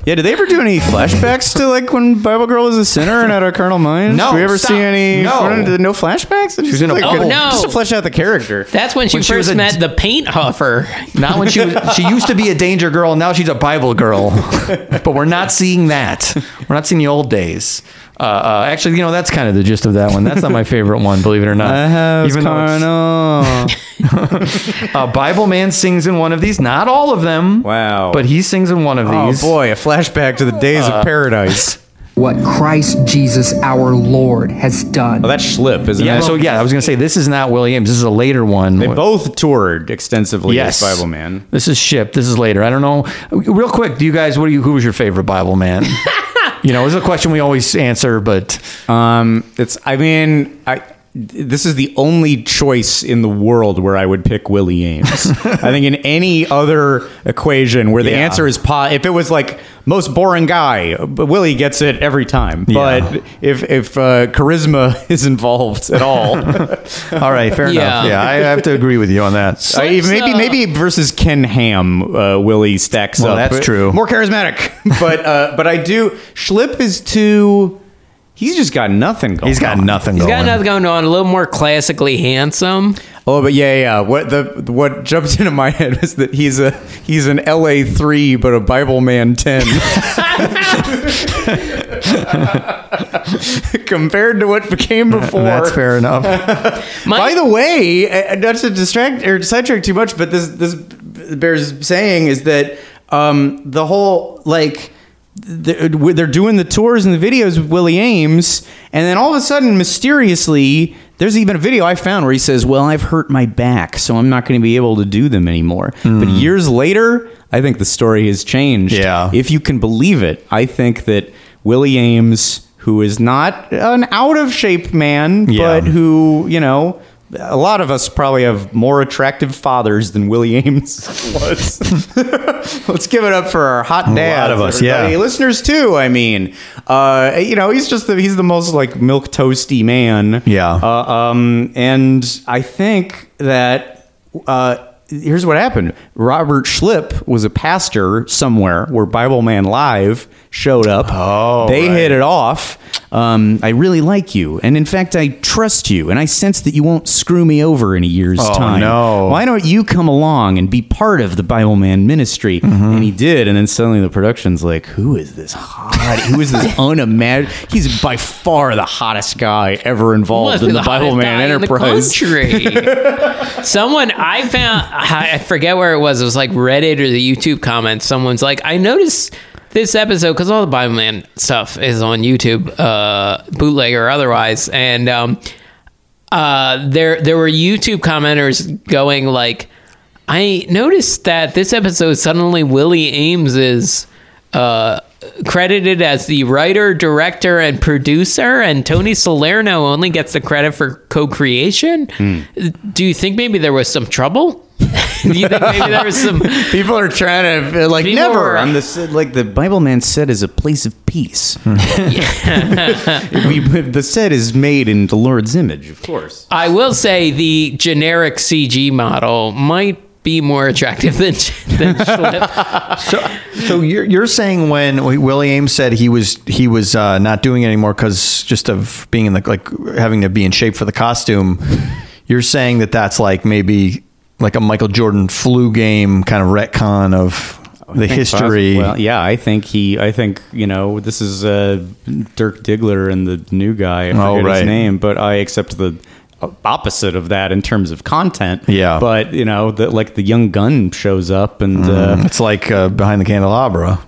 S2: Yeah, did they ever do any flashbacks to like when Bible Girl was a sinner and had a carnal mind?
S3: No,
S2: Did we ever
S3: stop.
S2: see any?
S3: No.
S2: no flashbacks. She
S3: was in a
S2: like.
S4: Oh, no.
S2: just to flesh out the character.
S4: That's when she
S3: When was
S4: first
S3: a-
S4: met the paint huffer.
S3: Not when she was, she used to be a danger girl, and now she's a Bible girl. but we're not seeing that. We're not seeing the old days. Uh, uh, actually, you know that's kind of the gist of that one. That's not my favorite one, believe it or not.
S2: I have
S3: Even though
S2: carnal.
S3: uh, Bible man sings in one of these. Not all of them.
S2: Wow.
S3: But he sings in one of
S2: oh
S3: these.
S2: boy, a flashback to the days
S3: Uh,
S2: of paradise.
S8: what Christ Jesus our Lord has done.
S2: Oh, that's Schlipp, isn't
S3: Yeah.
S2: it?
S3: So yeah, I was gonna say this is not Williams. This is a later one.
S2: they both toured extensively
S3: Yes.
S2: as Bible Man.
S3: This is ship. This is later. I don't know. Real quick, do you guys? What do you? Who was your favorite Bible man? you know, it's a question we always answer, but
S2: Um, it's. I mean, I. This is the only choice in the world where I would pick Willie Aames. I think in any other equation where the
S3: Yeah.
S2: answer is po- if it was like most boring guy, but Willie gets it every time.
S3: Yeah.
S2: But if if uh, charisma is involved at all,
S3: all right, fair
S4: Yeah.
S3: enough. Yeah, I have to agree with you on that.
S2: I-
S4: Slips,
S2: maybe
S4: uh,
S2: maybe versus Ken Ham, uh, Willie stacks
S3: Well,
S2: up.
S3: that's true.
S2: More charismatic, but uh, but I do. Schlipp is too. He's just got nothing going.
S3: He's got
S2: on.
S3: nothing
S4: He's
S3: going.
S4: got nothing going on. A little more classically handsome.
S2: Oh, but yeah, yeah. What the what jumped into my head was that he's a he's an LA three, but a Bible man ten. Compared to what became before.
S3: That's fair enough.
S4: My-
S2: By the way, uh, not to distract or sidetrack too much, but this this bears saying is that um, the whole like they're, they're doing the tours and the videos with Willie Aames, and then all of a sudden, mysteriously, there's even a video I found where he says, "Well, I've hurt my back, so I'm not going to be able to do them anymore." But hmm. years later, I think the story has changed.
S3: Yeah.
S2: if you can believe it, I think that Willie Aames. Who is not an out of shape man,
S3: Yeah.
S2: but who, you know, a lot of us probably have more attractive fathers than Willie Aames was. Let's give it up for our hot dads.
S3: lot of us,
S2: everybody.
S3: yeah.
S2: Listeners too. I mean, uh, you know, he's just the, he's the most like milk toasty man.
S3: Yeah.
S2: Uh, um, and I think that. Uh, Here's what happened. Robert Schlipp was a pastor somewhere where Bible Man Live showed up.
S3: Oh,
S2: they
S3: right.
S2: hit it off. Um, I really like you, and in fact, I trust you, and I sense that you won't screw me over in a year's
S3: Oh,
S2: time.
S3: no.
S2: Why don't you come along and be part of the Bible Man ministry?
S3: Mm-hmm.
S2: And he did, and then suddenly the production's like, "Who is this hot? Who is this unimaginable? He's by far the hottest guy ever involved in
S4: be
S2: the, Bible Man
S4: in the
S2: enterprise."
S4: country. Someone I found, I I forget where it was. It was like Reddit or the YouTube comments. Someone's like, I noticed this episode because all the Bible Man stuff is on YouTube, uh, bootleg or otherwise, and um, uh, there there were YouTube commenters going like. I noticed that this episode suddenly Willie Aames is uh, credited as the writer, director, and producer, and Tony Salerno only gets the credit for co-creation.
S2: Hmm.
S4: Do you think maybe there was some trouble? Do you think maybe there was some?
S2: People are trying to uh, like
S4: People
S2: never.
S4: were-
S2: I'm the set- like the Bible man said is a place of peace. we, the set is made in the Lord's image, of course.
S4: I will say the generic CG model might be more attractive than than Schlipp.
S3: So, so you're you're saying when Willie Aames said he was he was uh, not doing it anymore because just of being in the like having to be in shape for the costume, you're saying that that's like maybe like a Michael Jordan flu game kind of retcon of the history.
S2: Well, yeah, I think he. I think you know this is uh, Dirk Diggler and the new guy. I forget
S3: Oh, right.
S2: his name, but I accept the opposite of that in terms of content.
S3: Yeah.
S2: but you know, the, like the young gun shows up and uh,
S3: it's like uh, behind the candelabra.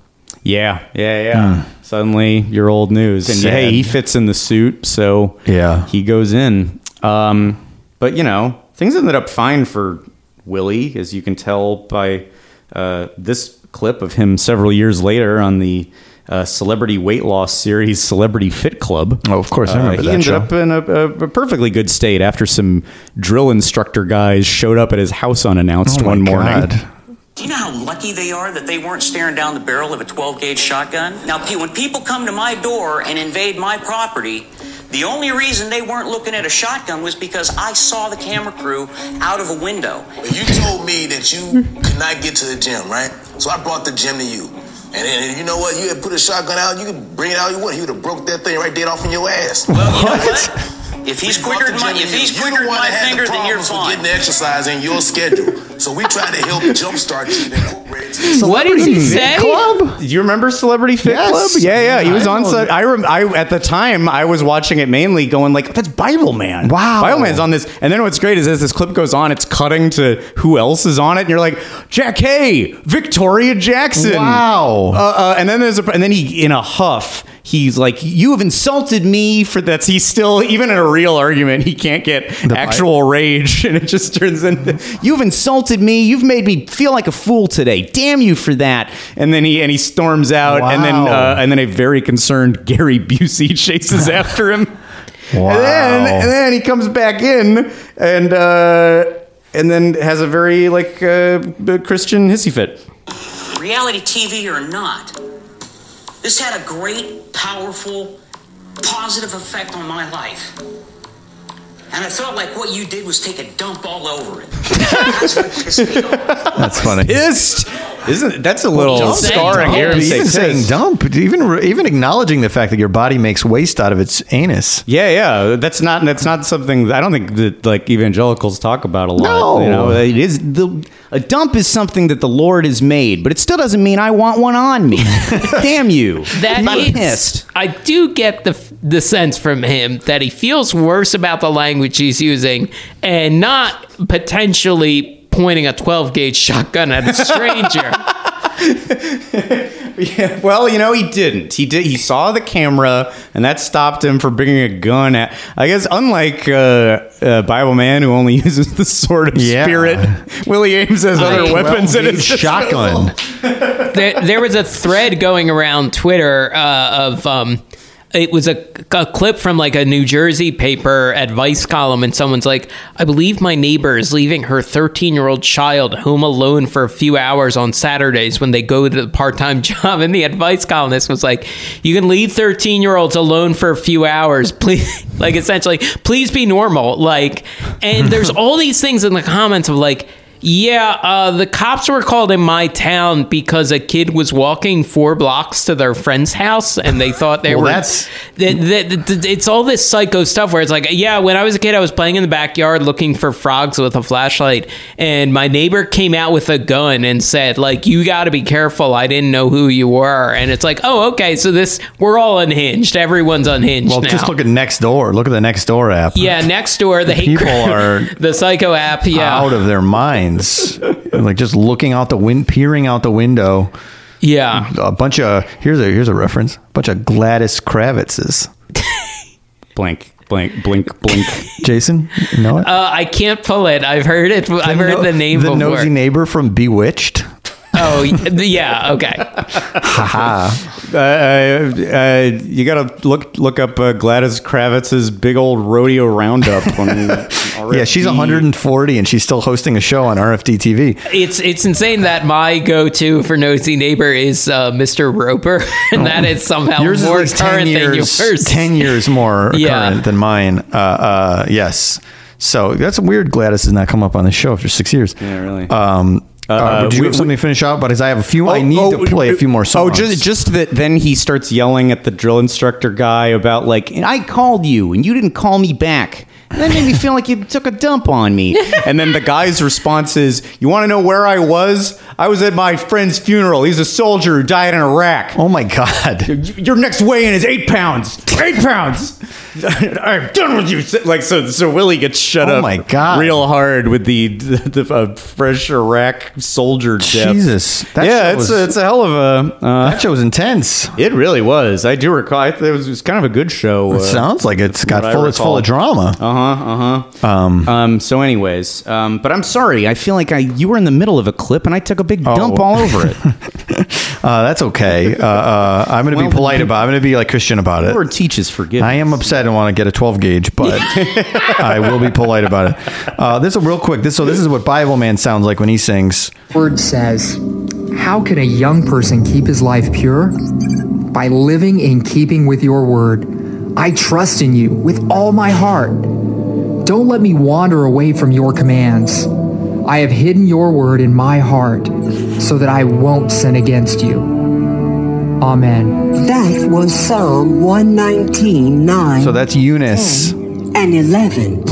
S2: yeah, yeah, yeah. Suddenly you're old news, and
S3: Sad.
S2: hey, he fits in the suit, so
S3: Yeah.
S2: he goes in. Um, but you know, things ended up fine for Willie, as you can tell by uh, this clip of him several years later on the uh, celebrity weight loss series, Celebrity Fit Club.
S3: Oh, of course, I remember
S2: Uh,
S3: remember
S2: he
S3: that
S2: ended
S3: show.
S2: up in a, a, a perfectly good state after some drill instructor guys showed up at his house unannounced
S3: Oh my
S2: one morning.
S3: God.
S9: Do you know how lucky they are that they weren't staring down the barrel of a 12 gauge shotgun? Now, when people come to my door and invade my property, the only reason they weren't looking at a shotgun was because I saw the camera crew out of a window.
S10: You told me that you could not get to the gym, right? So I brought the gym to you. And then you know what? You had put a shotgun out, you could bring it out you would. He would have broke that thing right dead off in your ass.
S9: Well, you know what? If he's
S10: We
S9: quicker
S10: the
S9: than my,
S10: gym
S9: if he's quicker than my finger,
S10: the
S9: then you're fine.
S10: Getting the exercise in your schedule. So we try to help jumpstart you and incorporate it
S4: What did he say?
S2: Club? Do you remember Celebrity Fit
S3: Yes.
S2: Club? Yeah, yeah. He was
S3: I
S2: on.
S3: know
S2: set. I, rem- I at the time I was watching it mainly, going like, "That's Bible Man."
S3: Wow.
S2: Bible Man's on this. And then what's great is as this clip goes on, it's cutting to who else is on it, and you're like, "Jack Hay, Victoria Jackson."
S3: Wow.
S2: Uh, uh, and then there's a, and then he in a huff. He's like, "You have insulted me for that." He's still even in a real argument. He can't get
S3: The
S2: actual rage, and it just turns into, "You've insulted me. You've made me feel like a fool today. Damn you for that!" And then he and he storms out, and then uh, and then a very concerned Gary Busey chases after him.
S3: Wow.
S2: And then and then he comes back in and uh, and then has a very like uh, Christian hissy fit.
S9: reality TV or not, this had a great, powerful, positive effect on my life. And I felt like what you did was take a dump all over it. That's what pissed me off.
S3: That's funny.
S2: Pissed, isn't that's a little
S4: Dump.
S2: scarring here? to say
S3: even saying dump, even even acknowledging the fact that your body makes waste out of its anus.
S2: Yeah, yeah, that's not that's not something I don't think that like evangelicals talk about a lot.
S3: No.
S2: You know, it is the a dump is something that the Lord has made, but it still doesn't mean I want one on me. Damn you!
S4: That
S2: I'm pissed.
S4: I do get the the sense from him that he feels worse about the language he's using and not potentially pointing a 12 gauge shotgun at a stranger.
S2: Yeah, well, you know, he didn't. He did. He saw the camera, and that stopped him from bringing a gun at. I guess, unlike uh, uh, Bible Man, who only uses the sword of
S3: Yeah.
S2: spirit, Willie Aames has other weapons in his
S3: shotgun.
S4: there, there was a thread going around Twitter uh, of um, it was a, a clip from like a New Jersey paper advice column, and someone's like, "I believe my neighbor is leaving her 13 year old child home alone for a few hours on Saturdays when they go to the part time job." And the advice columnist was like, "You can leave 13 year olds alone for a few hours, please." like essentially, please be normal. Like, and there's all these things in the comments of like. Yeah, uh, the cops were called in my town because a kid was walking four blocks to their friend's house, and they thought they
S3: Well,
S4: were.
S3: that's-
S4: that, that, that- it's all this psycho stuff where it's like, yeah, when I was a kid, I was playing in the backyard looking for frogs with a flashlight, and my neighbor came out with a gun and said, like, you got to be careful. I didn't know who you were, and it's like, oh, okay, so this we're all unhinged. Everyone's unhinged
S3: Well,
S4: now.
S3: just look at next door. Look at the next door app.
S4: yeah, next door, the hate
S3: People
S4: cri-
S3: are
S4: the psycho app. Yeah,
S3: out of their minds, like just looking out the wind, peering out the window.
S4: yeah.
S3: A bunch of here's a here's a reference. A bunch of Gladys Kravitzes.
S2: Blank. blink, blink, blink.
S3: Jason, you know it?
S4: Uh, I can't pull it. I've heard it. I've heard
S3: no-
S4: the name
S3: the
S4: before.
S3: nosy neighbor from Bewitched.
S4: Oh, yeah. Okay.
S3: Haha.
S2: uh, uh, you gotta look look up uh, Gladys Kravitz's big old rodeo roundup. On
S3: yeah, she's 140 and she's still hosting a show on RFD TV.
S4: It's it's insane that my go-to for nosy neighbor is uh, Mr. Roper, and that is somehow
S3: Yours
S4: more
S3: is like 10
S4: current
S3: years,
S4: than yours.
S3: 10 years more
S4: Yeah.
S3: current than mine. Uh, uh, yes. So that's weird. Gladys has not come up on the show after six years.
S2: Yeah, really.
S3: Um, uh,
S2: Uh,
S3: would you
S2: we-
S3: have something to finish out? But as I have a few, I need to play a few more songs.
S2: Oh, just just that. Then he starts yelling at the drill instructor guy about like, I called you and you didn't call me back. That made me feel like you took a dump on me. and then the guy's response is, "You want to know where I was? I was at my friend's funeral. He's a soldier who died in Iraq.
S3: Oh my god!
S2: Your next weigh-in is eight pounds. Eight pounds. I'm done with you. Like so, so Willie gets shut
S3: Oh
S2: up.
S3: my God.
S2: real hard with the the, the uh, fresh Iraq soldier death.
S3: Jesus, that
S2: yeah, it's
S3: was-
S2: a, it's a hell of a. Uh,
S3: that show was intense.
S2: it really was. I do recall. I, it was, it was kind of a good show.
S3: It sounds like it's got full. It's full of drama.
S2: Uh huh. Uh huh. Um. Um. So, anyways, um. But I'm sorry. I feel like I you were in the middle of a clip and I took a big dump
S3: Oh.
S2: all over it.
S3: Uh, that's okay. Uh, uh, I'm going to
S2: Well,
S3: be polite
S2: the-
S3: about. I'm going to be like Christian about it.
S2: Lord teaches forgiveness.
S3: I am upset and want to get a 12 gauge, but I will be polite about it. Uh, this is real quick. This so this is what Bible Man sounds like when he sings.
S8: Word says, How can a young person keep his life pure? By living in keeping with your word. I trust in you with all my heart. Don't let me wander away from your commands. I have hidden your word in my heart so that I won't sin against you. Amen.
S11: That was Psalm 119, 9
S3: So that's Eunice.
S11: and 11.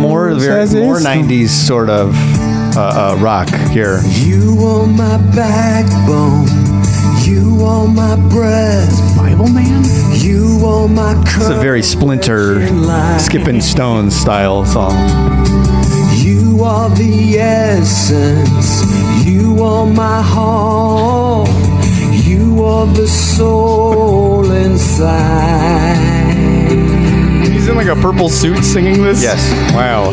S3: More very, more 90s sort of uh, uh, rock here.
S12: You are my backbone. You are my breath. Bible man? You are my
S3: It's a very splinter, skipping stones style song.
S12: You are the essence. You are my heart. You are the soul inside.
S2: He's in like a purple suit singing this.
S3: Yes.
S2: Wow.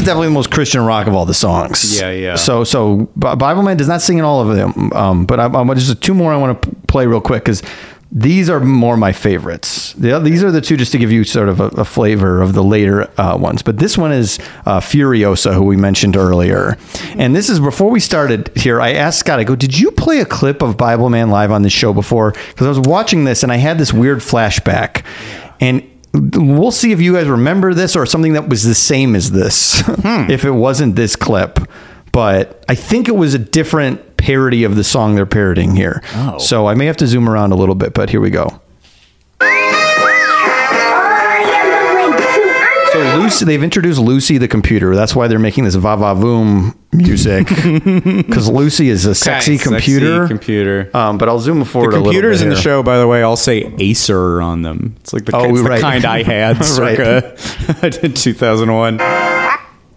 S3: Is definitely the most Christian rock of all the songs.
S2: Yeah, yeah.
S3: So, so Bible Man does not sing in all of them, um, but I, I, just two more I want to play real quick because these are more my favorites. The, these are the two just to give you sort of a, a flavor of the later uh, ones. But this one is uh, Furiosa, who we mentioned earlier. And this is before we started here. I asked Scott, I go, did you play a clip of Bible Man live on this show before? Because I was watching this and I had this weird flashback. And we'll see if you guys remember this or something that was the same as this hmm. if it wasn't this clip but i think it was a different parody of the song they're parodying here.
S2: Oh.
S3: so i may have to zoom around a little bit but here we go so lucy they've introduced lucy the computer that's why they're making this va va voom music because lucy is a sexy
S2: Sexy
S3: computer
S2: computer.
S3: um, but i'll zoom forward
S2: The
S3: a little
S2: computers
S3: bit
S2: in the
S3: here.
S2: show, by the way, all say Acer on them. It's like the,
S3: Oh,
S2: it's the kind I had
S3: Right.
S2: circa 2001.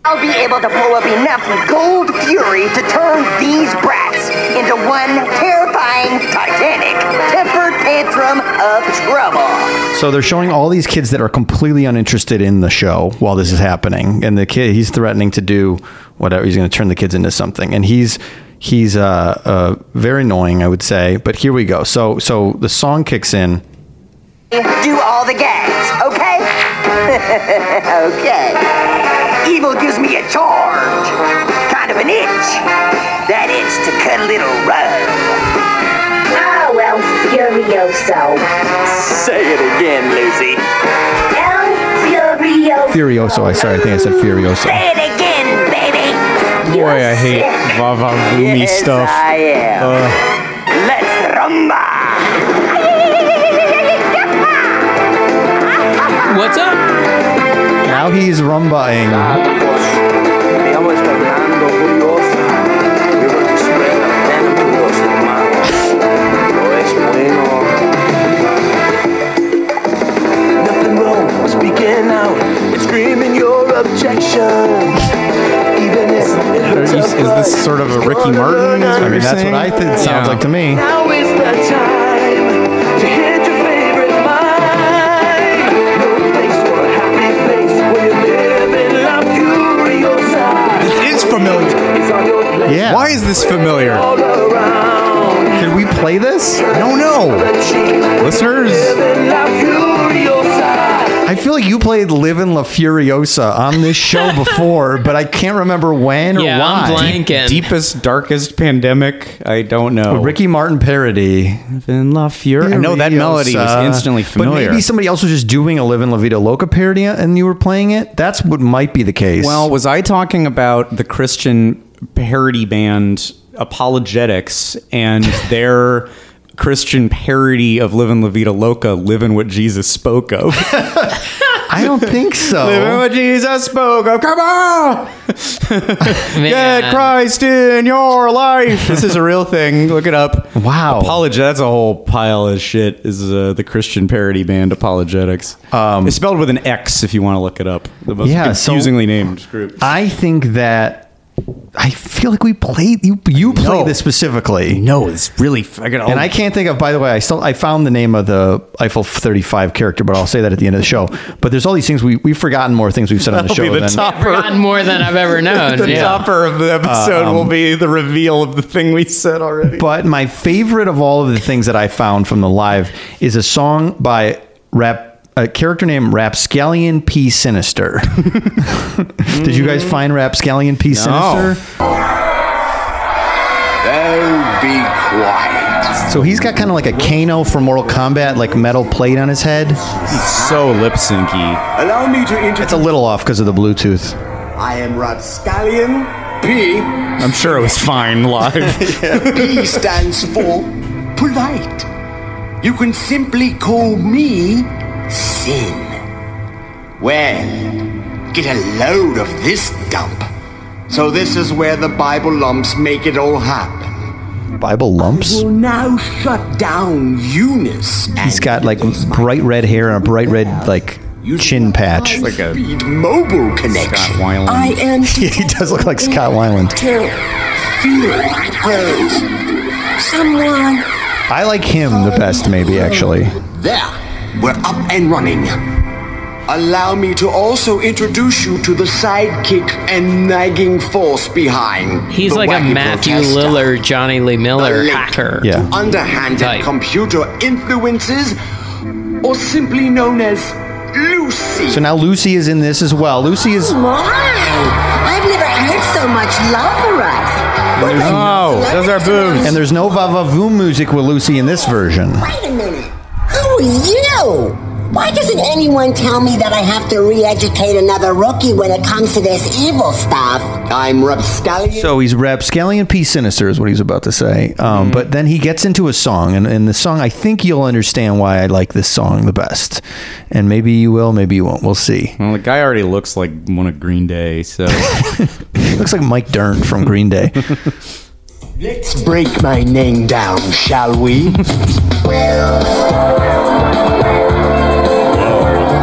S13: I'll be able to pull up enough gold fury to turn these brats into one terrifying, titanic temper tantrum of trouble.
S3: So they're showing all these kids that are completely uninterested in the show while this is happening, and the kid he's threatening to do whatever. He's going to turn the kids into something, and he's he's uh, uh, very annoying, I would say. But here we go. So so the song kicks in.
S13: Do all the gags, okay? okay. Evil gives me a charge, kind of an itch. That itch to cut a little rug.
S14: Ah, well, Furioso.
S13: Say it again, Lucy.
S14: El Furioso.
S3: Furioso. I sorry, I think I said Furioso.
S13: Say it again, baby.
S2: Boy, I hate Vava Boomy
S13: yes,
S2: stuff.
S13: I am.
S2: Uh,
S13: Let's rumba.
S4: What's up?
S3: Now he's rumbaing.
S2: Ricky Martin. is
S3: I mean,
S2: you're
S3: that's what I think it sounds
S2: Yeah.
S3: like to me.
S15: Now is the time to hit your favorite mime. No place for a happy place where you live in La Furiosa.
S2: This is familiar.
S15: It's on your plate
S3: Yeah.
S2: Why is this familiar?
S15: all around.
S3: Can we play this?
S2: I don't know. Listeners,
S15: In La Furiosa.
S3: I feel like you played "Live in La Furiosa" on this show before, but I can't remember when or
S4: Yeah,
S3: why.
S4: I'm blanking.
S2: deepest, darkest pandemic. I don't know.
S3: A Ricky Martin parody.
S2: in La Furiosa. I know that melody was instantly familiar.
S3: But maybe somebody else was just doing a "Live in La Vida Loca" parody and you were playing it. That's what might be the case.
S2: Well, was I talking about the Christian parody band ApologetiX and their Christian parody of "Living La Vida Loca, Living What Jesus Spoke of?
S3: I don't think so.
S2: Living What Jesus Spoke of. Come on! Get Christ in your life. This is a real thing. Look it up.
S3: Wow.
S2: ApologetiX. That's a whole pile of shit. Is uh, the Christian parody band ApologetiX? Um, it's spelled with an X if you want to look it up. The most
S3: Yeah, so-
S2: confusingly named group.
S3: I think that I feel like we played you. You played
S2: know.
S3: this specifically.
S2: No, it's really. I got
S3: And I can't think of. By the way, I still I found the name of the Eiffel 35 character, but I'll say that at the end of the show. But there's all these things we we've forgotten more things we've said on the
S2: That'll
S3: show.
S2: be the
S3: than-
S2: top.
S4: Forgotten more than I've ever known.
S2: the
S4: yeah.
S2: topper of the episode
S3: Um,
S2: will be the reveal of the thing we said already.
S3: But my favorite of all of the things that I found from the live is a song by rap a character named Rapscallion P Sinister. Did you guys find Rapscallion P Sinister?
S10: Oh, be quiet.
S3: So he's got kind of like a Kano from Mortal Kombat, like metal plate on his head.
S2: He's so lip syncy.
S10: Allow me to introduce.
S3: It's a little off because of the Bluetooth.
S10: I am Rapscallion P.
S2: I'm sure it was fine live.
S10: P stands for polite. You can simply call me Sin. Well, get a load of this dump. So this is where the Bible lumps make it all happen.
S3: Bible lumps.
S10: Will now shut down Eunice.
S3: He's got like bright red hair and a bright red like chin patch.
S2: like a
S10: Speed mobile connection.
S2: Scott Weiland.
S10: I am
S3: he does look like Scott Weiland.
S10: to feel hers. Someone.
S3: I like him the best, maybe actually.
S10: There, we're up and running. Allow me to also introduce you to the sidekick and nagging force behind.
S4: He's like a Matthew
S10: protester.
S4: Lillard, Jonny Lee Miller hacker.
S3: Yeah.
S10: underhanded
S4: Type.
S10: computer influences, or simply known as Lucy.
S3: So now Lucy is in this as well. Lucy is oh,
S14: My, I've never heard so much love for us.
S2: Oh, those are boobs.
S3: and there's no va va voom music with Lucy in this version.
S14: Wait a minute. Who are you? Why doesn't anyone tell me that I have to re-educate another rookie when it comes to this evil stuff?
S10: I'm Rapscallion.
S3: So he's Rapscallion P Sinister is what he's about to say. Um, But then he gets into a song, and, and the song I think you'll understand why I like this song the best. And maybe you will, maybe you won't. We'll see.
S2: Well, the guy already looks like one of Green Day, so
S3: Looks like Mike Dirnt from Green Day.
S10: Let's break my name down, shall we?
S2: I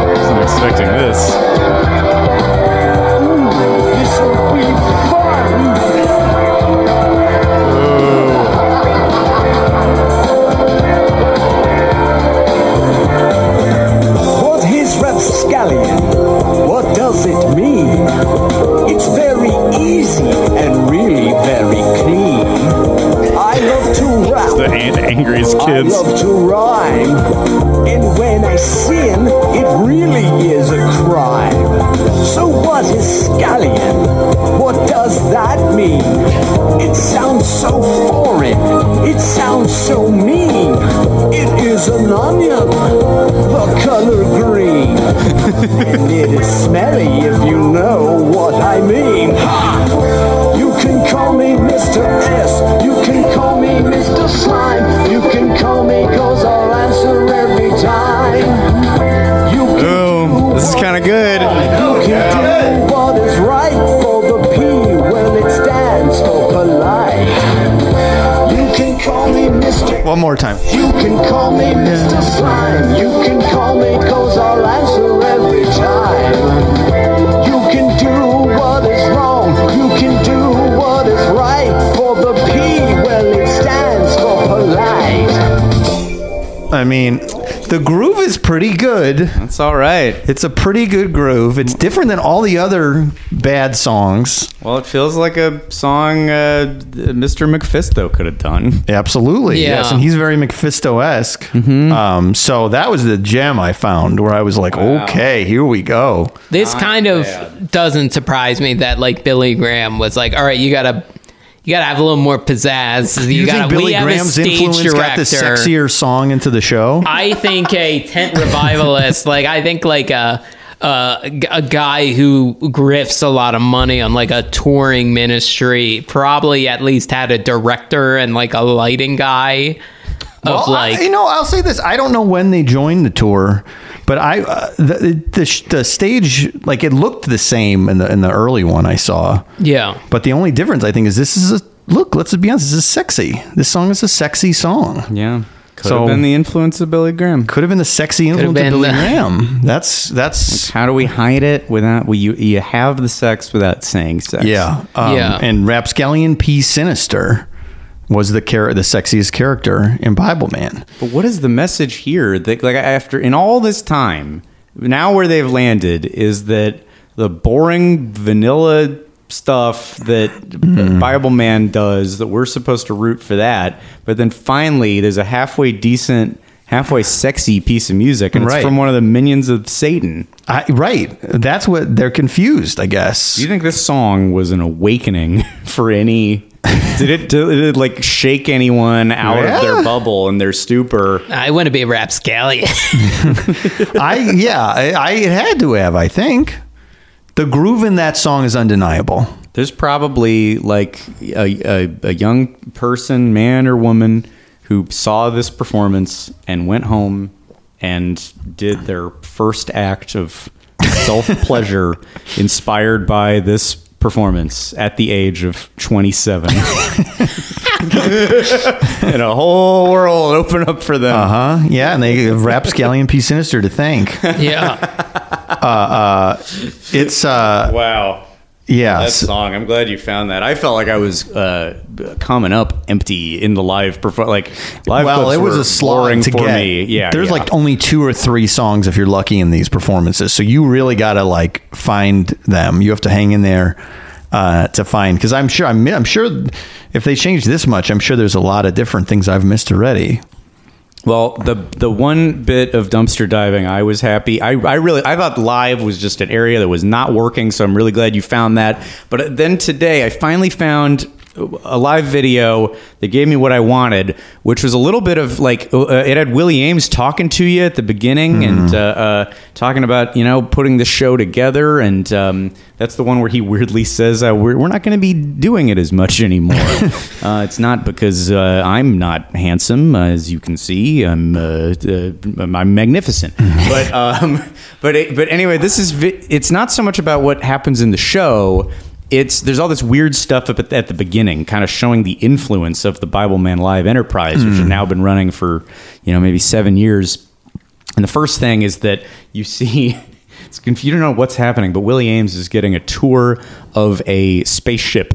S2: wasn't expecting this.
S10: Ooh, This'll be love to rap.
S2: The an- angriest
S10: I love to rhyme. And when I sin, it really is a crime. So what is scallion? What does that mean? It sounds so foreign. It sounds so mean. It is an onion, the color green. and it is smelly if you know what I mean. Ha! You can call me Mr. S. You can call me Mr. Slime. You can call me cause I'll answer every time. You can
S2: Oh, this is kind of good.
S10: you can do what is right for the P when it stands for polite. You can call me Mr.
S3: One more time.
S10: You can call me Mr. Slime. You can call me cause I'll answer every time.
S3: I mean, the groove is pretty good.
S2: That's all right.
S3: It's a pretty good groove. It's different than all the other bad songs.
S2: Well, it feels like a song uh, Mr. Mephisto could have done.
S3: Absolutely,
S4: Yeah.
S3: yes, and he's very Mephisto esque. Um, so that was the gem I found where I was like, okay, here we go.
S4: This kind of doesn't surprise me that like Billy Graham was like, all right, you gotta you gotta have a little more pizzazz. You,
S3: You,
S4: gotta
S3: think Billy Graham's influence got the sexier song into the show?
S4: I think a tent revivalist, like I think like a, a a guy who grifts a lot of money on like a touring ministry, probably at least had a director and like a lighting guy. Of
S3: Well, I-
S4: like,
S3: you know, I'll say this: I don't know when they joined the tour, but I uh, the, the sh- the stage like it looked the same in the in the early one I saw.
S4: yeah,
S3: But the only difference I think is this is a look. Let's be honest, this is sexy. This song is a sexy song.
S2: Yeah. Could
S3: So-
S2: have been the influence of Billy Graham.
S3: Could have been the sexy
S4: have
S3: influence of Billy
S4: the-
S3: Graham. That's that's
S2: How do we hide it without well, you you have the sex without saying sex?
S3: yeah um,
S4: Yeah.
S3: And Rapscallion P Sinister was the char- the sexiest character in Bible Man.
S2: But what is the message here? That like after in all this time, now where they've landed is that the boring vanilla stuff that
S3: Mm-hmm.
S2: Bible Man does that we're supposed to root for that, but then finally there's a halfway decent, halfway sexy piece of music, and
S3: Right.
S2: it's from one of the minions of Satan.
S3: I, right. That's what they're confused. I guess.
S2: Do you think this song was an awakening for any? Did it, did it like shake anyone out of their bubble and their stupor?
S4: I want to be a rapscallion.
S3: I yeah, I, I it had to have. I think the groove in that song is undeniable.
S2: There's probably like a, a, a young person, man or woman, who saw this performance and went home and did their first act of self pleasure inspired by this performance at the age of 27. and a whole world open up for them.
S3: Uh huh. Yeah, and they have Rapscallion P Sinister to thank.
S4: yeah,
S3: Uh, uh, it's uh,
S2: Wow.
S3: Yeah.
S2: That song, I'm glad you found that. I felt like I was uh, coming up empty in the live perform. Like live
S3: well, it was a slog
S2: boring
S3: to
S2: for
S3: get.
S2: me. Yeah,
S3: there's
S2: yeah.
S3: like only two or three songs if you're lucky in these performances. So you really got to like find them. You have to hang in there uh, to find because I'm sure I'm, I'm sure if they change this much, I'm sure there's a lot of different things I've missed already.
S2: Well, the the one bit of dumpster diving, I was happy. I, I really I thought live was just an area that was not working, so I'm really glad you found that. But then today, I finally found a live video that gave me what I wanted, which was a little bit of like uh, it had Willie Aames talking to you at the beginning and uh, uh, talking about you know putting the show together, and um, that's the one where he weirdly says uh, we're, we're not going to be doing it as much anymore. uh, it's not because uh, I'm not handsome, as you can see. I'm uh, uh, I'm magnificent, but um, but it, but anyway, this is vi- it's not so much about what happens in the show it's there's all this weird stuff up at, at the beginning, kind of showing the influence of the Bible Man Live Enterprise, which has mm. now been running for you know maybe seven years. And the first thing is that you see. It's you don't know what's happening, but Willie Aames is getting a tour of a spaceship.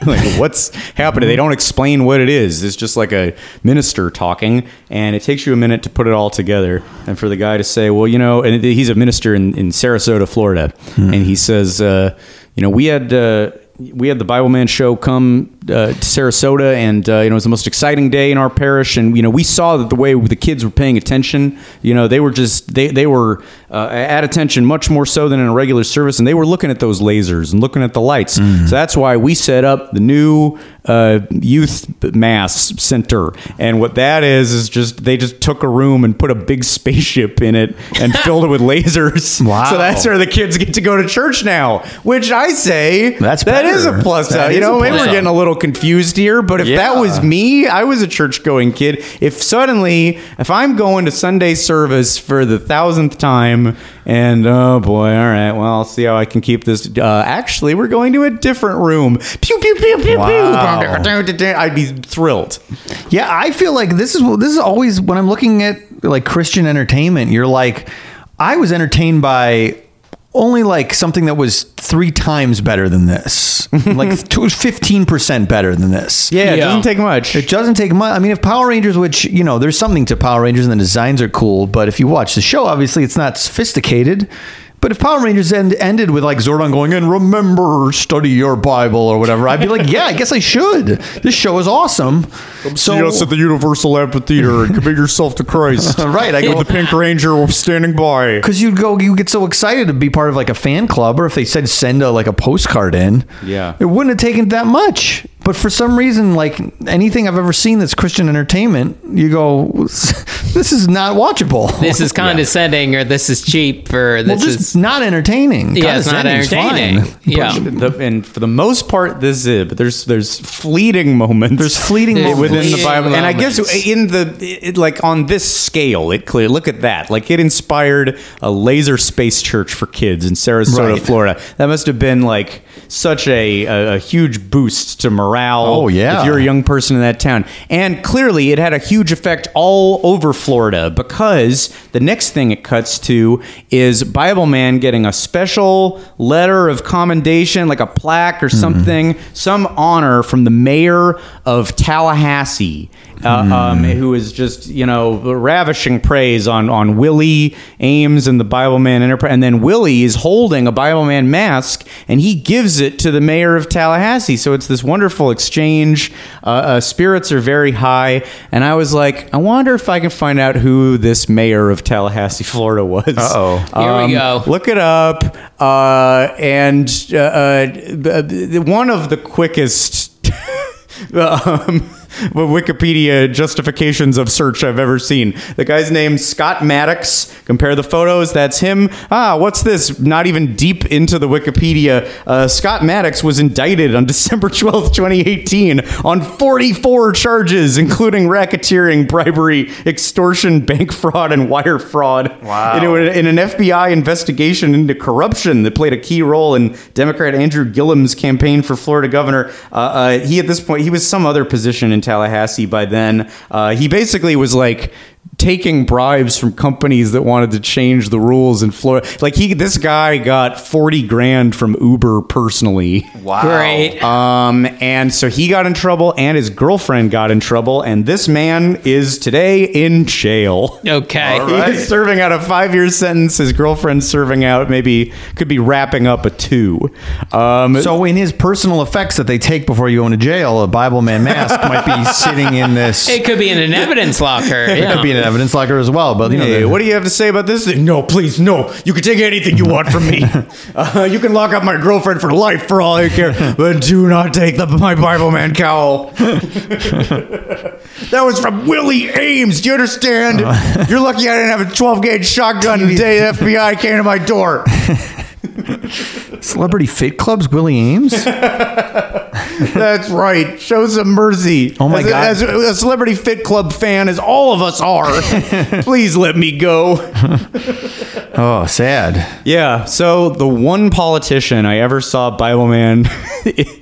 S2: like what's happening? They don't explain what it is. It's just like a minister talking, and it takes you a minute to put it all together. And for the guy to say, "Well, you know," and he's a minister in, in Sarasota, Florida, and he says, uh, "You know, we had." Uh, we had the Bible Man show come uh, to Sarasota, and uh, you know it was the most exciting day in our parish. And you know we saw that the way the kids were paying attention, you know they were just they they were uh, at attention much more so than in a regular service, and they were looking at those lasers and looking at the lights. So that's why we set up the new uh, youth mass center. And what that is is just they just took a room and put a big spaceship in it and filled it with lasers.
S3: Wow.
S2: So that's where the kids get to go to church now, which I say
S3: That's
S2: that is a plus.
S3: That
S2: you know, maybe we're getting a little confused here, but if that was me, I was a church going kid. If suddenly, if I'm going to Sunday service for the thousandth time, and oh boy, all right, well, I'll see how I can keep this. Uh, actually, we're going to a different room. Pew pew pew pew
S3: Wow.
S2: pew. I'd be thrilled.
S3: Yeah, I feel like this is this is always when I'm looking at like Christian entertainment. You're like, I was entertained by only like something that was three times better than this, like fifteen percent better than this.
S2: Yeah, it doesn't take much.
S3: It doesn't take much. I mean, if Power Rangers, which you know, there's something to Power Rangers and the designs are cool, but if you watch the show, obviously it's not sophisticated. But if Power Rangers end, ended with like Zordon going and remember study your Bible or whatever, I'd be like, yeah, I guess I should. This show is awesome.
S2: See us at the Universal Amphitheater and commit yourself to Christ.
S3: Right, I go-
S2: with the Pink Ranger standing by.
S3: Because you'd go, you get so excited to be part of like a fan club, or if they said send a like a postcard in,
S2: Yeah.
S3: it wouldn't have taken that much. But for some reason, like anything I've ever seen that's Christian entertainment, you go, this is not watchable.
S4: This is condescending, or this is cheap, or
S3: well,
S4: this
S3: just
S4: is
S3: not entertaining.
S4: yeah, it's not entertaining. Yeah,
S2: The- and for the most part, this is. But there's there's fleeting moments.
S3: There's fleeting
S4: There's
S3: moments.
S2: within the
S4: fleeting
S2: Bible, and I guess in the it, like on this scale, it clear. Look at that. Like it inspired a laser space church for kids in Sarasota,
S3: Right.
S2: Florida. That must have been like such a, a, a huge boost to morale.
S3: Oh, yeah.
S2: if you're a young person in that town, and clearly it had a huge effect all over Florida because the next thing it cuts to is Bible Man getting a special letter of commendation, like a plaque or mm-hmm. something, some honor from the mayor of Tallahassee, uh, um, who is just you know ravishing praise on on Willie Aames and the Bible Man Enterprise, and then Willie is holding a Bible Man mask and he gives it to the mayor of Tallahassee. So it's this wonderful exchange. Uh, uh, spirits are very high, and I was like, I wonder if I can find out who this mayor of Tallahassee, Florida was.
S3: Uh-oh.
S4: Here we go.
S2: Look it up, uh, and uh, uh, the- the- one of the quickest. um, Wikipedia justifications of search I've ever seen. The guy's name's Scott Maddox. Compare the photos. That's him. Ah, what's this? Not even deep into the Wikipedia. Uh, Scott Maddox was indicted on December 12th, 2018 on 44 charges, including racketeering, bribery, extortion, bank fraud, and wire fraud.
S3: Wow.
S2: In, in an FBI investigation into corruption that played a key role in Democrat Andrew Gillum's campaign for Florida governor. Uh, uh, he, at this point, he was some other position in Tallahassee by then. Uh, he basically was like taking bribes from companies that wanted to change the rules in Florida. Like he, this guy got 40 grand from Uber personally.
S3: Wow.
S4: great.
S2: Um, and so he got in trouble, and his girlfriend got in trouble, and this man is today in jail.
S4: Okay.
S2: He is serving out a five year sentence. His girlfriend's serving out maybe could be wrapping up a two. Um,
S3: So in his personal effects that they take before you go into jail, a Bible man mask might be sitting in this.
S4: It could be in an evidence locker.
S3: It
S4: yeah.
S3: could be in an evidence locker as well. But you know,
S2: Hey, what do you have to say about this? No, please, no. You can take anything you want from me. uh, you can lock up my girlfriend for life for all I care, but do not take the, my Bible man cowl. that was from Willie Aames. Do you understand? You're lucky I didn't have a 12 gauge shotgun the day the FBI came to my door.
S3: Celebrity Fit Club's Willie Ames.
S2: That's right. Show some mercy.
S3: Oh my
S2: As a-
S3: God.
S2: As a, celebrity fit club fan, as all of us are, please let me go.
S3: Oh, sad.
S2: Yeah. So the one politician I ever saw Bible Man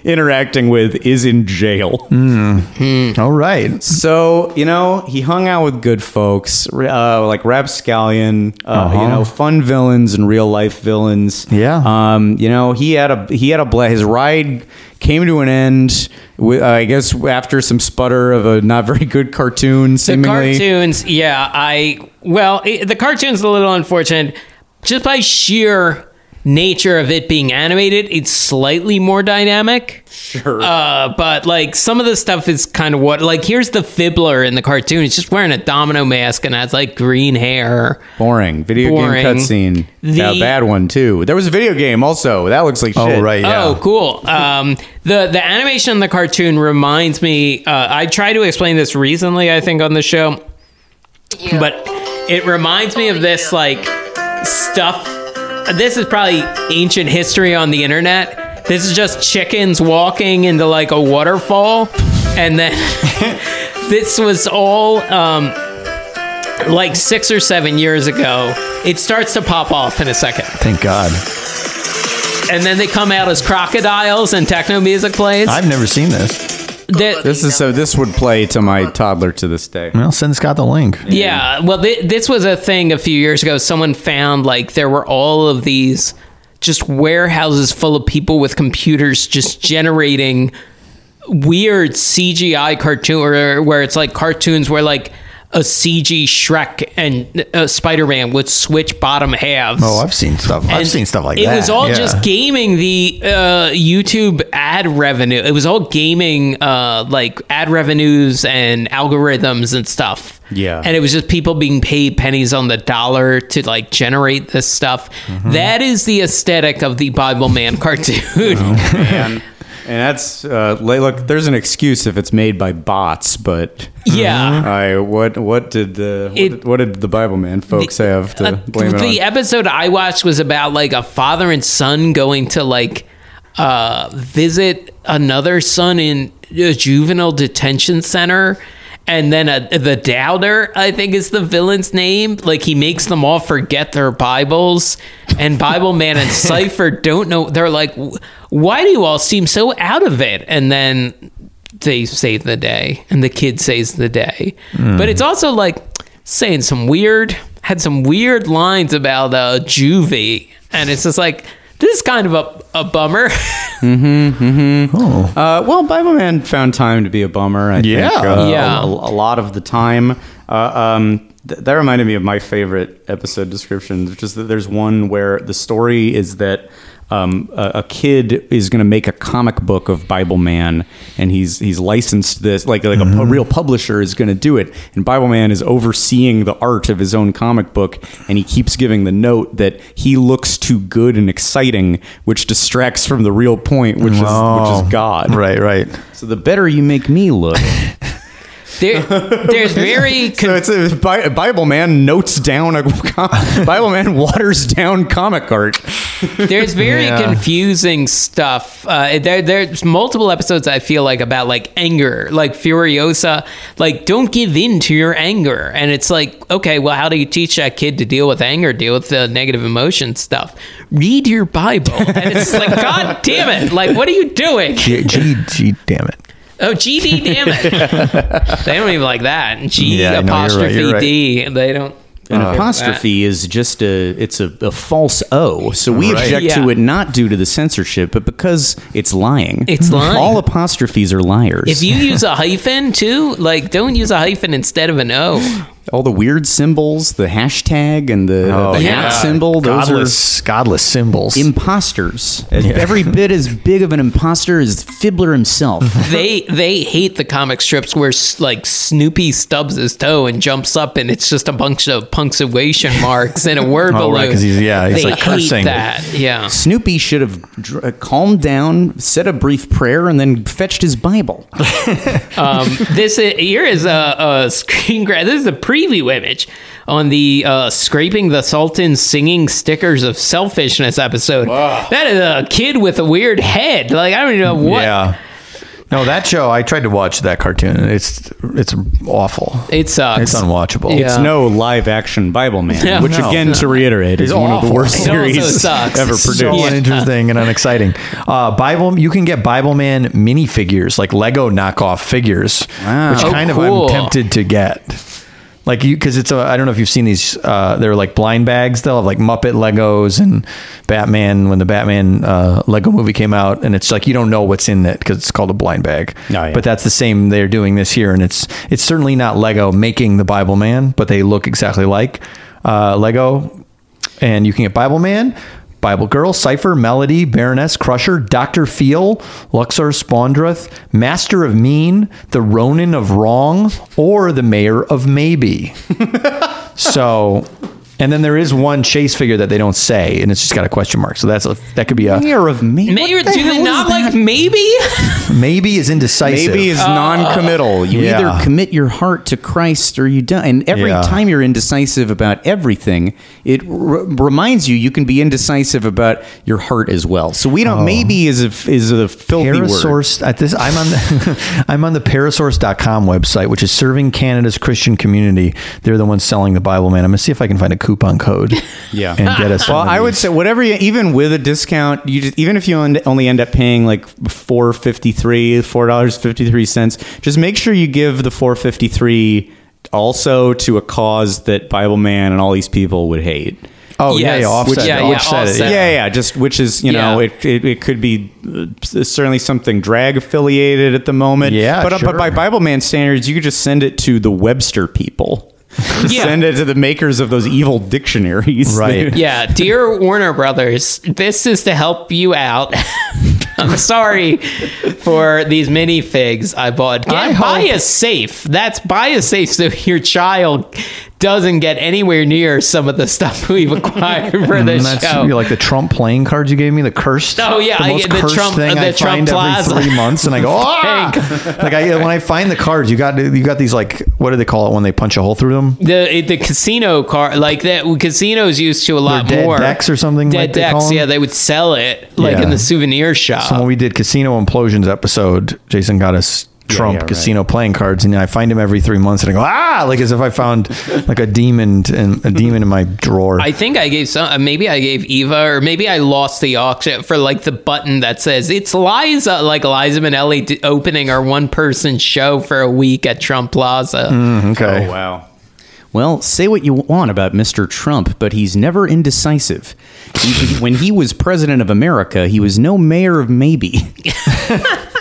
S2: interacting with is in jail.
S3: All right.
S2: So you know he hung out with good folks, uh, like Rapscallion, uh,
S3: Uh-huh.
S2: you know, fun villains and real life villains.
S3: Yeah.
S2: Um, you know, he had a he had a bla- his ride came to an end. With, uh, I guess after some sputter of a not very good cartoon,
S4: The cartoons, yeah, I well, it, the cartoon's a little unfortunate. Just by sheer nature of it being animated, it's slightly more dynamic.
S2: Sure.
S4: Uh, but like some of the stuff is kind of what like here's the Fibbler in the cartoon. He's just wearing a domino mask and has like green hair.
S2: Boring video
S4: Boring.
S2: game cutscene.
S4: The-
S2: yeah, bad one too. There was a video game also. That looks like shit.
S3: Oh, right. Yeah.
S4: Oh, cool. Um, the the animation in the cartoon reminds me. Uh, I tried to explain this recently, I think, on the show, but it reminds me of this like stuff. This is probably ancient history on the internet. This is just chickens walking into like a waterfall, and then this was all um, like six or seven years ago. It starts to pop off in a second
S3: Thank God.
S4: and then they come out as crocodiles and techno music plays.
S3: I've never seen this.
S4: That-
S2: This is so. This would play to my toddler to this day.
S3: Well, send Scott the link.
S4: yeah, well, th- this was a thing a few years ago. Someone found like there were all of these just warehouses full of people with computers just generating weird CGI cartoon or where it's like cartoons where like a CG Shrek and uh, Spider Man would switch bottom halves.
S3: Oh, I've seen stuff. I've seen stuff like
S4: it
S3: that.
S4: It was all
S3: Yeah.
S4: just gaming the uh, YouTube ad revenue. It was all gaming uh, like ad revenues and algorithms and stuff.
S2: Yeah.
S4: And it was just people being paid pennies on the dollar to like generate this stuff.
S3: Mm-hmm.
S4: That is the aesthetic of the Bible Man cartoon.
S2: and, and that's uh, look. There's an excuse if it's made by bots, but
S4: Yeah.
S2: I what what did the what,
S4: It-
S2: did, what did the Bible Man folks have to
S4: Uh,
S2: blame it
S4: the episode I watched was about like a father and son going to like uh, visit another son in a juvenile detention center. And then a, the doubter, I think is the villain's name. Like he makes them all forget their Bibles, and Bible Man and Cypher don't know. They're like, "Why do you all seem so out of it?" And then they save the day, and the kid saves the day.
S3: Hmm.
S4: But it's also like saying some weird, had some weird lines about uh, juvie, and it's just like this is kind of a, a bummer.
S2: Mm-hmm. Mm-hmm. Uh, well, Bible Man found time to be a bummer. I
S3: Yeah.
S2: think, uh,
S4: Yeah.
S2: A, a lot of the time. Uh, um, th- that reminded me of my favorite episode descriptions, which is that there's one where the story is that um, a, a kid is going to make a comic book of Bible Man, and he's he's licensed this like like a pu- real publisher is going to do it, and Bible Man is overseeing the art of his own comic book, and he keeps giving the note that he looks too good and exciting, which distracts from the real point, which is which
S3: Oh.
S2: is God.
S3: Right, right.
S2: So the better you make me look,
S4: there, there's very
S2: so it's a Bi- Bible Man notes down a com- Bible Man waters down comic art.
S4: there's very
S3: Yeah.
S4: confusing stuff. Uh, there, there's multiple episodes I feel like about like anger, like Furiosa, like don't give in to your anger. And it's like, okay, well, how do you teach that kid to deal with anger, deal with the negative emotion stuff? Read your Bible. And it's like, God damn it! Like, what are you doing?
S3: G, G, G damn it.
S4: Oh, GD, damn it! they don't even like that. G
S3: Yeah, I know, you're right,
S4: apostrophe
S3: you're right.
S4: D. They don't.
S2: An
S4: Uh,
S2: apostrophe is just a it's a, a false O. So we
S3: Right.
S2: object
S4: Yeah.
S2: to it not due to the censorship, but because it's lying.
S4: It's lying.
S2: All apostrophes are liars.
S4: If you use a hyphen too, like don't use a hyphen instead of an O.
S2: all the weird symbols, the hashtag and the, the
S4: yeah.
S2: symbol, those
S3: godless, godless symbols.
S2: are imposters. As Every bit as big of an imposter as Fibbler himself.
S4: they they hate the comic strips where like Snoopy stubs his toe and jumps up and it's just a bunch of punctuation marks and a word below.
S3: Oh,
S4: balloon.
S3: right, 'cause he's- yeah, he's,
S4: they
S3: like,
S4: hate
S3: cursing.
S4: that. Yeah.
S2: Snoopy should have dr- uh, calmed down, said a brief prayer, and then fetched his Bible.
S4: Um, this i- here is a, a screen grab. This is a preview image on the uh, scraping the Sultan singing stickers of selfishness episode. That is a kid with a weird head. Like I don't even know what.
S3: Yeah. No, that show. I tried to watch that cartoon. It's it's awful.
S4: It sucks.
S3: It's unwatchable.
S4: Yeah.
S2: It's no live action Bible Man,
S4: No.
S2: which
S3: No.
S2: again, to reiterate, is
S3: It's
S2: one of the worst
S4: It
S2: series
S4: sucks.
S2: ever
S4: So
S2: produced.
S3: So uninteresting and unexciting. Uh, Bible, you can get Bible Man minifigures, like Lego knockoff figures,
S2: Wow.
S3: which
S4: Oh,
S3: kind
S4: cool.
S3: of I'm tempted to get. Like you, because it's a. I don't know if you've seen these. Uh, they're like blind bags. They'll have like Muppet Legos and Batman. When the Batman uh, Lego movie came out, and it's like you don't know what's in it because it's called a blind bag.
S2: Oh, yeah.
S3: But that's the same. They're doing this here, and it's it's certainly not Lego making the Bible Man, but they look exactly like uh, Lego and you can get Bible Man, Bible Girl, Cypher, Melody, Baroness, Crusher, Dr. Feel, Luxor, Spawndreth, Master of Mean, the Ronin of Wrong, or the Mayor of Maybe. so, and then there is one chase figure that they don't say, and it's just got a question mark. So that's a, that could be a
S2: Mayor of me.
S4: Mayor, do they not like maybe?
S3: maybe is indecisive.
S2: Maybe is uh, non-committal. You
S3: Yeah.
S2: either commit your heart to Christ or you don't. And every
S3: Yeah.
S2: time you're indecisive about everything, it r- reminds you you can be indecisive about your heart as well. So we don't. Oh. Maybe is a is a filthy word.
S3: At this I'm on the I'm on the parasource.com website, which is serving Canada's Christian community. They're the ones selling the Bible man. I'm gonna see if I can find a coupon code.
S2: Yeah,
S3: and get us.
S2: Well, I would say whatever, you, even with a discount, you just even if you only end up paying like four fifty three, four dollars fifty three cents, just make sure you give the four fifty three also to a cause that Bible Man and all these people would hate.
S3: Oh, yeah, yeah, offset.
S4: Yeah, yeah,
S3: offset
S4: offset.
S2: Yeah, yeah, just which is you know
S4: Yeah.
S2: it, it it could be uh, certainly something drag affiliated at the moment.
S3: Yeah,
S2: but uh, but by Bible Man standards, you could just send it to the Webster people.
S4: Yeah.
S2: Send it to the makers of those evil dictionaries.
S3: Right.
S4: Yeah, dear Warner Brothers, this is to help you out. I'm sorry for these minifigs I bought. Get,
S3: I
S4: buy
S3: hope-
S4: a safe. That's buy a safe so your child doesn't get anywhere near some of the stuff we've acquired for
S3: And
S4: this
S3: that's
S4: show.
S3: like the Trump playing cards you gave me, the cursed.
S4: Oh, yeah,
S3: the
S4: I
S3: most
S4: the
S3: cursed
S4: Trump-
S3: thing
S4: the
S3: I
S4: Trump
S3: find
S4: Plaza.
S3: every three months, and I go, ah! like I when I find the cards, you got you got these like what do they call it when they punch a hole through them?
S4: the the casino car like that casinos used to a lot
S3: dead
S4: more
S3: decks or something
S4: Dead
S3: like
S4: decks, yeah, they would sell it like
S3: Yeah.
S4: in the souvenir shop.
S3: So when we did Casino Implosions episode, Jason got us Trump
S2: yeah, right.
S3: casino playing cards, and I find him every three months, and I go ah, like as if I found like a demon and a demon in my drawer.
S4: I think I gave some. uh, Maybe I gave Eva, or maybe I lost the auction for like the button that says it's Liza, like Liza Minnelli d- opening our one person show for a week at Trump Plaza.
S3: Mm, okay.
S2: Oh wow. Well, say what you want about Mr. Trump, but he's never indecisive. He- when he was president of America, he was no mayor of maybe.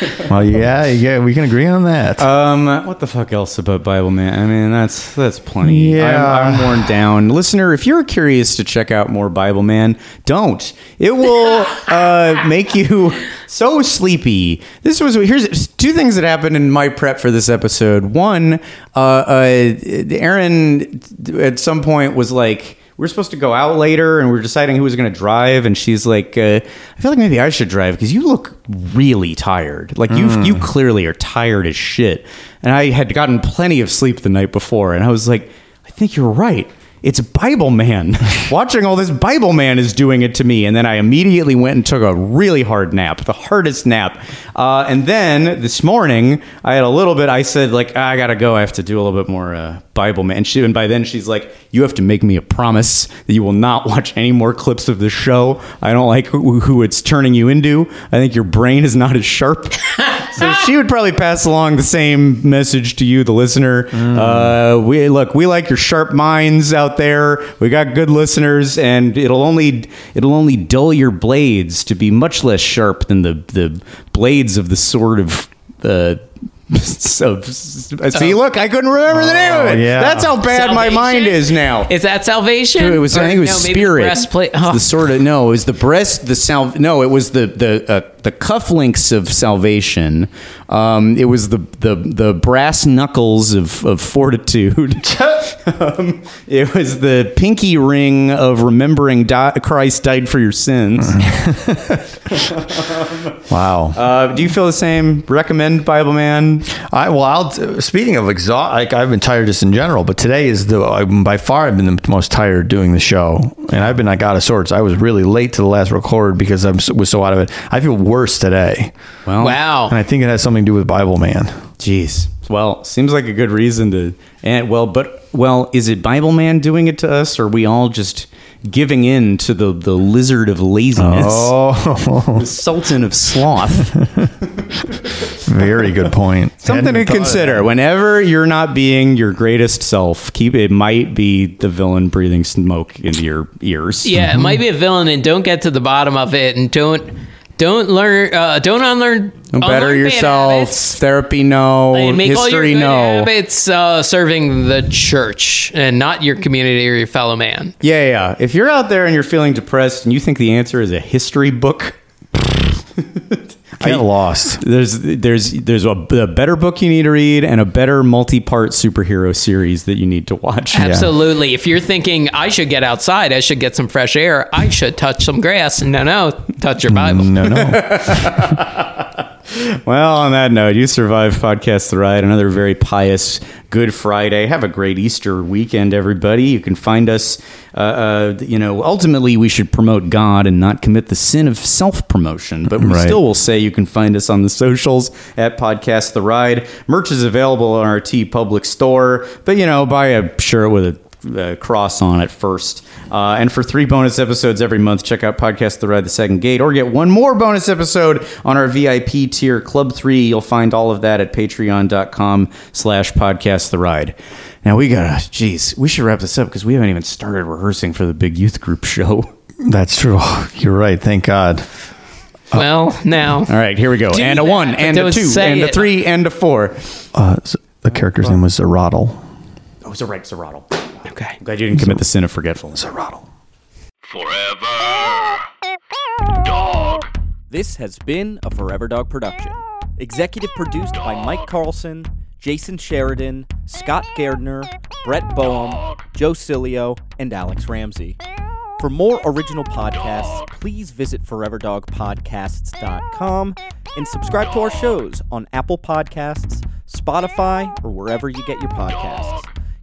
S3: Well, yeah, yeah, we can agree on that.
S2: Um, what the fuck else about Bible Man? I mean, that's that's plenty.
S3: Yeah.
S2: I'm, I'm worn down, listener. If you're curious to check out more Bible Man, don't. It will uh, make you so sleepy. This was here's two things that happened in my prep for this episode. One, uh, uh, Erin at some point was like. We were supposed to go out later, and we are deciding who was going to drive. And she's like, uh, "I feel like maybe I should drive because you look really tired. Like you, you clearly are tired as shit." And I had gotten plenty of sleep the night before, and I was like, "I think you're right. It's Bible Man. Watching all this Bible Man is doing it to me." And then I immediately went and took a really hard nap, the hardest nap. Uh, and then this morning, I had a little bit. I said, "Like "Ah, I gotta go. I have to do a little bit more uh, Bible Man." And, she, and by then, she's like, "You have to make me a promise that you will not watch any more clips of the show. I don't like who, who it's turning you into. I think your brain is not as sharp." so she would probably pass along the same message to you, the listener. Uh, we look, we like your sharp minds out there. We got good listeners, and it'll only it'll only dull your blades to be much less sharp than the the blades of the sword of. Uh, so, see, look, I couldn't remember the name of it.
S3: Oh, yeah.
S2: That's how bad my mind is now.
S4: Is that salvation?
S2: It was. I think it was
S4: no, maybe
S2: spirit.
S4: breastplate.
S2: It's
S4: Oh.
S2: The sort of no. It was the breast. The sal. No, it was the the uh, the cufflinks of salvation. Um, it was the the the brass knuckles of of fortitude. um, it was the pinky ring of remembering di- Christ died for your sins.
S3: wow.
S2: Uh, do you feel the same? Recommend Bible Man.
S3: I well, I'll, speaking of exhaust, like I've been tired just in general, but today is the I'm, by far I've been the most tired doing the show, and I've been like out of sorts. I was really late to the last record because I was so out of it. I feel worse today,
S2: Well,
S4: Wow.
S3: and I think it has something to do with Bible Man.
S2: Jeez. Well, seems like a good reason to. And well, but well, is it Bible Man doing it to us, or are we all just giving in to the the lizard of laziness,
S3: Oh,
S2: the sultan of sloth?
S3: very good point.
S2: Something to
S3: Hadn't thought of
S2: consider. Whenever you're not being your greatest self, keep it might be the villain breathing smoke into your ears.
S4: Yeah, it might mm-hmm. be a villain, and don't get to the bottom of it, and don't don't learn, uh, don't unlearn,
S2: Better
S4: unlearn bad
S2: yourself. Therapy, no.
S4: and make all your
S2: History,
S4: good
S2: no.
S4: habits uh, serving the church and not your community or your fellow man.
S2: Yeah, yeah. If you're out there and you're feeling depressed and you think the answer is a history book, I
S3: get lost.
S2: there's there's there's a, a better book you need to read and a better multi-part superhero series that you need to watch.
S4: Absolutely. If you're thinking I should get outside, I should get some fresh air, I should touch some grass. No, no, touch your Bible.
S3: No, no.
S2: Well, on that note, you survived podcast the ride. Another very pious Good Friday. Have a great Easter weekend, everybody. You can find us. Uh, uh, you know, ultimately, we should promote God and not commit the sin of self promotion. But we
S3: Right.
S2: still will say you can find us on the socials at Podcast the Ride. Merch is available on our TeePublic store. But you know, buy a shirt with a uh, cross on it first. Uh, and for three bonus episodes every month, check out Podcast The Ride, The Second Gate, or get one more bonus episode on our VIP tier, Club 3. You'll find all of that at patreon.com slash podcast The Ride. Now we gotta, geez, we should wrap this up because we haven't even started rehearsing for the big youth group show.
S3: That's true. You're right. Thank God.
S4: Well, now.
S2: All right, here we go. And a
S4: that,
S2: one,
S4: but
S2: and a two,
S4: say
S2: and a three, and a four.
S3: Uh, so the character's name was Zerodl.
S2: Oh, it's a right, Zerodl.
S4: Okay.
S2: I'm glad you didn't commit the sin of forgetfulness.
S3: Zerodl.
S16: This has been a Forever Dog production. Executive produced by Mike Carlson, Jason Sheridan, Scott Gairdner, Brett Boehm, Joe Cilio, and Alex Ramsey. For more original podcasts, please visit foreverdogpodcasts.com and subscribe to our shows on Apple Podcasts, Spotify, or wherever you get your podcasts.